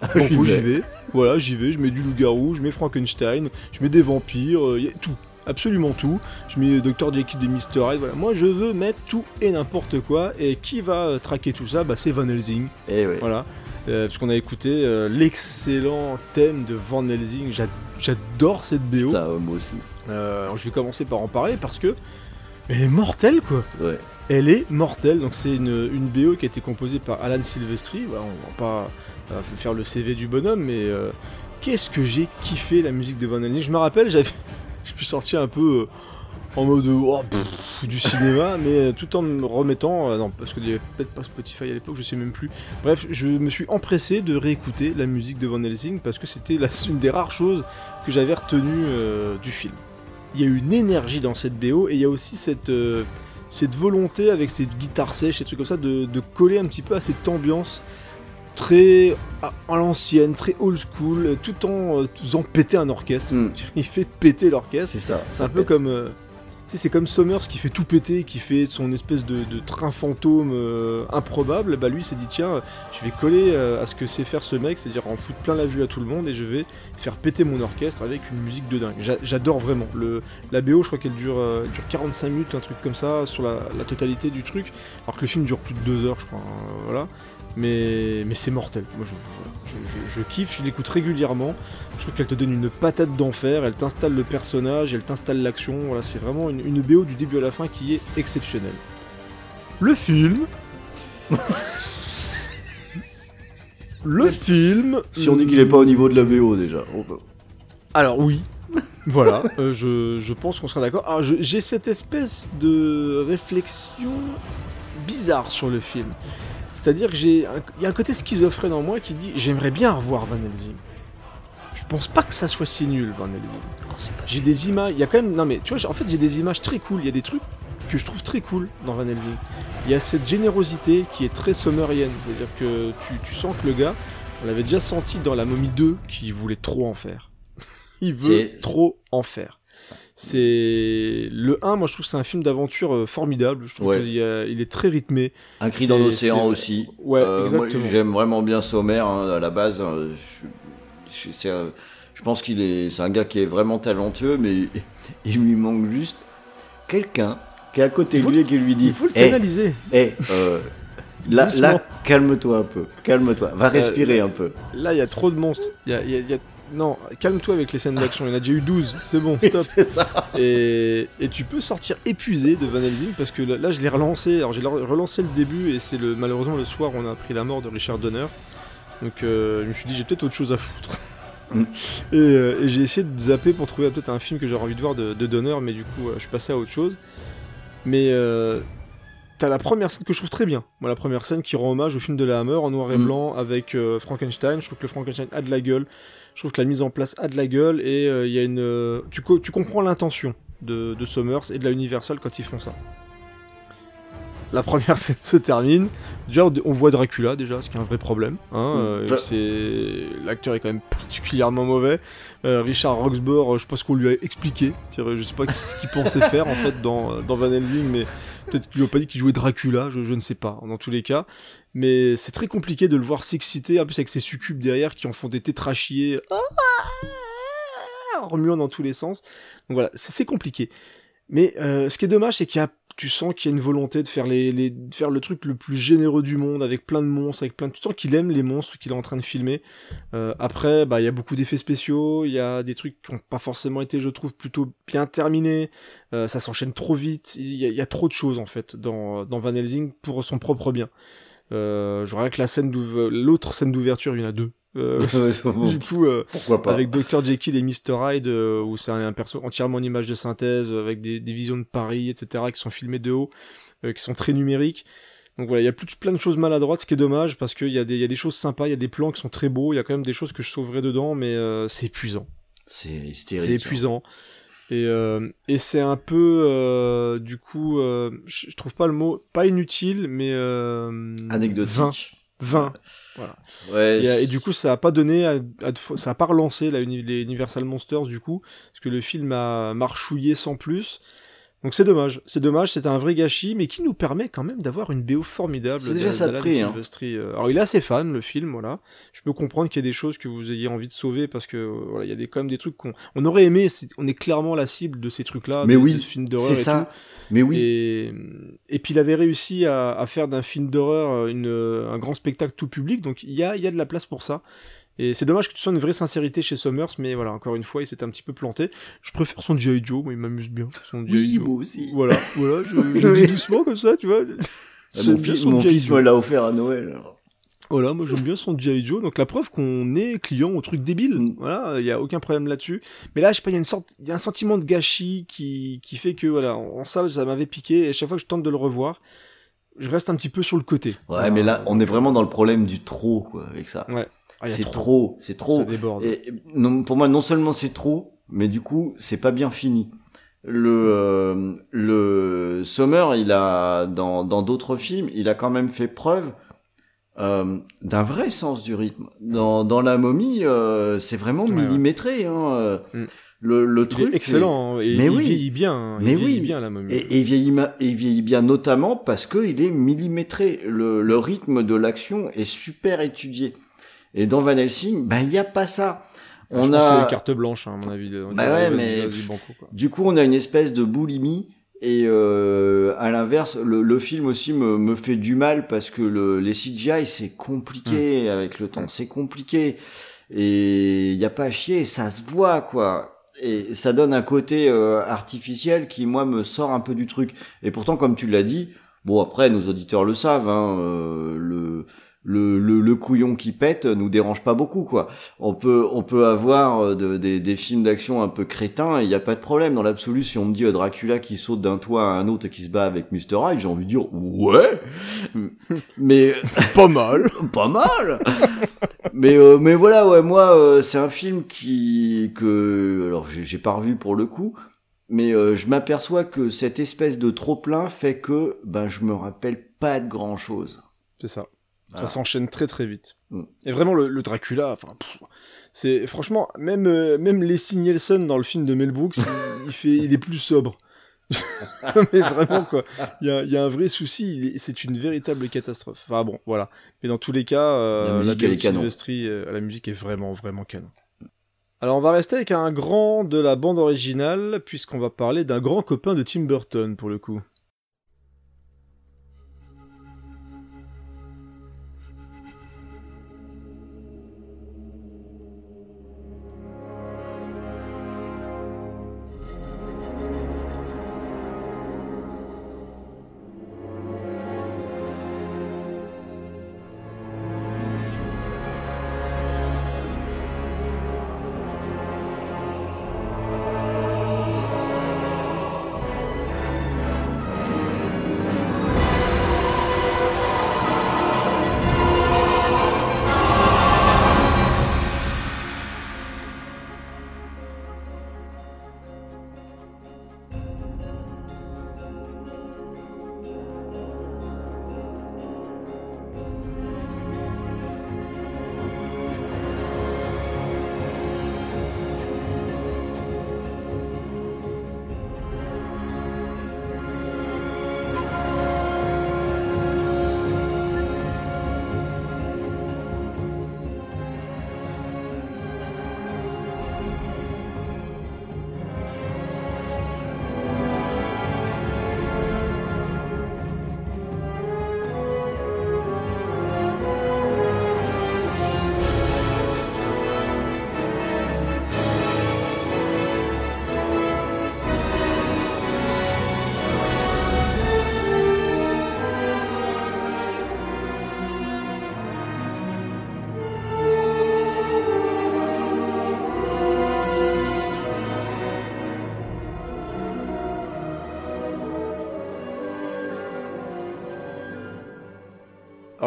Banco, J'y j'y vais. vais. Voilà, j'y vais. Je mets du loup-garou, je mets Frankenstein, je mets des vampires, euh, y a tout. Absolument tout. Je mets Dr. Jekyll et Mr. Hyde. Voilà. Moi, je veux mettre tout et n'importe quoi. Et qui va euh, traquer tout ça? Bah, c'est Van Helsing. Eh ouais. Voilà. Euh, parce qu'on a écouté euh, l'excellent thème de Van Helsing. J'a- J'adore cette BO. Ça, euh, moi aussi. Euh, alors, je vais commencer par en parler parce que elle est mortelle, quoi. Ouais. Elle est mortelle, donc c'est une, une BO qui a été composée par Alan Silvestri. Voilà, on va pas euh, faire le CV du bonhomme, mais euh, qu'est-ce que j'ai kiffé la musique de Van Helsing. Je me rappelle, j'avais, je suis sorti un peu euh, en mode oh, du cinéma, mais euh, tout en me remettant, euh, non, parce avait peut-être pas Spotify à l'époque, je sais même plus. Bref, je me suis empressé de réécouter la musique de Van Helsing parce que c'était une des rares choses que j'avais retenues euh, du film. Il y a une énergie dans cette BO et il y a aussi cette, euh, cette volonté avec ces guitares sèches et trucs comme ça de coller un petit peu à cette ambiance très à, l'ancienne, très old school, euh, tout en euh, faisant péter un orchestre. Mm. Il fait péter l'orchestre. C'est ça. C'est un peu comme. euh, c'est comme Summers qui fait tout péter, qui fait son espèce de, de train fantôme euh, improbable. Bah lui, il s'est dit tiens, je vais coller euh, à ce que sait faire ce mec, c'est-à-dire en foutre plein la vue à tout le monde et je vais faire péter mon orchestre avec une musique de dingue. J'a- J'adore vraiment. Le, la BO, je crois qu'elle dure, euh, dure 45 minutes, un truc comme ça, sur la, la totalité du truc. Alors que le film dure plus de 2 heures, je crois. hein, voilà. Mais, mais c'est mortel. Moi, je, je, je- je kiffe, je l'écoute régulièrement. Je trouve qu'elle te donne une patate d'enfer, elle t'installe le personnage, elle t'installe l'action. Voilà, c'est vraiment une, une BO du début à la fin qui est exceptionnelle. Le film. le film. Si on dit qu'il est pas au niveau de la BO déjà. on peut- Alors oui. voilà, euh, je, je pense qu'on sera d'accord. Alors je- j'ai cette espèce de réflexion bizarre sur le film. C'est-à-dire que j'ai il y a un côté schizophrène en moi qui dit j'aimerais bien revoir Van Helsing. Je pense pas que ça soit si nul Van Helsing. J'ai des images, il y a quand même non mais tu vois, en fait j'ai des images très cool, il y a des trucs que je trouve très cool dans Van Helsing. Il y a cette générosité qui est très summerienne, c'est-à-dire que tu, tu sens que le gars, on l'avait déjà senti dans La Momie 2 qui voulait trop en faire. Il veut trop en faire. C'est le 1, moi je trouve que c'est un film d'aventure euh, formidable. Je trouve Ouais. qu'il a- il est très rythmé. Un cri dans l'océan aussi. Ouais, Euh, exactement. J'aime vraiment bien Sommer hein, à la base. hein, je, je- c'est un- je pense qu'il est, c'est un gars qui est vraiment talentueux, mais il lui manque juste quelqu'un qui est à côté de lui et qui lui dit Il faut le Eh, canaliser. eh, euh, là, calme-toi un peu, calme-toi, va respirer un peu. Là, il y a trop de monstres. Il y a- il y a- il y a- Non, calme-toi avec les scènes d'action. Il y en a déjà eu 12. C'est bon, stop. Ça. Et, et tu peux sortir épuisé de Van Helsing parce que là, là, je l'ai relancé. Alors j'ai relancé le début et c'est le malheureusement le soir où on a appris la mort de Richard Donner. Donc euh, je me suis dit j'ai peut-être autre chose à foutre. Mm. et euh, et j'ai essayé de zapper pour trouver peut-être un film que j'aurais envie de voir de, de Donner, mais du coup euh, je suis passé à autre chose. Mais t'as la première scène que je trouve très bien. Moi la première scène qui rend hommage au film de la Hammer en noir et Mm. blanc avec euh, Frankenstein. Je trouve que le Frankenstein a de la gueule. Je trouve que la mise en place a de la gueule et euh, il y a une. euh, tu, co- tu comprends l'intention de, de Summers et de la Universal quand ils font ça. La première scène se termine. Déjà, on- voit Dracula, déjà, ce qui est un vrai problème. Hein, Mm. euh, c'est L'acteur est quand même particulièrement mauvais. Euh, Richard Roxburgh, je pense qu'on lui a expliqué. Je sais pas ce qu'il pensait faire en fait dans, dans Van Helsing, mais peut-être qu'il lui a pas dit qu'il jouait Dracula, je, je ne sais pas, dans tous les cas. Mais c'est très compliqué de le voir s'exciter, en plus avec ses succubes derrière qui en font des tétrachiers en remuant dans tous les sens. Donc voilà, c'est compliqué. Mais euh, ce qui est dommage, c'est qu'il y a, tu sens qu'il y a une volonté de faire, le truc le plus généreux du monde, avec plein de monstres, avec plein de... Tu sens qu'il aime les monstres qu'il est en train de filmer. Euh, après, bah, il y a beaucoup d'effets spéciaux, il y a des trucs qui n'ont pas forcément été, je trouve, plutôt bien terminés. Euh, ça s'enchaîne trop vite. Il y, a, trop de choses, en fait, dans Van Helsing pour son propre bien. Euh, je vois rien que la scène l'autre scène d'ouverture, il y en a deux. Euh, du coup, euh, Pourquoi pas avec Dr Jekyll et Mr Hyde, euh, où c'est un, un perso entièrement en image de synthèse, avec des, des visions de Paris, etc., qui sont filmées de haut, euh, qui sont très numériques. Donc voilà, il y a plus, plein de choses maladroites, ce qui est dommage, parce qu'il y, a des- il y a des choses sympas, il y a des plans qui sont très beaux, il y a quand même des choses que je sauverais dedans, mais euh, c'est épuisant. C'est hein. épuisant. Et, euh, et c'est un peu, euh, du coup, euh, je trouve pas le mot, pas inutile, mais euh. Anecdotique. Vain. Ouais. Et, euh, et du coup, ça a pas donné, à, à ça a pas relancé la, les Universal Monsters du coup, parce que le film a marchouillé sans plus. Donc c'est dommage, c'est dommage, c'était un vrai gâchis, mais qui nous permet quand même d'avoir une BO formidable. C'est déjà ça de prix, hein. Euh, Alors il est assez fan, le film, voilà. Je peux comprendre qu'il y a des choses que vous ayez envie de sauver, parce que euh, voilà, il y a des, quand même des trucs qu'on on aurait aimé, c'est- on est clairement la cible de ces trucs-là, Mais de, oui, de films d'horreur C'est et ça. Mais oui. Et, et puis il avait réussi à, à faire d'un film d'horreur euh, une, un grand spectacle tout public, donc il y a, il y a de la place pour ça. Et c'est dommage que tu sois une vraie sincérité chez Summers, mais voilà, encore une fois, il s'est un petit peu planté. Je préfère son G.I. Joe, moi il m'amuse bien. Son G.I. Joe. moi aussi. Voilà, voilà, je, je le dis doucement comme ça, tu vois. Ah, Mon son mon fils me l'a offert à Noël. Voilà, moi j'aime bien son G.I. Joe, donc la preuve qu'on est client au truc débile. Mm. Voilà, il y a aucun problème là-dessus. Mais là, je sais pas, il y a une sorte, il y a un sentiment de gâchis qui, qui fait que, voilà, en, en salle, ça m'avait piqué, et chaque fois que je tente de le revoir, je reste un petit peu sur le côté. Ouais, Voilà. mais là, on est vraiment dans le problème du trop, quoi, avec ça. Ah, il c'est trop, c'est trop. Ça déborde. Et, non, pour moi, non seulement c'est trop, mais du coup, c'est pas bien fini. Le, euh, le Sommer, il a dans dans d'autres films, il a quand même fait preuve euh, d'un vrai sens du rythme. Dans dans la momie, euh, c'est vraiment Ouais, ouais. millimétré. Hein, euh, Mm. Le le Il truc est excellent, hein, et Mais il oui. vieillit bien. hein, Mais il vieillit oui. bien, la momie. Et, et il vieillit, ma- et il vieillit bien notamment parce qu'il est millimétré. Le, le rythme de l'action est super étudié. Et dans Van Helsing, ben il y a pas ça. je On y a carte blanche, hein, à mon avis. Bah ouais, mais- vas-y, banco, quoi. du coup, on a une espèce de boulimie. Et euh, à l'inverse, le, le film aussi me, me fait du mal parce que le, les CGI c'est compliqué avec le temps, c'est compliqué et il y a pas à chier, ça se voit quoi. Et ça donne un côté euh, artificiel qui moi me sort un peu du truc. Et pourtant, comme tu l'as dit, bon après nos auditeurs le savent, hein, euh, le, le, le le couillon qui pète nous dérange pas beaucoup quoi. On peut on peut avoir euh, de- des, des films d'action un peu crétins et il y a pas de problème dans l'absolu. Si on me dit euh, Dracula qui saute d'un toit à un autre et qui se bat avec Mr Hyde, j'ai envie de dire ouais, mais Pas mal. pas mal. mais euh, mais voilà ouais moi euh, c'est un film qui que alors j'ai j'ai pas revu pour le coup. Mais euh, je m'aperçois que cette espèce de trop plein fait que ben je me rappelle pas de grand chose. C'est ça. Voilà. Ça s'enchaîne très très vite. Mm. Et vraiment, le, le Dracula, enfin, c'est franchement, même, euh, même Leslie Nielsen dans le film de Mel Brooks, il, il fait, il est plus sobre. mais vraiment, quoi. Il y a, il y a un vrai souci, c'est une véritable catastrophe. Enfin bon, voilà. Mais dans tous les cas, euh, La musique, elle est canon. Euh, la musique est vraiment, vraiment canon. Alors on va rester avec un grand de la bande originale, puisqu'on va parler d'un grand copain de Tim Burton, pour le coup.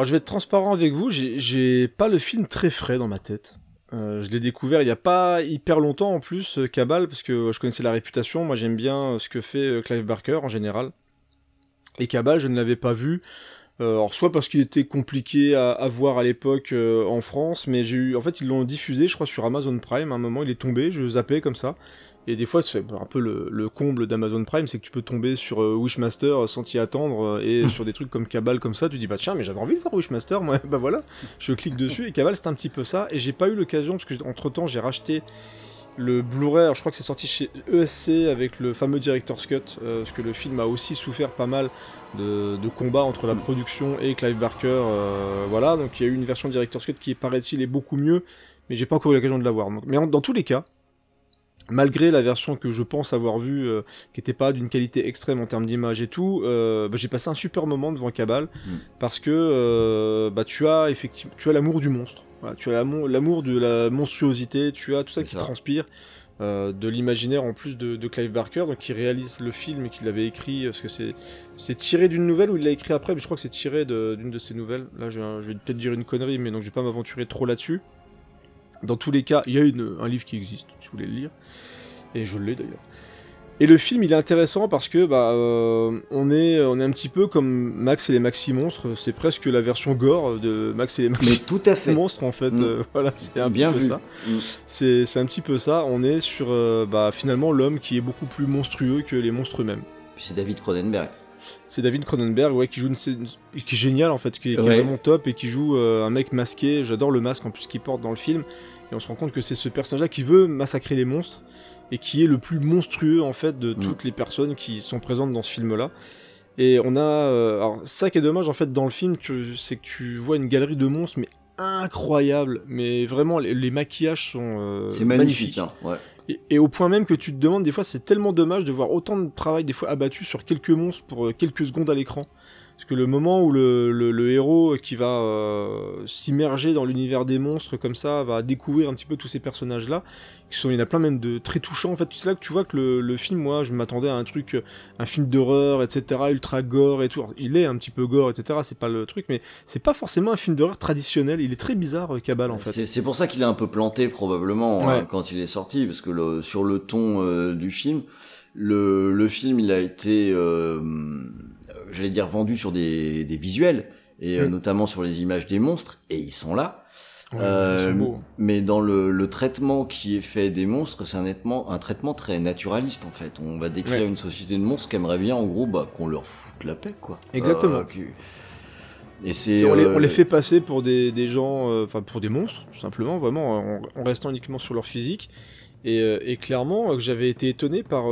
Alors je vais être transparent avec vous, j'ai- pas le film très frais dans ma tête. Euh, je l'ai découvert il y a pas hyper longtemps en plus, euh, Cabal, parce que je connaissais la réputation. Moi j'aime bien euh, ce que fait Clive Barker en général. Et Cabal, je ne l'avais pas vu. Alors soit parce qu'il était compliqué à, à voir à l'époque en France, mais j'ai eu, en fait ils l'ont diffusé, je crois sur Amazon Prime. À un moment il est tombé, je zappais comme ça. Et des fois, c'est un peu le, le comble d'Amazon Prime, c'est que tu peux tomber sur euh, Wishmaster sans t'y attendre, euh, et sur des trucs comme Cabal comme ça, tu dis bah tiens, mais j'avais envie de voir Wishmaster, moi, bah voilà, je clique dessus, et Cabal c'est un petit peu ça, et j'ai pas eu l'occasion, parce que entre temps j'ai racheté le Blu-ray, je crois que c'est sorti chez ESC avec le fameux Director's Cut, euh, parce que le film a aussi souffert pas mal de, combats entre la production et Clive Barker, euh, voilà, donc il y a eu une version Director's Cut qui paraît-il est beaucoup mieux, mais j'ai pas encore eu l'occasion de la voir. Mais dans tous les cas, malgré la version que je pense avoir vue, euh, qui était pas d'une qualité extrême en termes d'image et tout, euh, bah, j'ai passé un super moment devant Cabal Mm. parce que euh, bah, tu as effectivement, tu as l'amour du monstre, Voilà, tu as l'amo- l'amour de la monstruosité, tu as tout ça qui ça. transpire. de l'imaginaire en plus de, de Clive Barker, donc qui réalise le film et qui l'avait écrit, parce que c'est c'est tiré d'une nouvelle ou il l'a écrit après, mais je crois que c'est tiré de- d'une de, ses nouvelles. Là, je, je vais peut-être dire une connerie, mais donc je vais pas m'aventurer trop là-dessus. Dans tous les cas, il y a une- un livre qui existe, si vous voulez le lire. Et je l'ai d'ailleurs. Et le film, il est intéressant parce que bah, euh, on, est, on est un petit peu comme Max et les Maxi Monstres. C'est presque la version gore de Max et les Mais Maxi tout à fait. Monstres, en fait. Mm. euh, voilà, c'est un Bien petit peu vu. ça. Mm. C'est c'est un petit peu ça. On est sur euh, bah, finalement l'homme qui est beaucoup plus monstrueux que les monstres eux-mêmes. Puis c'est David Cronenberg. C'est David Cronenberg, ouais, qui joue une, scène- qui est génial en fait, qui est, vraiment top et qui joue euh, un mec masqué. J'adore le masque en plus qu'il porte dans le film. Et on se rend compte que c'est ce personnage-là qui veut massacrer les monstres et qui est le plus monstrueux en fait de Mm. toutes les personnes qui sont présentes dans ce film-là. Et on a, euh, alors ça qui est dommage en fait dans le film, c'est que tu vois une galerie de monstres mais incroyable. Mais vraiment les, les maquillages sont euh, c'est magnifique. hein, ouais. Et, au point même que tu te demandes, des fois, c'est tellement dommage de voir autant de travail, des fois, abattu sur quelques monstres pour euh, quelques secondes à l'écran. Parce que le moment où le héros qui va euh, s'immerger dans l'univers des monstres comme ça, va découvrir un petit peu tous ces personnages-là, qui sont, il y en a plein même de très touchants. En fait, c'est là que tu vois que le, le film, moi, je m'attendais à un truc, un film d'horreur, etc., ultra gore et tout. Alors, il est un petit peu gore, etc., c'est pas le truc, mais c'est pas forcément un film d'horreur traditionnel. Il est très bizarre, euh, Cabal, en fait. C'est pour ça qu'il est un peu planté probablement hein, quand il est sorti, parce que le- sur le ton euh, du film, le, le film il a été, euh, j'allais dire, vendu sur des, des visuels, et euh, Mm. notamment sur les images des monstres, et ils sont là. Ouais, Euh, beaux. mais dans le, le traitement qui est fait des monstres, c'est un, traitement- un traitement très naturaliste en fait. On va décrire Ouais. une société de monstres qui aimerait bien en gros bah, qu'on leur foute la paix quoi. Exactement. Euh, Et c'est on, les, euh, on les fait passer pour des, des gens, enfin pour des monstres, tout simplement, vraiment, en, en restant uniquement sur leur physique. Et, et clairement, j'avais été étonné par,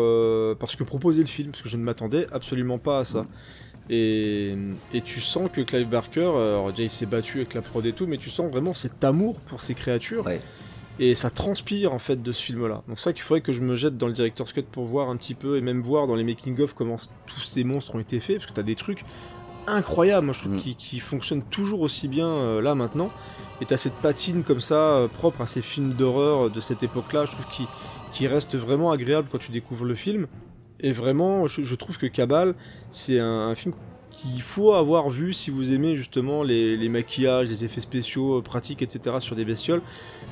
par ce que proposait le film, parce que je ne m'attendais absolument pas à ça. Et, et tu sens que Clive Barker, euh, alors déjà il s'est battu avec la prod et tout, mais tu sens vraiment cet amour pour ces créatures. Ouais. Et ça transpire en fait de ce film-là. Donc ça qu'il faudrait que je me jette dans le director's cut pour voir un petit peu, et même voir dans les making-of comment s- tous ces monstres ont été faits, parce que t'as des trucs incroyables, moi je trouve, Mm. qui, qui fonctionnent toujours aussi bien euh, là maintenant. Et t'as cette patine comme ça, euh, propre à ces films d'horreur de cette époque-là, je trouve qui, qui reste vraiment agréable quand tu découvres le film. Et vraiment, je, je trouve que Cabal, c'est un, un film qu'il faut avoir vu si vous aimez justement les, les maquillages, les effets spéciaux, euh, pratiques, etc. sur des bestioles.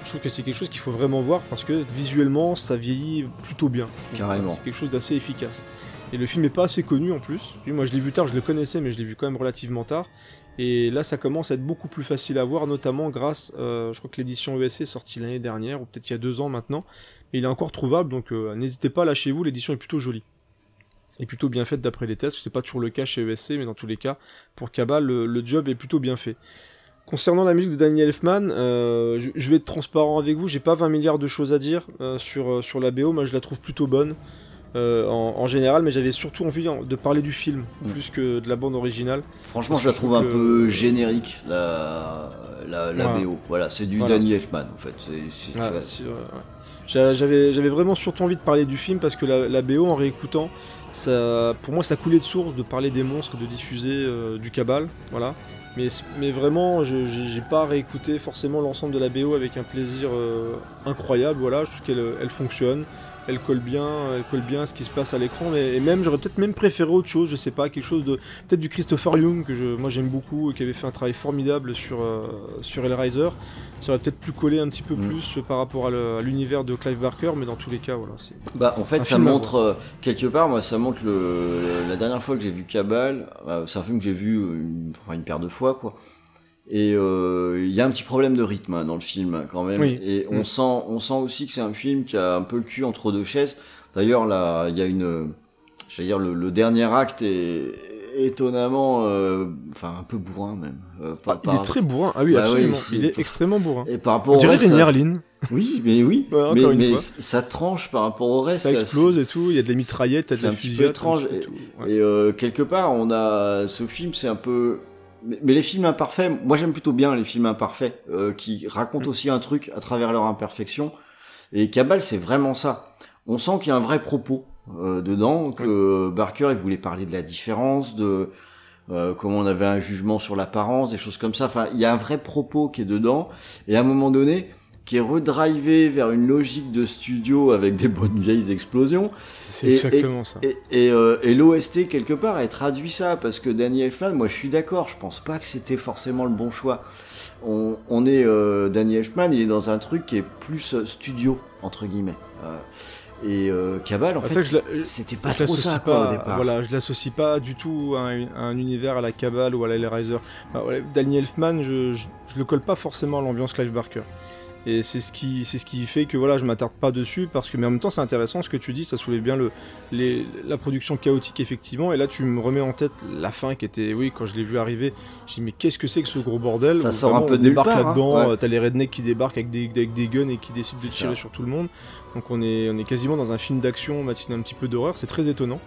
Je trouve que c'est quelque chose qu'il faut vraiment voir parce que visuellement, ça vieillit plutôt bien. Carrément. C'est quelque chose d'assez efficace. Et le film n'est pas assez connu en plus. Moi, je l'ai vu tard, je le connaissais, mais je l'ai vu quand même relativement tard. Et là, ça commence à être beaucoup plus facile à voir, notamment grâce, euh, je crois que l'édition ESC est sortie l'année dernière, ou peut-être il y a deux ans maintenant. Mais il est encore trouvable, donc euh, n'hésitez pas, lâchez-vous, l'édition est plutôt jolie. Et plutôt bien faite d'après les tests, c'est pas toujours le cas chez ESC, mais dans tous les cas, pour Cabal, le, le job est plutôt bien fait. Concernant la musique de Daniel Elfman, euh, je, je vais être transparent avec vous, j'ai pas 20 milliards de choses à dire euh, sur, euh, sur la BO, moi je la trouve plutôt bonne euh, en, en général, mais j'avais surtout envie en- de parler du film, Mm. plus que de la bande originale. Franchement, je la trouve un peu que- générique, la, la, la Ouais. BO. Voilà, c'est du Voilà. Danny Elfman, en fait. Ah, ouais, J'avais j'avais vraiment surtout envie de parler du film parce que la, la BO en réécoutant, pour moi, ça coulait de source de parler des monstres et de diffuser euh, du cabal, voilà. Mais, mais vraiment, j'ai pas réécouté forcément l'ensemble de la BO avec un plaisir euh, incroyable, voilà. Je trouve qu'elle elle fonctionne, elle colle bien, elle colle bien à ce qui se passe à l'écran. mais- Et même, j'aurais peut-être même préféré autre chose, je sais pas, quelque chose de peut-être du Christopher Young que je, moi j'aime beaucoup et qui avait fait un travail formidable sur euh, sur Hellraiser. Ça aurait peut-être pu coller un petit peu Mm. plus par rapport à l'univers de Clive Barker, mais dans tous les cas, voilà. c'est- Bah, en fait, ça montre, euh, quelque part, moi, ça montre le, la dernière fois que j'ai vu Cabal, euh, c'est un film que j'ai vu une, enfin, une paire de fois, quoi. Et euh, il y a un petit problème de rythme hein, dans le film, quand même. Oui. Et on Mm. sent, on sent aussi que c'est un film qui a un peu le cul entre deux chaises. D'ailleurs, là, il y a une, j'allais dire, le, le dernier acte est étonnamment, euh, enfin, un peu bourrin même. euh, par- Il est très bourrin, ah oui, Bah absolument. c'est- il est extrêmement bourrin. Et par rapport On dirait ça- Rémi Harlin. Oui, mais oui, Ouais, mais, ça tranche par rapport au reste. Ça ça- explose et tout, il y a de la mitraillette, il y a de c'est la un petit peu étrange, un et- tout, ouais. Et euh, quelque part, on a ce film, c'est un peu. Mais, mais les films imparfaits, moi j'aime plutôt bien les films imparfaits euh, qui racontent Mm. aussi un truc à travers leur imperfection. Et Cabal, c'est vraiment ça. On sent qu'il y a un vrai propos euh, dedans, que Barker il voulait parler de la différence, de euh, comment on avait un jugement sur l'apparence, des choses comme ça. Enfin, il y a un vrai propos qui est dedans. Et à un moment donné, qui est redrivé vers une logique de studio avec des bonnes vieilles explosions. C'est et- exactement ça. Et, et, euh, et l'OST, quelque part, elle traduit ça, parce que Danny Elfman, moi je suis d'accord, je pense pas que c'était forcément le bon choix. On, on est, euh, Danny Elfman, il est dans un truc qui est plus euh, studio, entre guillemets. Euh, et euh, Cabal, en Ah, fait, c'était pas je trop ça, quoi, pas- au départ. Voilà, je l'associe pas du tout à un, à un univers à la Cabal ou à la Hellraiser. Danny Elfman, je, je, je le colle pas forcément à l'ambiance Clive Barker. Et c'est ce qui, c'est ce qui fait que voilà, je m'attarde pas dessus parce que, mais en même temps, c'est intéressant ce que tu dis, ça soulève bien le, les, la production chaotique effectivement. Et là, tu me remets en tête la fin qui était, oui, quand je l'ai vu arriver, j'ai dit mais qu'est-ce que c'est que ce gros bordel? Ça sort un peu on de débarque hein, là-dedans, ouais. euh, t'as les rednecks qui débarquent avec des, avec des guns et qui décident de tirer ça. sur tout le monde. Donc on est, on est quasiment dans un film d'action matiné un petit peu d'horreur, c'est très étonnant.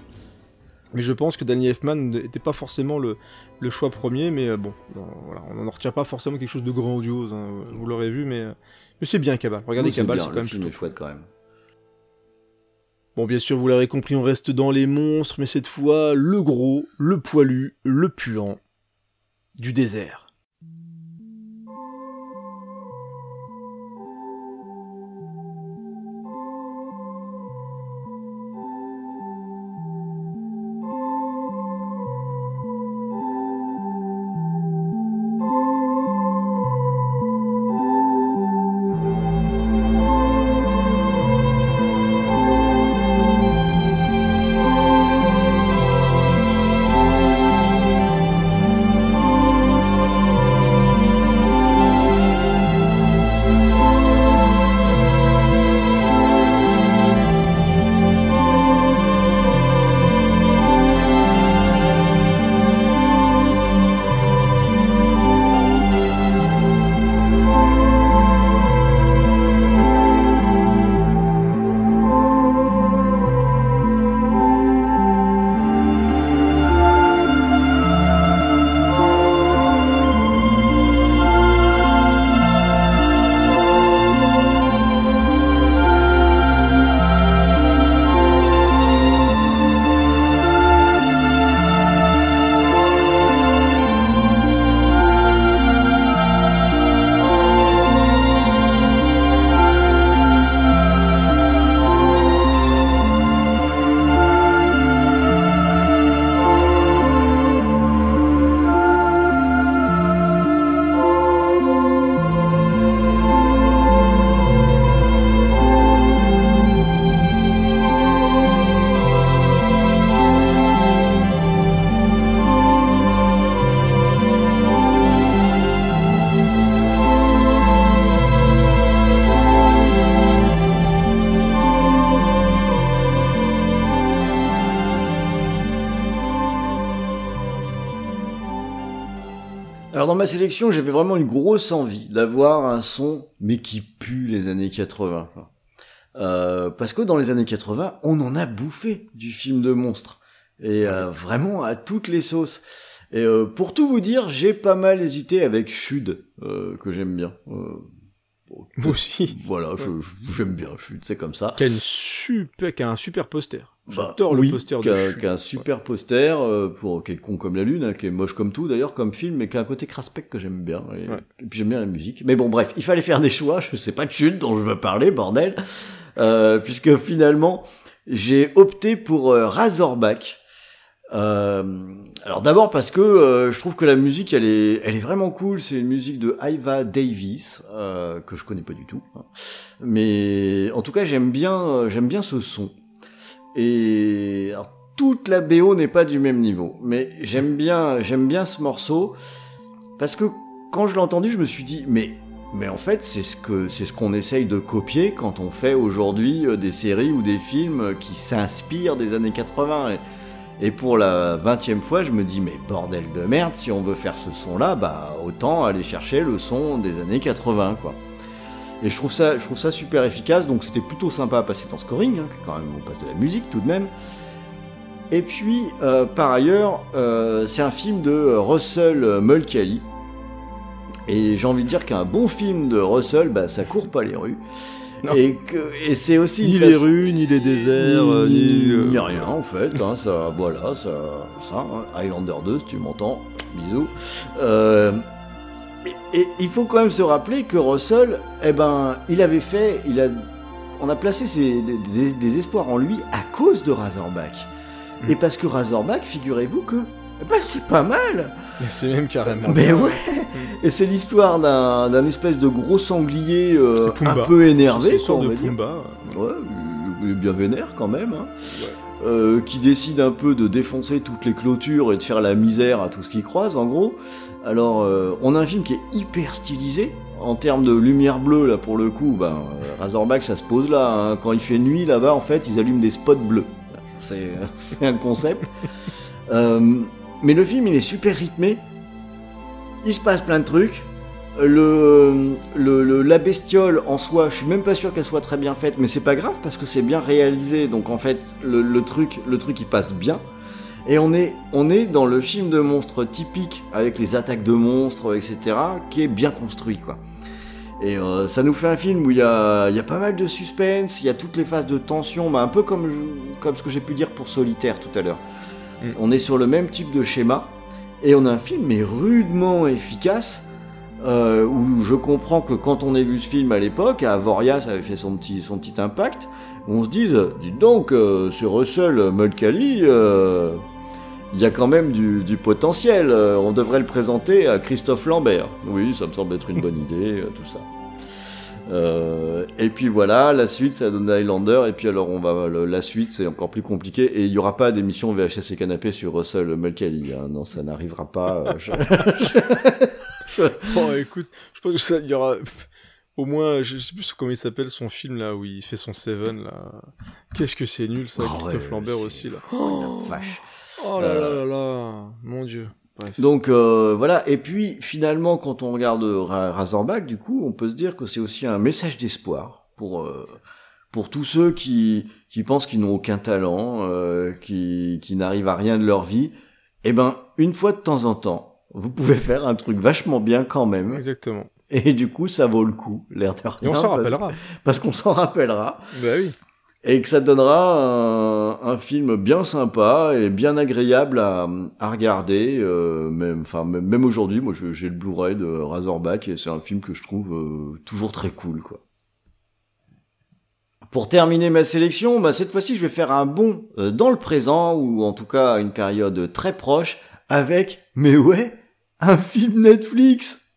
Mais je pense que Danny Elfman n'était pas forcément le, le choix premier, mais euh, bon, bon, voilà, on n'en retient pas forcément quelque chose de grandiose, hein, vous l'aurez vu, mais, euh, mais c'est bien Cabal. Regardez Oui, Cabal, c'est quand le même film plutôt est chouette quand même. Bon, bien sûr, vous l'aurez compris, on reste dans les monstres, mais cette fois, le gros, le poilu, le puant du désert. Sélection, j'avais vraiment une grosse envie d'avoir un son, mais qui pue les années 80. quoi. Euh, parce que dans les années 80, on en a bouffé du film de monstre. Et euh, vraiment à toutes les sauces. Et euh, pour tout vous dire, j'ai pas mal hésité avec Chud, que j'aime bien. Euh, Moi aussi. Voilà, j'aime bien, je suis, c'est comme ça. Qui a, une super, qui a un super poster. Bah, J'adore oui, le poster qui de a, qui a un super poster, euh, pour, qui est con comme la lune, hein, qui est moche comme tout d'ailleurs, comme film, mais qui a un côté craspec que j'aime bien. Et, Ouais. et puis j'aime bien la musique. Mais bon, bref, il fallait faire des choix, je sais pas de chute dont je veux parler, bordel. Euh, puisque finalement, j'ai opté pour euh, Razorback. Euh, alors d'abord parce que euh, je trouve que la musique elle est vraiment cool. C'est une musique de Iva Davis euh, que je connais pas du tout hein. mais en tout cas j'aime bien ce son. Et toute la BO n'est pas du même niveau, mais j'aime bien, bien ce morceau. Parce que quand je l'ai entendu, je me suis dit mais en fait c'est ce que ce qu'on essaye de copier quand on fait aujourd'hui des séries ou des films qui s'inspirent des années 80 et, et pour la vingtième fois, je me dis mais bordel de merde, si on veut faire ce son-là, bah autant aller chercher le son des années 80 quoi. Et je trouve ça, super efficace, donc c'était plutôt sympa à passer en scoring, hein, quand même on passe de la musique tout de même. Et puis, euh, par ailleurs, euh, c'est un film de Russell Mulcahy. Et j'ai envie de dire qu'un bon film de Russell, bah, ça court pas les rues. Non. Et, c'est aussi... Ni les façon- rues, ni les déserts, euh, ni, ni. ni rien en fait, hein, ça, voilà, ça, ça hein, Highlander 2 si tu m'entends, bisous. Euh, et, et il faut quand même se rappeler que Russell, eh ben, il avait fait, il a, on a placé ses- des, des- des espoirs en lui à cause de Razorback. Mm. Et parce que Razorback, figurez-vous que, eh ben, c'est pas mal. C'est même carrément. Mais ouais Et c'est l'histoire d'un d'un espèce de gros sanglier euh, un peu énervé, quoi, on de va dire. Pumba. Ouais, bien vénère quand même. hein. Euh, qui décide un peu de défoncer toutes les clôtures et de faire la misère à tout ce qu'il croise, en gros. Alors, euh, on a un film qui est hyper stylisé. En termes de lumière bleue, là, pour le coup, ben, Razorback, ça se pose là. hein. Quand il fait nuit, là-bas, en fait, ils allument des spots bleus. C'est c'est un concept. Euh, mais le film, il est super rythmé. Il se passe plein de trucs. Le, le- la bestiole en soi, je suis même pas sûr qu'elle soit très bien faite, mais c'est pas grave parce que c'est bien réalisé. Donc en fait, le, le truc, le truc il passe bien. Et on est, on est dans le film de monstre typique avec les attaques de monstres, etc., qui est bien construit, quoi. Et euh, ça nous fait un film où il y a, y a pas mal de suspense, il y a toutes les phases de tension, bah, un peu comme, comme ce que j'ai pu dire pour Solitaire tout à l'heure. On est sur le même type de schéma, et on a un film mais rudement efficace, euh, où je comprends que quand on a vu ce film à l'époque, à Avoria, ça avait fait son petit, son petit impact, on se dise, dites donc, euh, ce Russell Mulcahy, euh, il y a quand même du, du potentiel, euh, on devrait le présenter à Christophe Lambert. Oui, ça me semble être une bonne idée, tout ça. Euh, et puis voilà, la suite, ça donne Highlander, et puis alors on va, le- la suite, c'est encore plus compliqué, et il n'y aura pas d'émission VHS et canapé sur Russell Mulcahy, hein. non, ça n'arrivera pas. euh, je- Bon, écoute, je pense que ça, il y aura au moins, je sais plus comment il s'appelle son film là où il fait son Seven là. Qu'est-ce que c'est nul ça, Ah Christophe ouais, Lambert c'est- aussi là. Oh, la vache. Oh là là là là, mon dieu. Bref. Donc euh, voilà, et puis finalement, quand on regarde Ra- Razorback, du coup, on peut se dire que c'est aussi un message d'espoir pour euh, pour tous ceux qui qui pensent qu'ils n'ont aucun talent, euh, qui qui n'arrivent à rien de leur vie. Eh ben, une fois de temps en temps, vous pouvez faire un truc vachement bien quand même, Exactement. et du coup, ça vaut le coup, l'air de rien. Et on s'en parce- rappellera. parce qu'on s'en rappellera Bah oui. Et que ça donnera un, film bien sympa et bien agréable à, regarder. euh, même, enfin, même, aujourd'hui, moi, j'ai le Blu-ray de Razorback et c'est un film que je trouve euh, toujours très cool, quoi. Pour terminer ma sélection, bah, cette fois-ci, je vais faire un bond euh, dans le présent ou en tout cas une période très proche avec, mais ouais, un film Netflix.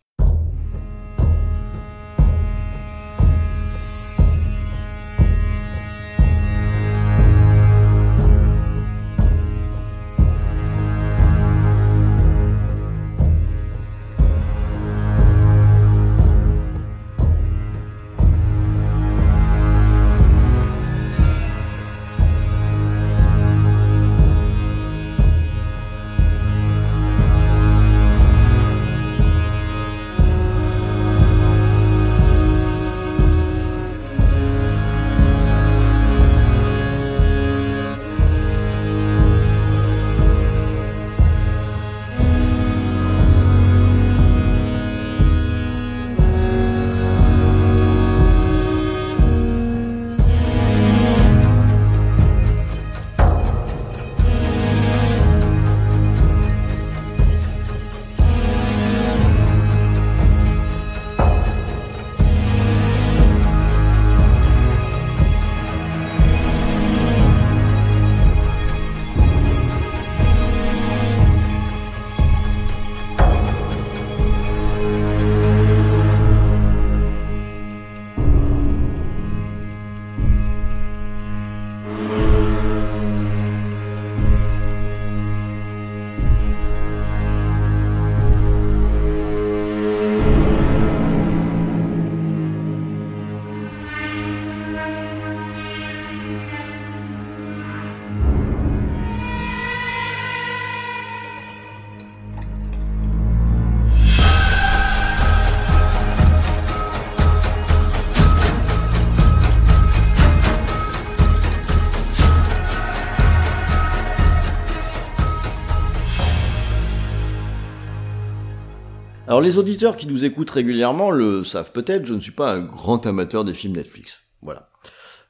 Les auditeurs qui nous écoutent régulièrement le savent peut-être, je ne suis pas un grand amateur des films Netflix. Voilà.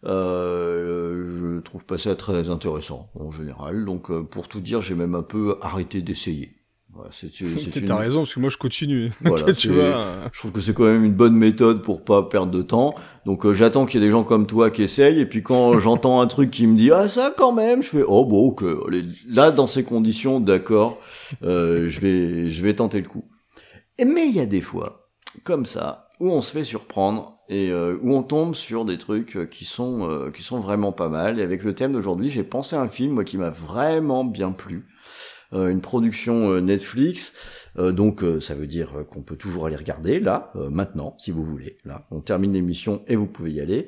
Euh, je trouve pas ça très intéressant en général, donc euh, pour tout dire, j'ai même un peu arrêté d'essayer. Voilà, c'est, c'est- c'est Peut-être une- t'as raison, parce que moi je continue. Voilà, tu c'est- vois. Je trouve que c'est quand même une bonne méthode pour pas perdre de temps. Donc euh, j'attends qu'il y ait des gens comme toi qui essayent. Et puis quand j'entends un truc qui me dit ah ça quand même, je fais oh bon allez, Là dans ces conditions, d'accord, euh, je vais je vais tenter le coup. Mais il y a des fois comme ça où on se fait surprendre et euh, où on tombe sur des trucs euh, qui sont euh, qui sont vraiment pas mal. Et avec le thème d'aujourd'hui, j'ai pensé à un film moi qui m'a vraiment bien plu. Euh, une production euh, Netflix. Donc ça veut dire qu'on peut toujours aller regarder là, maintenant, si vous voulez. Là, on termine l'émission et vous pouvez y aller.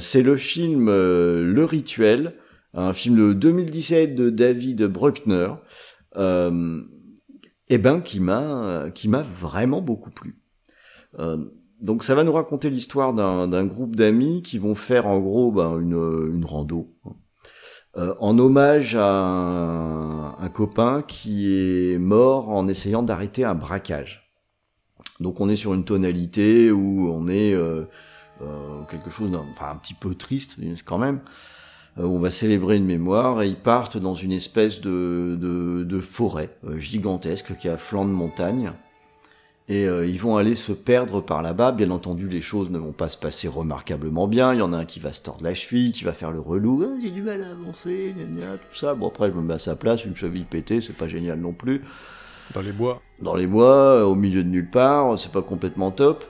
C'est le film Le Rituel, un film de 2017 de David Bruckner, euh, et ben qui m'a qui m'a vraiment beaucoup plu. Euh, donc ça va nous raconter l'histoire d'un groupe d'amis qui vont faire en gros ben, une, une rando. Euh, en hommage à un, copain qui est mort en essayant d'arrêter un braquage. Donc on est sur une tonalité où on est euh, quelque chose d'un, enfin un petit peu triste quand même. Euh, on va célébrer une mémoire et ils partent dans une espèce de, de, de forêt euh, gigantesque qui est à flanc de montagne. Et euh, ils vont aller se perdre par là-bas. Bien entendu, les choses ne vont pas se passer remarquablement bien. Il y en a un qui va se tordre la cheville, qui va faire le relou. Ah, j'ai du mal à avancer, gna gna, tout ça. Bon, après, je me mets à sa place, une cheville pétée, c'est pas génial non plus. Dans les bois. Dans les bois, au milieu de nulle part, c'est pas complètement top.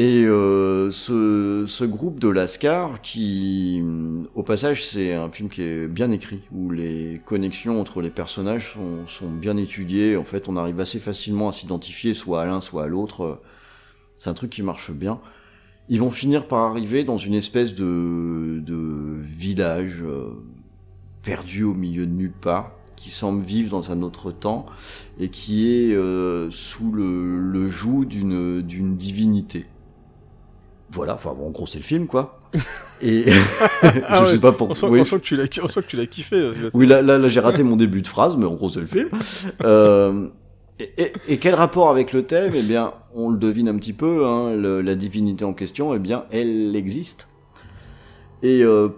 Et euh, ce, ce groupe de Lascar, qui, au passage, c'est un film qui est bien écrit, où les connexions entre les personnages sont, sont bien étudiées. En fait, on arrive assez facilement à s'identifier soit à l'un, soit à l'autre. C'est un truc qui marche bien. Ils vont finir par arriver dans une espèce de, de village euh, perdu au milieu de nulle part, qui semble vivre dans un autre temps et qui est euh, sous le, le joug d'une divinité. Voilà, enfin bon, en gros c'est le film quoi. Et je Ah ouais, sais pas pour On sent, oui. on sent que tu l'as, on sent que tu l'as kiffé. euh, Oui, là, là, là, j'ai raté mon début de phrase, mais en gros, c'est le film. Euh, et, et- et quel rapport avec le thème? Eh bien, on le devine un petit peu. Hein, le- la divinité en question, eh bien, elle existe. Et euh,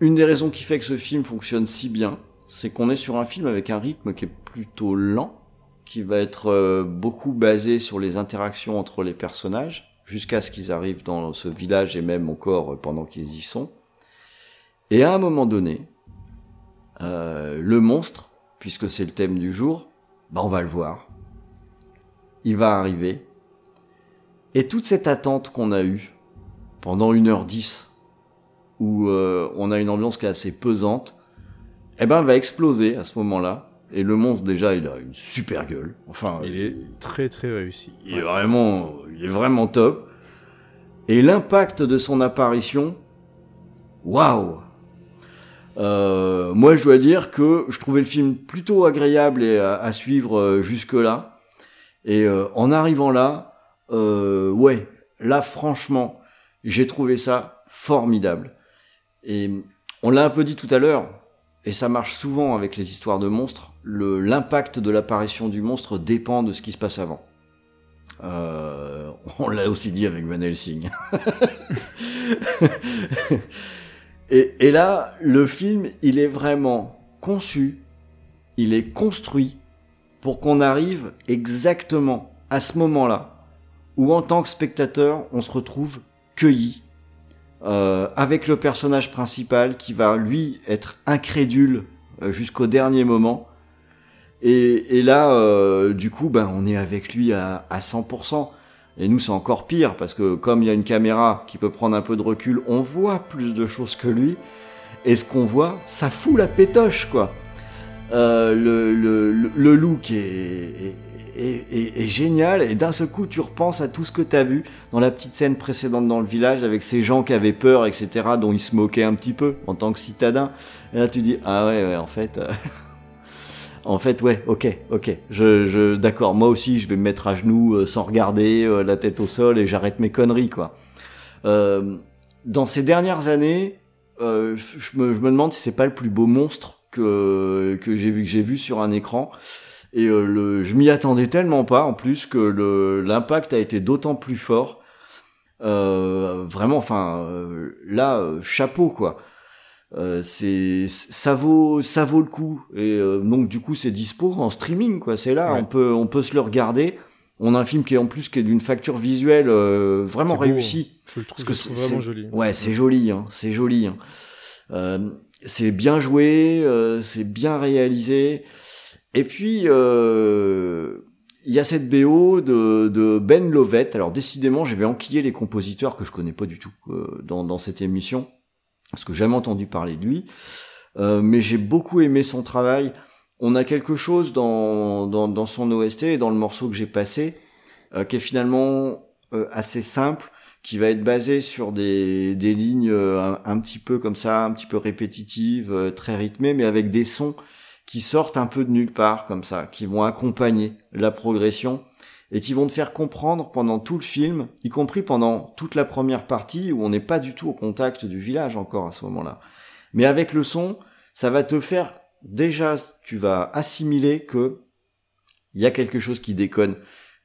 une des raisons qui fait que ce film fonctionne si bien, c'est qu'on est sur un film avec un rythme qui est plutôt lent, qui va être euh, beaucoup basé sur les interactions entre les personnages, jusqu'à ce qu'ils arrivent dans ce village et même encore pendant qu'ils y sont. Et à un moment donné, euh, le monstre, puisque c'est le thème du jour, bah on va le voir. Il va arriver. Et toute cette attente qu'on a eue pendant 1h10, où euh, on a une ambiance qui est assez pesante, eh ben va exploser à ce moment-là. Et le monstre déjà, il a une super gueule. Enfin, Il est très très réussi. il est vraiment, il est vraiment top. Et l'impact de son apparition, waouh. Euh, moi, je dois dire que je trouvais le film plutôt agréable et à, à suivre euh, jusque-là. Et euh, en arrivant là, euh, ouais, là, franchement, j'ai trouvé ça formidable. Et on l'a un peu dit tout à l'heure, et ça marche souvent avec les histoires de monstres. L'impact de l'apparition du monstre dépend de ce qui se passe avant. Euh, on l'a aussi dit avec Van Helsing. et, et là, le film, il est vraiment conçu, il est construit pour qu'on arrive exactement à ce moment-là où en tant que spectateur, on se retrouve cueilli euh, avec le personnage principal qui va lui être incrédule euh, jusqu'au dernier moment. Et, là, euh, du coup, ben, on est avec lui à, à 100%. Et nous, c'est encore pire, parce que comme il y a une caméra qui peut prendre un peu de recul, on voit plus de choses que lui. Et ce qu'on voit, ça fout la pétoche, quoi. Euh, le, le, le- look est, génial, et d'un seul coup, tu repenses à tout ce que tu as vu dans la petite scène précédente dans le village, avec ces gens qui avaient peur, etc., dont ils se moquaient un petit peu en tant que citadins. Et là, tu dis, ah ouais, ouais, en fait... En fait, ouais, ok, ok. Je, je, d'accord. Moi aussi, je vais me mettre à genoux euh, sans regarder, euh, la tête au sol, et j'arrête mes conneries, quoi. Euh, dans ces dernières années, je, me, demande si c'est pas le plus beau monstre que que j'ai vu vu sur un écran. Et je m'y attendais tellement pas en plus que l'impact a été d'autant plus fort. Vraiment, enfin, là, chapeau quoi. Euh, c'est ça vaut ça vaut le coup et euh, donc du coup c'est dispo en streaming quoi c'est là Ouais. on peut on peut se le regarder on a un film qui est en plus qui est d'une facture visuelle euh, vraiment beau, réussie Je le trouve, Parce je que le trouve vraiment joli. Ouais, c'est joli, hein, c'est joli. hein. Euh, c'est bien joué, euh, c'est bien réalisé. Et puis, euh, il y a cette BO de, de Ben Lovett. Alors, décidément, j'avais enquillé les compositeurs que je connais pas du tout euh, dans, dans cette émission, parce que j'ai jamais entendu parler de lui. Euh, mais j'ai beaucoup aimé son travail. On a quelque chose dans, dans, dans son OST et dans le morceau que j'ai passé, euh, qui est finalement euh, assez simple, qui va être basé sur des, des lignes euh, un, un petit peu comme ça, un petit peu répétitives, euh, très rythmées, mais avec des sons qui sortent un peu de nulle part, comme ça, qui vont accompagner la progression et qui vont te faire comprendre pendant tout le film, y compris pendant toute la première partie où on n'est pas du tout au contact du village encore à ce moment-là. Mais avec le son, ça va te faire déjà, tu vas assimiler que il y a quelque chose qui déconne,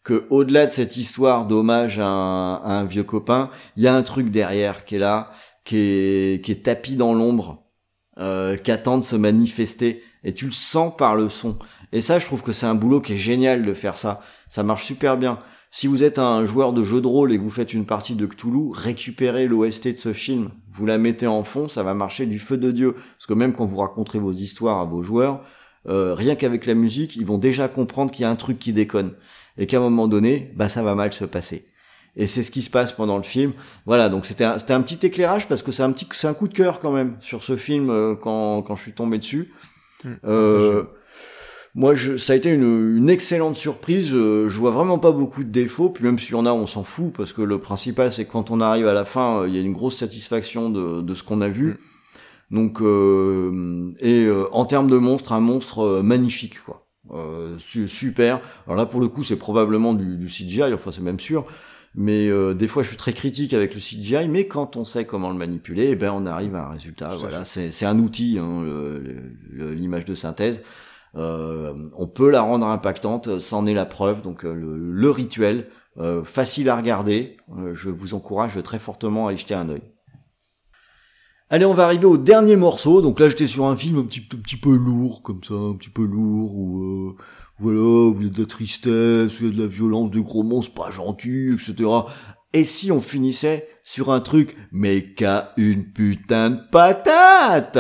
que au-delà de cette histoire d'hommage à, un- vieux copain, il y a un truc derrière qui est là, qui est, qui est tapis dans l'ombre, euh, qui attend de se manifester, et tu le sens par le son. Et ça, je trouve que c'est un boulot qui est génial de faire ça. Ça marche super bien. Si vous êtes un joueur de jeu de rôle et que vous faites une partie de Cthulhu, récupérez l'OST de ce film. Vous la mettez en fond, ça va marcher du feu de Dieu. Parce que même quand vous raconterez vos histoires à vos joueurs, euh, rien qu'avec la musique, ils vont déjà comprendre qu'il y a un truc qui déconne. Et qu'à un moment donné, bah ça va mal se passer. Et c'est ce qui se passe pendant le film. Voilà, donc c'était un, petit éclairage parce que c'est un petit, c'est un coup de cœur quand même sur ce film euh, quand, quand je suis tombé dessus. Hmm, Euh, moi, je, ça a été une, une excellente surprise. Euh, Je vois vraiment pas beaucoup de défauts. Puis même s'il y en a, on s'en fout parce que le principal, c'est quand on arrive à la fin, euh, il y a une grosse satisfaction de, de ce qu'on a vu. Donc, euh, et euh, en termes de monstre, un monstre euh, magnifique, quoi. Euh, su- super. Alors là, pour le coup, c'est probablement du, du CGI. Enfin, c'est même sûr. Mais euh, des fois, je suis très critique avec le CGI. Mais quand on sait comment le manipuler, eh ben, on arrive à un résultat. Tout voilà, c'est un outil, hein, l'image de synthèse. Euh, on peut la rendre impactante, c'en est la preuve. Donc euh, le, rituel, euh, facile à regarder. Euh, je vous encourage très fortement à y jeter un œil. Allez, on va arriver au dernier morceau. Donc là, j'étais sur un film un petit, peu lourd, comme ça, un petit peu lourd, où euh, voilà, il y a de la tristesse, où il y a de la violence, de gros monstres pas gentils, etc. Et si on finissait sur un truc, mais qu'à une putain de patate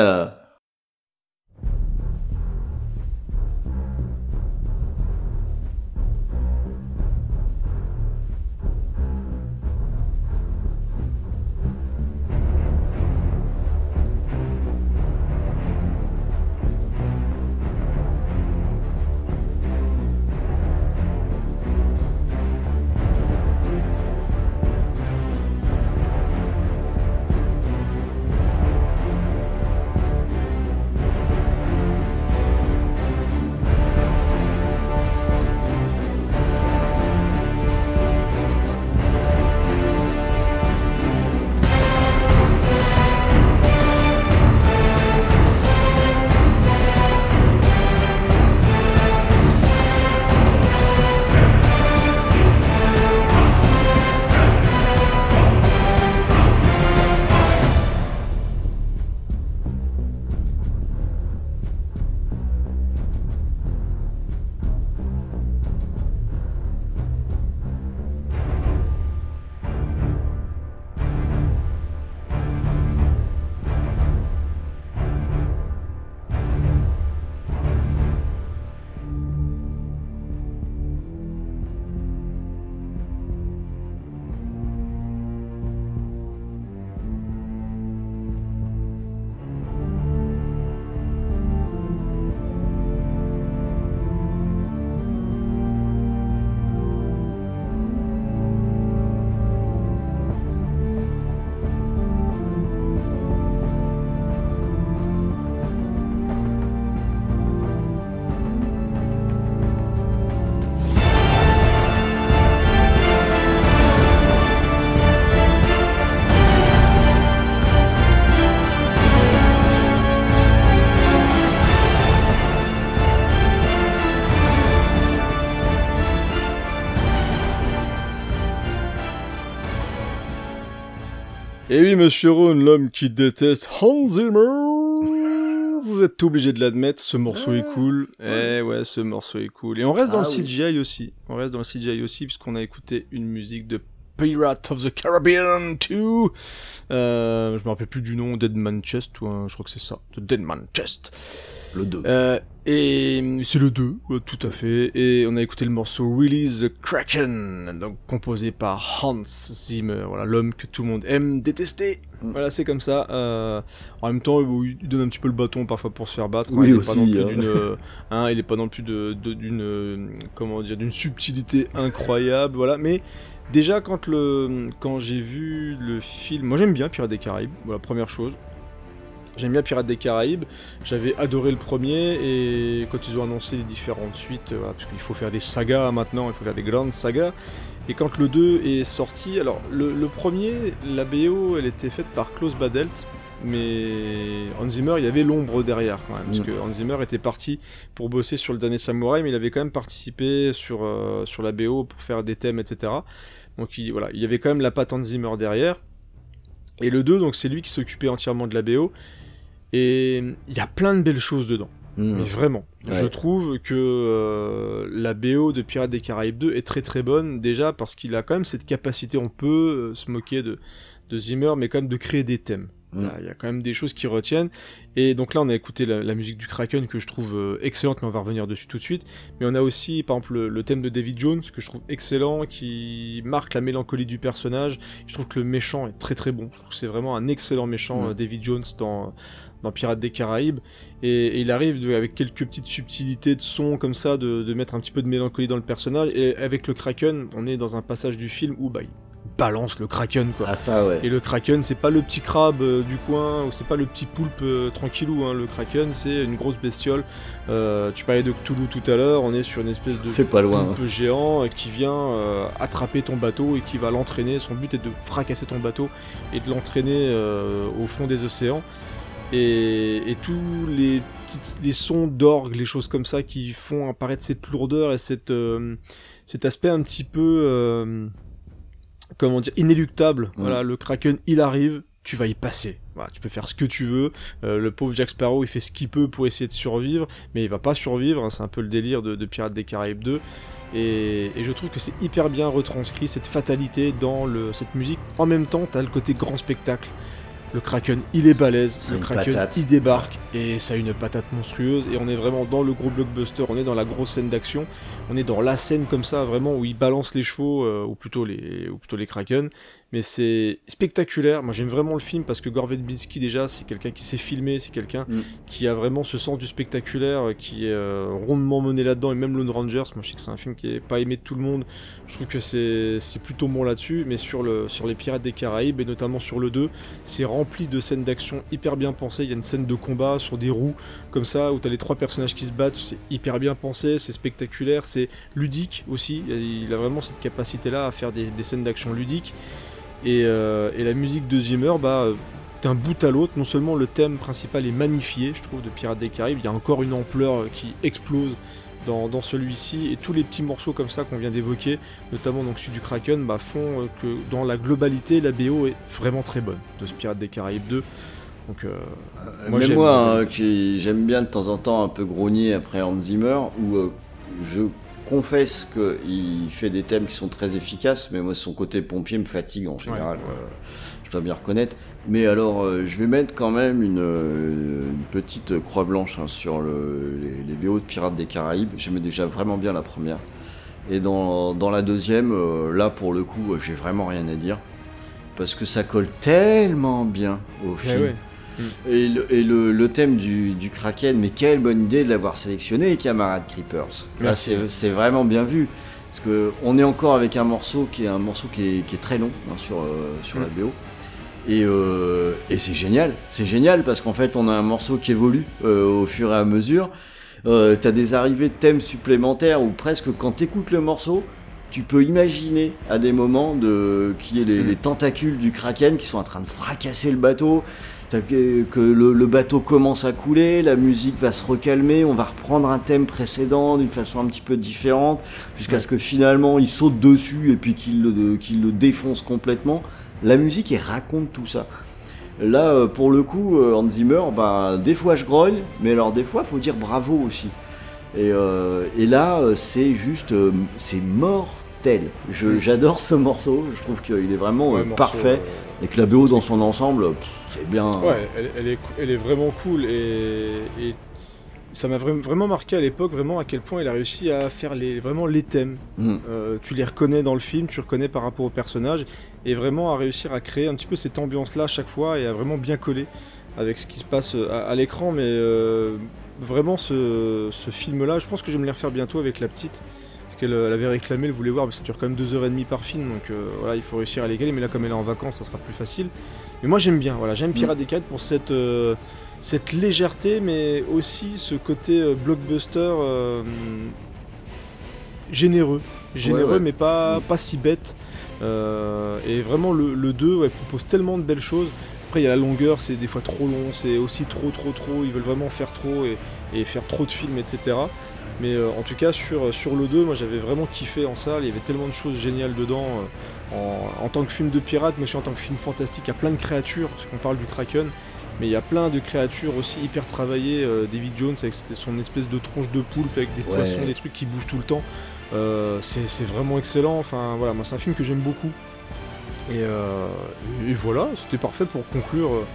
Et oui, monsieur Ron, l'homme qui déteste Hans Zimmer. Vous êtes obligé de l'admettre, ce morceau est cool. Eh ouais, ce morceau est cool. Et on reste dans Ah le oui. CGI aussi. On reste dans le CGI aussi, puisqu'on a écouté une musique de Pirate of the Caribbean 2. Euh, je me rappelle plus du nom, Dead Man Chest, ou un- je crois que c'est ça, The Dead Man Chest. Le 2. Euh, et c'est le 2, ouais, tout à fait. Et on a écouté le morceau Release the Kraken, donc composé par Hans Zimmer, voilà l'homme que tout le monde aime détester. Mm. Voilà, c'est comme ça. Euh, en même temps, il donne un petit peu le bâton parfois pour se faire battre. Oui, il est aussi, pas non plus hein. d'une, euh, hein, il est pas non plus de de- d'une comment dire d'une subtilité incroyable, voilà. Mais déjà quand le quand j'ai vu le film, moi j'aime bien Pirates des Caraïbes. Voilà, première chose. J'aime bien Pirates des Caraïbes. J'avais adoré le premier et quand ils ont annoncé les différentes suites, euh, parce qu'il faut faire des sagas maintenant, il faut faire des grandes sagas. Et quand le 2 est sorti, alors le, le premier, la BO, elle était faite par Klaus Badelt, mais Hans Zimmer, il y avait l'ombre derrière quand même, parce Mm. que Hans Zimmer était parti pour bosser sur le dernier Samouraï, mais il avait quand même participé sur, euh, sur la BO pour faire des thèmes, etc. Donc il, voilà, il y avait quand même la patte Hans Zimmer derrière. Et le 2, donc c'est lui qui s'occupait entièrement de la BO. Et il y a plein de belles choses dedans. Mmh. Mais vraiment. Ouais. Je trouve que euh, la BO de Pirates des Caraïbes 2 est très très bonne, déjà parce qu'il a quand même cette capacité, on peut euh, se moquer de, de Zimmer, mais quand même de créer des thèmes. Mm. Il y a quand même des choses qui retiennent. Et donc là, on a écouté la, la musique du Kraken que je trouve euh, excellente, mais on va revenir dessus tout de suite. Mais on a aussi, par exemple, le, le thème de David Jones que je trouve excellent, qui marque la mélancolie du personnage. Je trouve que le méchant est très très bon. Je trouve que c'est vraiment un excellent méchant, Mm. David Jones, dans, dans Pirates des Caraïbes. Et, et il arrive de- avec quelques petites subtilités de son comme ça, de, de mettre un petit peu de mélancolie dans le personnage. Et avec le Kraken, on est dans un passage du film où bah, il balance le Kraken quoi. Ah ça ouais. Et le Kraken, c'est pas le petit crabe euh, du coin, ou c'est pas le petit poulpe euh, tranquillou, hein. le Kraken c'est une grosse bestiole. Euh, tu parlais de Cthulhu tout à l'heure, on est sur une espèce de C'est pas loin. poulpe géant qui vient attraper ton bateau et qui va l'entraîner. Son but est de fracasser ton bateau et de l'entraîner au fond des océans. Et, et tous les, sons d'orgue, les choses comme ça qui font apparaître cette lourdeur et cette, euh, cet aspect un petit peu, euh, comment dire, inéluctable. Voilà, le Kraken, il arrive, tu vas y passer. Voilà, tu peux faire ce que tu veux. Euh, le pauvre Jack Sparrow, il fait ce qu'il peut pour essayer de survivre, mais il va pas survivre. hein, c'est un peu le délire de, de Pirates des Caraïbes 2. Et, et je trouve que c'est hyper bien retranscrit cette fatalité dans le, cette musique. En même temps, t'as le côté grand spectacle. Le Kraken, il est balèze. Le Kraken, patate. il débarque et ça a une patate monstrueuse. Et on est vraiment dans le gros blockbuster. On est dans la grosse scène d'action. On est dans la scène comme ça, vraiment où il balance les chevaux, euh, ou plutôt les, ou plutôt les Kraken. Mais c'est spectaculaire. Moi, j'aime vraiment le film parce que Gore Verbinski déjà, c'est quelqu'un qui sait filmer, c'est quelqu'un Mm. qui a vraiment ce sens du spectaculaire, euh, qui est euh, rondement mené là-dedans. Et même Lone Rangers, moi, je sais que c'est un film qui est pas aimé de tout le monde. Je trouve que c'est c'est plutôt bon là-dessus, mais sur, le, sur les Pirates des Caraïbes, et notamment sur le 2, c'est rempli de scènes d'action hyper bien pensées. Il y a une scène de combat sur des roues, comme ça, où t'as les trois personnages qui se battent, c'est hyper bien pensé, c'est spectaculaire, c'est ludique aussi. Il a vraiment cette capacité-là à faire des, des scènes d'action ludiques. Et, euh, et la musique de Zimmer, bah, euh, d'un bout à l'autre, non seulement le thème principal est magnifié, je trouve, de Pirates des Caraïbes, il y a encore une ampleur euh, qui explose dans, dans celui-ci, et tous les petits morceaux comme ça qu'on vient d'évoquer, notamment donc celui du Kraken, bah, font euh, que dans la globalité, la BO est vraiment très bonne de ce Pirates des Caraïbes 2. Donc, euh, Moi, Même j'aime- moi, hein, qui j'aime bien de temps en temps un peu grogner après Hans Zimmer, où euh, je confesse qu'il fait des thèmes qui sont très efficaces, mais moi son côté pompier me fatigue en général. Ouais, euh, je dois bien reconnaître. Mais alors, euh, je vais mettre quand même une, euh, une petite croix blanche hein, sur le- les, les BO de Pirates des Caraïbes. J'aimais déjà vraiment bien la première. Et dans, dans la deuxième, euh, là pour le coup, j'ai vraiment rien à dire. Parce que ça colle tellement bien au ouais, film. Ouais. Et, le, et le- le thème du, du Kraken, mais quelle bonne idée de l'avoir sélectionné, camarade Creepers. Là, Merci. c'est c'est vraiment bien vu. Parce que on est encore avec un morceau qui est un morceau qui est, qui est très long hein, sur, euh, sur la BO. Et, euh, et c'est génial. C'est génial parce qu'en fait, on a un morceau qui évolue euh, au fur et à mesure. Euh, T'as des arrivées de thèmes supplémentaires où presque quand t'écoutes le morceau, tu peux imaginer à des moments de qu'il y ait les, Mm. les tentacules du kraken qui sont en train de fracasser le bateau. Que, le, le bateau commence à couler, la musique va se recalmer, on va reprendre un thème précédent d'une façon un petit peu différente, jusqu'à Ouais. ce que finalement il saute dessus et puis qu'il le, défonce complètement. la musique elle raconte tout ça. Là, euh, pour le coup, euh, Hans Zimmer, bah, des fois je grogne, mais alors des fois, faut dire bravo aussi. Et, euh, et là, c'est juste, c'est mortel. J'adore ce morceau, je trouve qu'il est vraiment Ouais, euh, morceau, parfait. euh, Et que la BO dans son ensemble, c'est bien. Ouais, elle, elle est, elle est vraiment cool et, et ça m'a vra- vraiment marqué à l'époque, vraiment à quel point il a réussi à faire les, vraiment les thèmes. Mm. Euh, tu les reconnais dans le film, tu reconnais par rapport au personnage et vraiment à réussir à créer un petit peu cette ambiance-là à chaque fois et à vraiment bien coller avec ce qui se passe euh, à, à l'écran. Mais euh, vraiment, ce, ce film-là, je pense que je vais me les refaire bientôt avec la petite. Qu'elle euh, elle avait réclamé, elle voulait voir, mais ça dure quand même 2h30 par film, donc euh, voilà, il faut réussir à les caler. Mais là, comme elle est en vacances, ça sera plus facile. Mais moi, j'aime bien, voilà, j'aime Pirates des Caraïbes pour cette, euh, cette légèreté, mais aussi ce côté euh, blockbuster généreux. Généreux, ouais. mais pas, pas si bête. Et vraiment, le, le 2 ouais, propose tellement de belles choses. Après, il y a la longueur, c'est des fois trop long, c'est aussi trop, trop, trop. Ils veulent vraiment faire trop et, et faire trop de films, etc. Mais euh, en tout cas, sur, sur le 2, moi j'avais vraiment kiffé en salle. Il y avait tellement de choses géniales dedans. euh, en, en tant que film de pirate, mais aussi en tant que film fantastique, il y a plein de créatures, parce qu'on parle du Kraken. Mais il y a plein de créatures aussi hyper travaillées. euh, David Jones avec son espèce de tronche de poulpe avec des Ouais. poissons, des trucs qui bougent tout le temps. Euh, c'est c'est vraiment excellent. Enfin voilà, moi c'est un film que j'aime beaucoup. Et, euh, et voilà, c'était parfait pour conclure euh,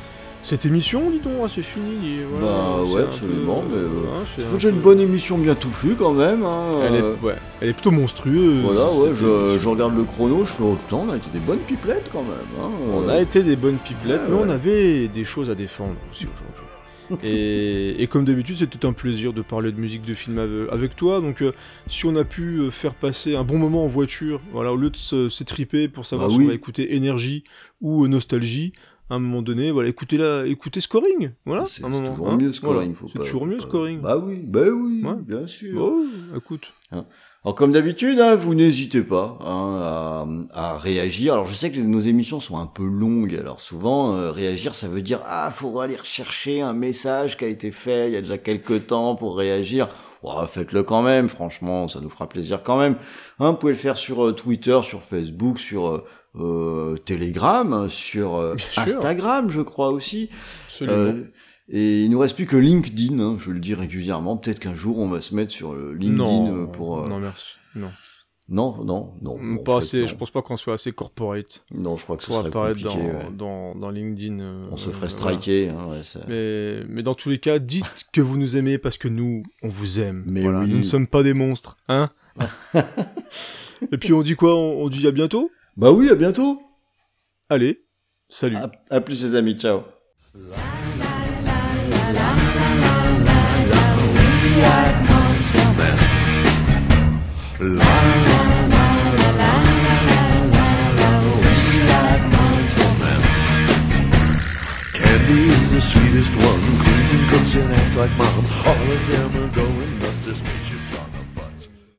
cette émission, dis donc. C'est fini. et voilà, Bah ouais, un peu, absolument. mais, euh, hein, c'est faut un une bonne émission bien touffue quand même. hein, Elle euh, est, ouais, elle est plutôt monstrueuse. Voilà, ouais, je, regarde le chrono, je fais autant, on a été des bonnes pipelettes quand même. hein, On euh. a été des bonnes pipelettes, Ouais, mais on avait des choses à défendre aussi aujourd'hui. et, et comme d'habitude, c'était un plaisir de parler de musique de film ave- avec toi. Donc, euh, si on a pu euh, faire passer un bon moment en voiture, voilà, au lieu de s'étriper pour savoir Bah si oui. on va écouter énergie ou euh, nostalgie, à un moment donné, voilà, écoutez la, écoutez scoring, voilà. C'est toujours hein. mieux scoring, Voilà, C'est toujours mieux scoring. Bah oui, bah oui, Ouais. bien sûr. Oh, écoute. Alors comme d'habitude, hein, vous n'hésitez pas hein, à, à réagir. Alors je sais que nos émissions sont un peu longues, alors souvent euh, réagir ça veut dire ah faut aller rechercher un message qui a été fait il y a déjà quelques temps pour réagir. Faites-le quand même, franchement, ça nous fera plaisir quand même. Hein, vous pouvez le faire sur euh, Twitter, sur Facebook, sur euh, euh, Telegram, sur euh. Instagram, je crois aussi. Absolument. Euh, et il nous reste plus que LinkedIn, hein, je le dis régulièrement. Peut-être qu'un jour on va se mettre sur LinkedIn non, pour. non, merci. Non. non, non, non. bon, pas assez, non. je pense pas qu'on soit assez corporate Non, je crois que ce serait apparaître dans, ouais. dans, dans LinkedIn. euh, On se euh, ferait voilà. striker. hein, ouais, ça- Mais, mais dans tous les cas, dites que vous nous aimez parce que nous, on vous aime. Mais Voilà, oui. Nous ne sommes pas des monstres, hein Et puis on dit quoi? On, on dit à bientôt? Bah oui, à bientôt. Allez, salut. À, à plus les amis, ciao. Candy is the sweetest one, cleans and cooks and acts like mom. All of them are going